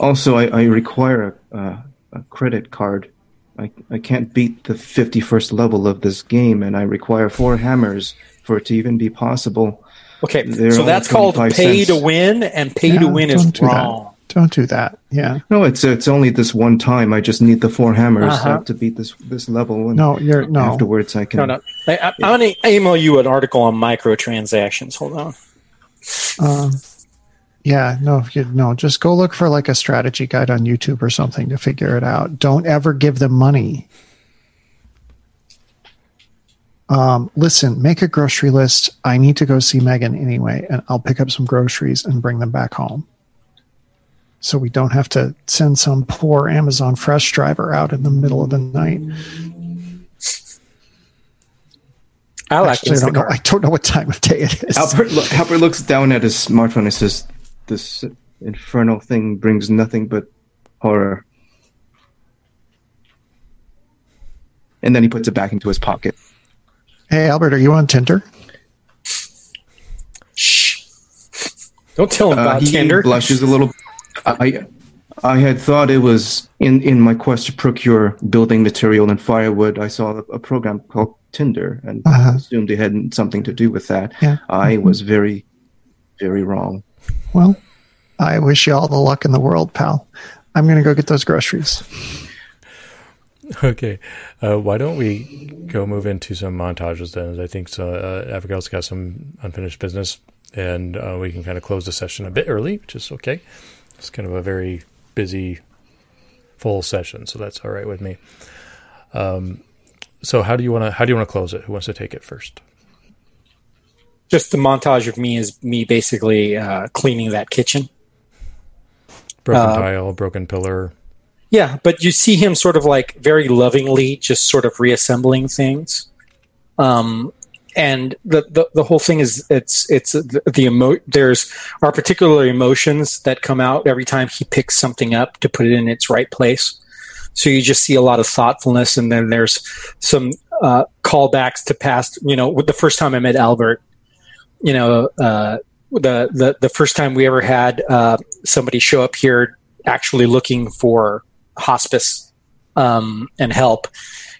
Also, I, I require a, uh, a credit card. I, I can't beat the 51st level of this game, and I require four hammers for it to even be possible. okay, They're so that's called pay cents. to win, and pay to win is don't that. Wrong. Don't do that. Yeah. No, it's it's only this one time. I just need the four hammers Uh-huh. uh, to beat this this level. And No, you're no. Afterwards, I can. No, no. I, I, I'm going to email you an article on microtransactions. Hold on. Um, yeah, no, you, no. Just go look for like a strategy guide on YouTube or something to figure it out. Don't ever give them money. Um, listen, make a grocery list. I need to go see Megan anyway, and I'll pick up some groceries and bring them back home. So we don't have to send some poor Amazon Fresh driver out in the middle of the night. I'll Actually, I don't know. I don't know what time of day it is. Albert, look, Albert looks down at his smartphone and says, "This infernal thing brings nothing but horror." And then he puts it back into his pocket. Hey, Albert, are you on Tinder? Shh. Don't tell him Uh, about he Tinder. blushes a little. I, I had thought it was in in my quest to procure building material and firewood. I saw a, a program called Tinder and Uh-huh. assumed it had something to do with that. Yeah. I was very, very wrong. Well, I wish you all the luck in the world, pal. I'm going to go get those groceries. Okay, uh, why don't we go move into some montages then? I think so. Uh, Abigail's got some unfinished business, and uh, we can kind of close the session a bit early, which is okay. It's kind of a very busy, full session, so that's all right with me. Um, so how do you want to how do you want to close it? Who wants to take it first? Just the montage of me is me basically uh, cleaning that kitchen. Broken Uh, tile, broken pillar. Yeah, but you see him sort of like very lovingly just sort of reassembling things. Um, and the, the the whole thing is it's it's the, the emo- there's are particular emotions that come out every time he picks something up to put it in its right place. So you just see a lot of thoughtfulness, and then there's some uh, callbacks to past. You know, the first time I met Albert, you know, uh, the the the first time we ever had uh, somebody show up here actually looking for hospice um, and help.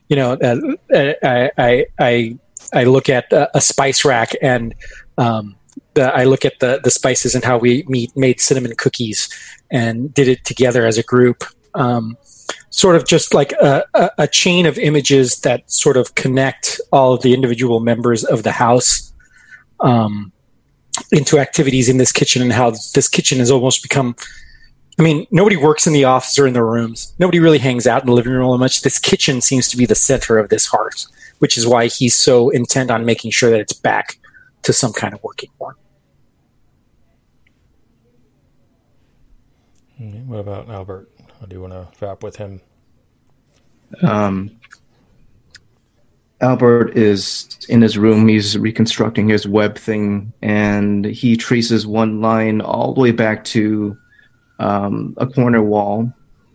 You know, uh, I, I I I look at a, a spice rack and um, the, I look at the the spices and how we meet, made cinnamon cookies and did it together as a group. Um, sort of just like a, a, a chain of images that sort of connect all of the individual members of the house um, into activities in this kitchen and how this kitchen has almost become I mean, nobody works in the office or in their rooms. Nobody really hangs out in the living room much. This kitchen seems to be the center of this hearth, which is why he's so intent on making sure that it's back to some kind of working form. What about Albert? How do you want to wrap with him? Um, Albert is in his room. He's reconstructing his web thing, and he traces one line all the way back to um, a corner wall,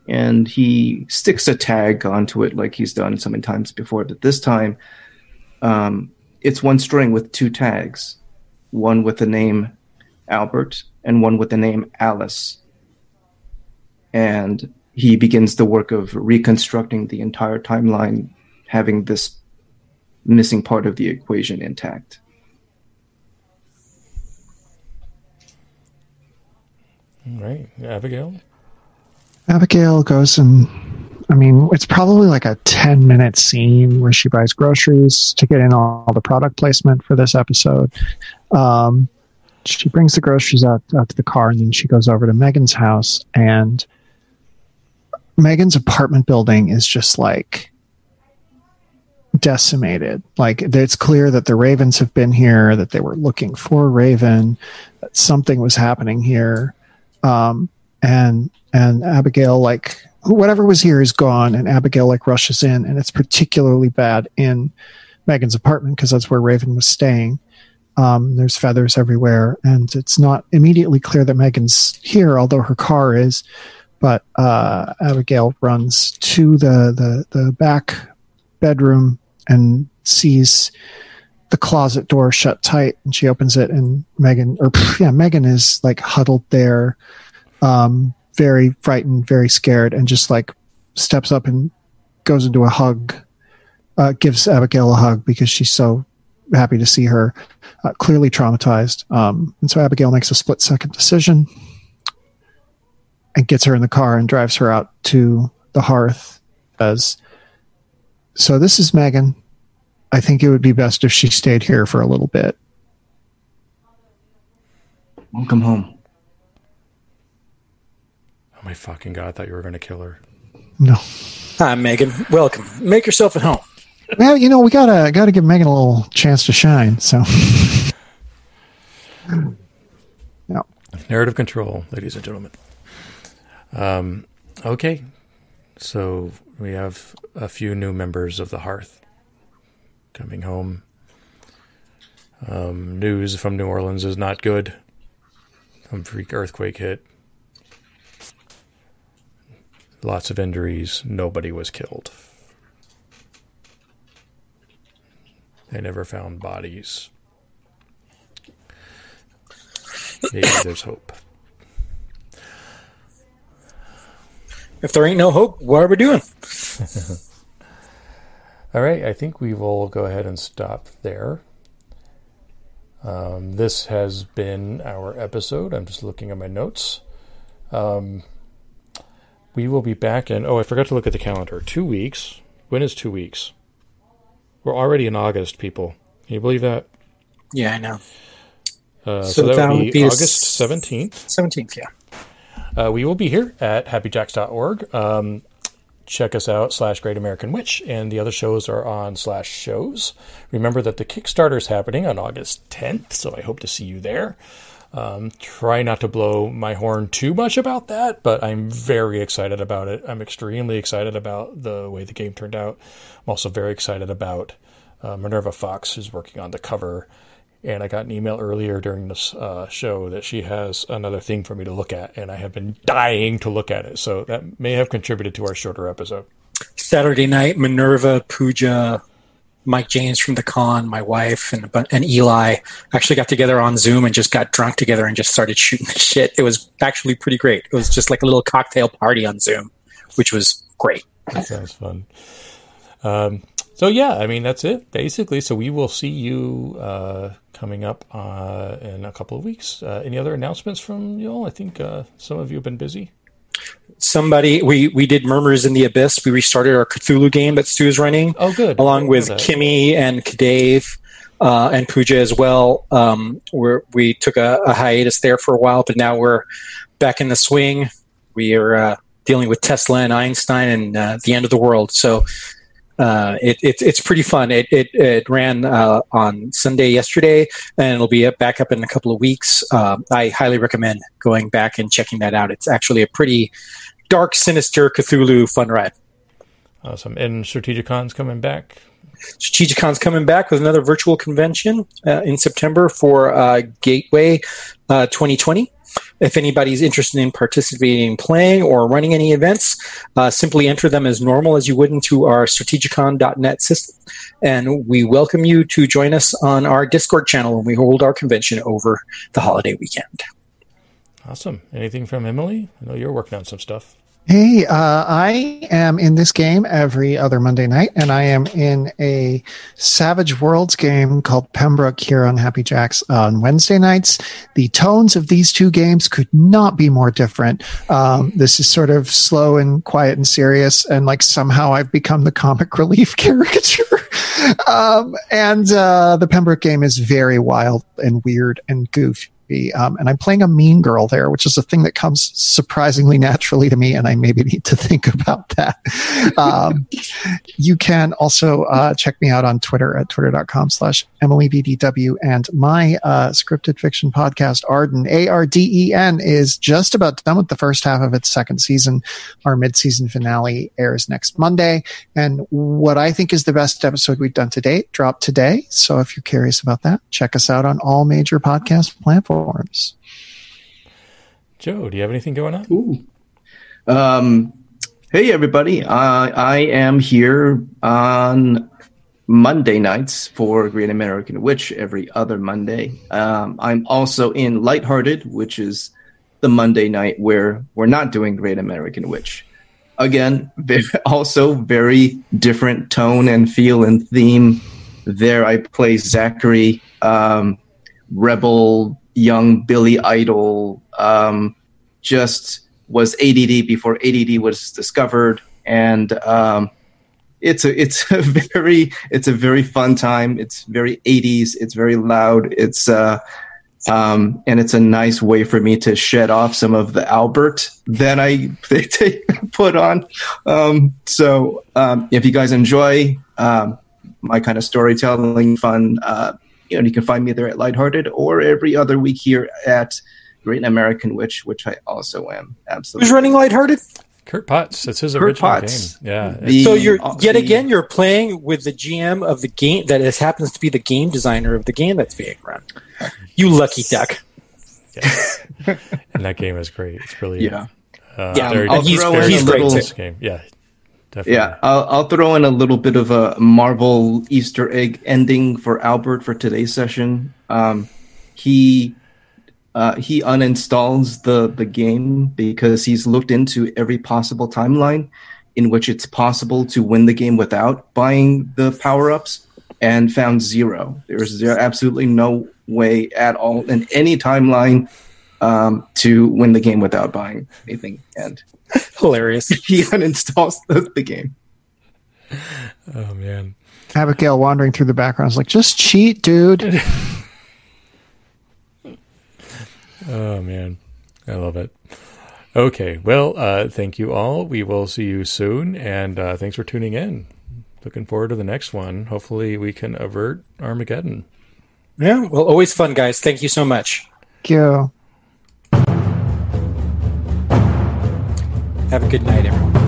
and he sticks a tag onto it like he's done so many times before. But this time, um, it's one string with two tags, one with the name Albert and one with the name Alice. And he begins the work of reconstructing the entire timeline, having this missing part of the equation intact. Right, Abigail. Abigail goes and I mean, it's probably like a 10 minute scene where she buys groceries to get in all the product placement for this episode. Um, she brings the groceries out, out to the car and then she goes over to Megan's house. And Megan's apartment building is just like decimated. Like, it's clear that the Ravens have been here, that they were looking for Raven, that something was happening here. Um, and and Abigail like whatever was here is gone, and Abigail like rushes in, and it's particularly bad in Megan's apartment because that's where Raven was staying. Um, there's feathers everywhere, and it's not immediately clear that Megan's here, although her car is. But uh, Abigail runs to the, the the back bedroom and sees the closet door shut tight, and she opens it, and Megan or yeah, Megan is like huddled there um, very frightened, very scared, and just like steps up and goes into a hug, uh, gives Abigail a hug because she's so happy to see her, uh, clearly traumatized. Um, and so Abigail makes a split second decision and gets her in the car and drives her out to the hearth. As so, this is Megan. I think it would be best if she stayed here for a little bit. Welcome home. My fucking god! I thought you were going to kill her. No. Hi, Megan. Welcome. Make yourself at home. Well, you know, we gotta gotta give Megan a little chance to shine. So, yeah. Narrative control, ladies and gentlemen. Um, okay, so we have a few new members of the Hearth coming home. Um, news from New Orleans is not good. Some freak earthquake hit. Lots of injuries. Nobody was killed. They never found bodies. Maybe there's hope. If there ain't no hope, what are we doing? All right, I think we will go ahead and stop there. Um, this has been our episode. I'm just looking at my notes. Um, we will be back in. Oh, I forgot to look at the calendar. Two weeks. When is two weeks? We're already in August, people. Can you believe that? Yeah, I know. Uh, so, So that that would be be August s- 17th. 17th, yeah. Uh, we will be here at happyjacks.org. Um, check us out slash Great American Witch, and the other shows are on slash shows. Remember that the Kickstarter is happening on August 10th, so I hope to see you there. Um, try not to blow my horn too much about that, but I'm very excited about it. I'm extremely excited about the way the game turned out. I'm also very excited about uh, Minerva Fox, who's working on the cover. And I got an email earlier during this uh, show that she has another thing for me to look at, and I have been dying to look at it. So that may have contributed to our shorter episode. Saturday night, Minerva, Pooja, Mike James from the con, my wife, and and Eli actually got together on Zoom and just got drunk together and just started shooting the shit. It was actually pretty great. It was just like a little cocktail party on Zoom, which was great. That sounds fun. Um, so yeah, I mean that's it basically. So we will see you uh, coming up uh, in a couple of weeks. Uh, any other announcements from y'all? I think uh, some of you have been busy. Somebody, we we did Murmurs in the Abyss. We restarted our Cthulhu game that Stu is running. Oh, good. along with. Kimmy and Kadave uh, and Pooja as well. Um, we're, we took a, a hiatus there for a while, but now we're back in the swing. We are uh, dealing with Tesla and Einstein and uh, the end of the world. So uh, it, it, it's pretty fun. It, it, it ran uh, on Sunday yesterday, and it'll be back up in a couple of weeks. Uh, I highly recommend going back and checking that out. It's actually a pretty dark, sinister Cthulhu fun ride. Awesome. And Strategicon's coming back. Strategicon's coming back with another virtual convention uh, in September for uh, Gateway 2020. If anybody's interested in participating, playing, or running any events, uh, simply enter them as normal as you would into our strategicon.net system. And we welcome you to join us on our Discord channel when we hold our convention over the holiday weekend. Awesome. Anything from Emily? I know you're working on some stuff. Hey, uh, I am in this game every other Monday night, and I am in a Savage Worlds game called Pembroke here on Happy Jacks on Wednesday nights. The tones of these two games could not be more different. Um, this is sort of slow and quiet and serious, and like somehow I've become the comic relief caricature. um, and uh, the Pembroke game is very wild and weird and goofy um, and I'm playing a mean girl there, which is a thing that comes surprisingly naturally to me, and I maybe need to think about that. Um, you can also uh, check me out on Twitter at twitter.com slash EmilyVDW, and my uh, scripted fiction podcast, Arden, A-R-D-E-N, is just about done with the first half of its second season. Our mid-season finale airs next Monday, and what I think is the best episode we've done to date dropped today. So if you're curious about that, check us out on all major podcast platforms platforms. Joe, do you have anything going on? Ooh. Um, hey, everybody. Uh, I am here on Monday nights for Great American Witch every other Monday. Um, I'm also in Lighthearted, which is the Monday night where we're not doing Great American Witch. Again, also very different tone and feel and theme. There, I play Zachary, um, rebel young Billy Idol um, just was ADD before ADD was discovered, and um, it's a it's a very it's a very fun time. It's very 80s. It's very loud. It's uh, um, and it's a nice way for me to shed off some of the Albert that I they, they put on. Um, so um, if you guys enjoy um, my kind of storytelling, fun, uh, you know, you can find me there at Lighthearted or every other week here at Great American Witch, which I also am. Absolutely. Who's running Lighthearted? Kurt Potts. It's his Kurt original Potts. game. Yeah. The- So you're uh, yet the- again you're playing with the GM of the game that is, happens to be the game designer of the game that's being run. You lucky duck. Yes. and that game is great. It's brilliant. Yeah. Uh, Yeah, very, I'll throw in a little. too. game. Yeah. Definitely. Yeah, I'll, I'll throw in a little bit of a Marvel Easter egg ending for Albert for today's session. Um, he uh, he uninstalls the the game because he's looked into every possible timeline in which it's possible to win the game without buying the power ups, and found zero. There's there absolutely no way at all in any timeline um, to win the game without buying anything, and Hilarious. he uninstalls the, the game. Oh, man. Abigail wandering through the background is like, just cheat, dude. Oh, man. I love it. Okay. Well, uh, thank you all. We will see you soon. And uh, thanks for tuning in. Looking forward to the next one. Hopefully, we can avert Armageddon. Yeah, well, always fun, guys. Thank you so much. Go. Have a good night, everyone.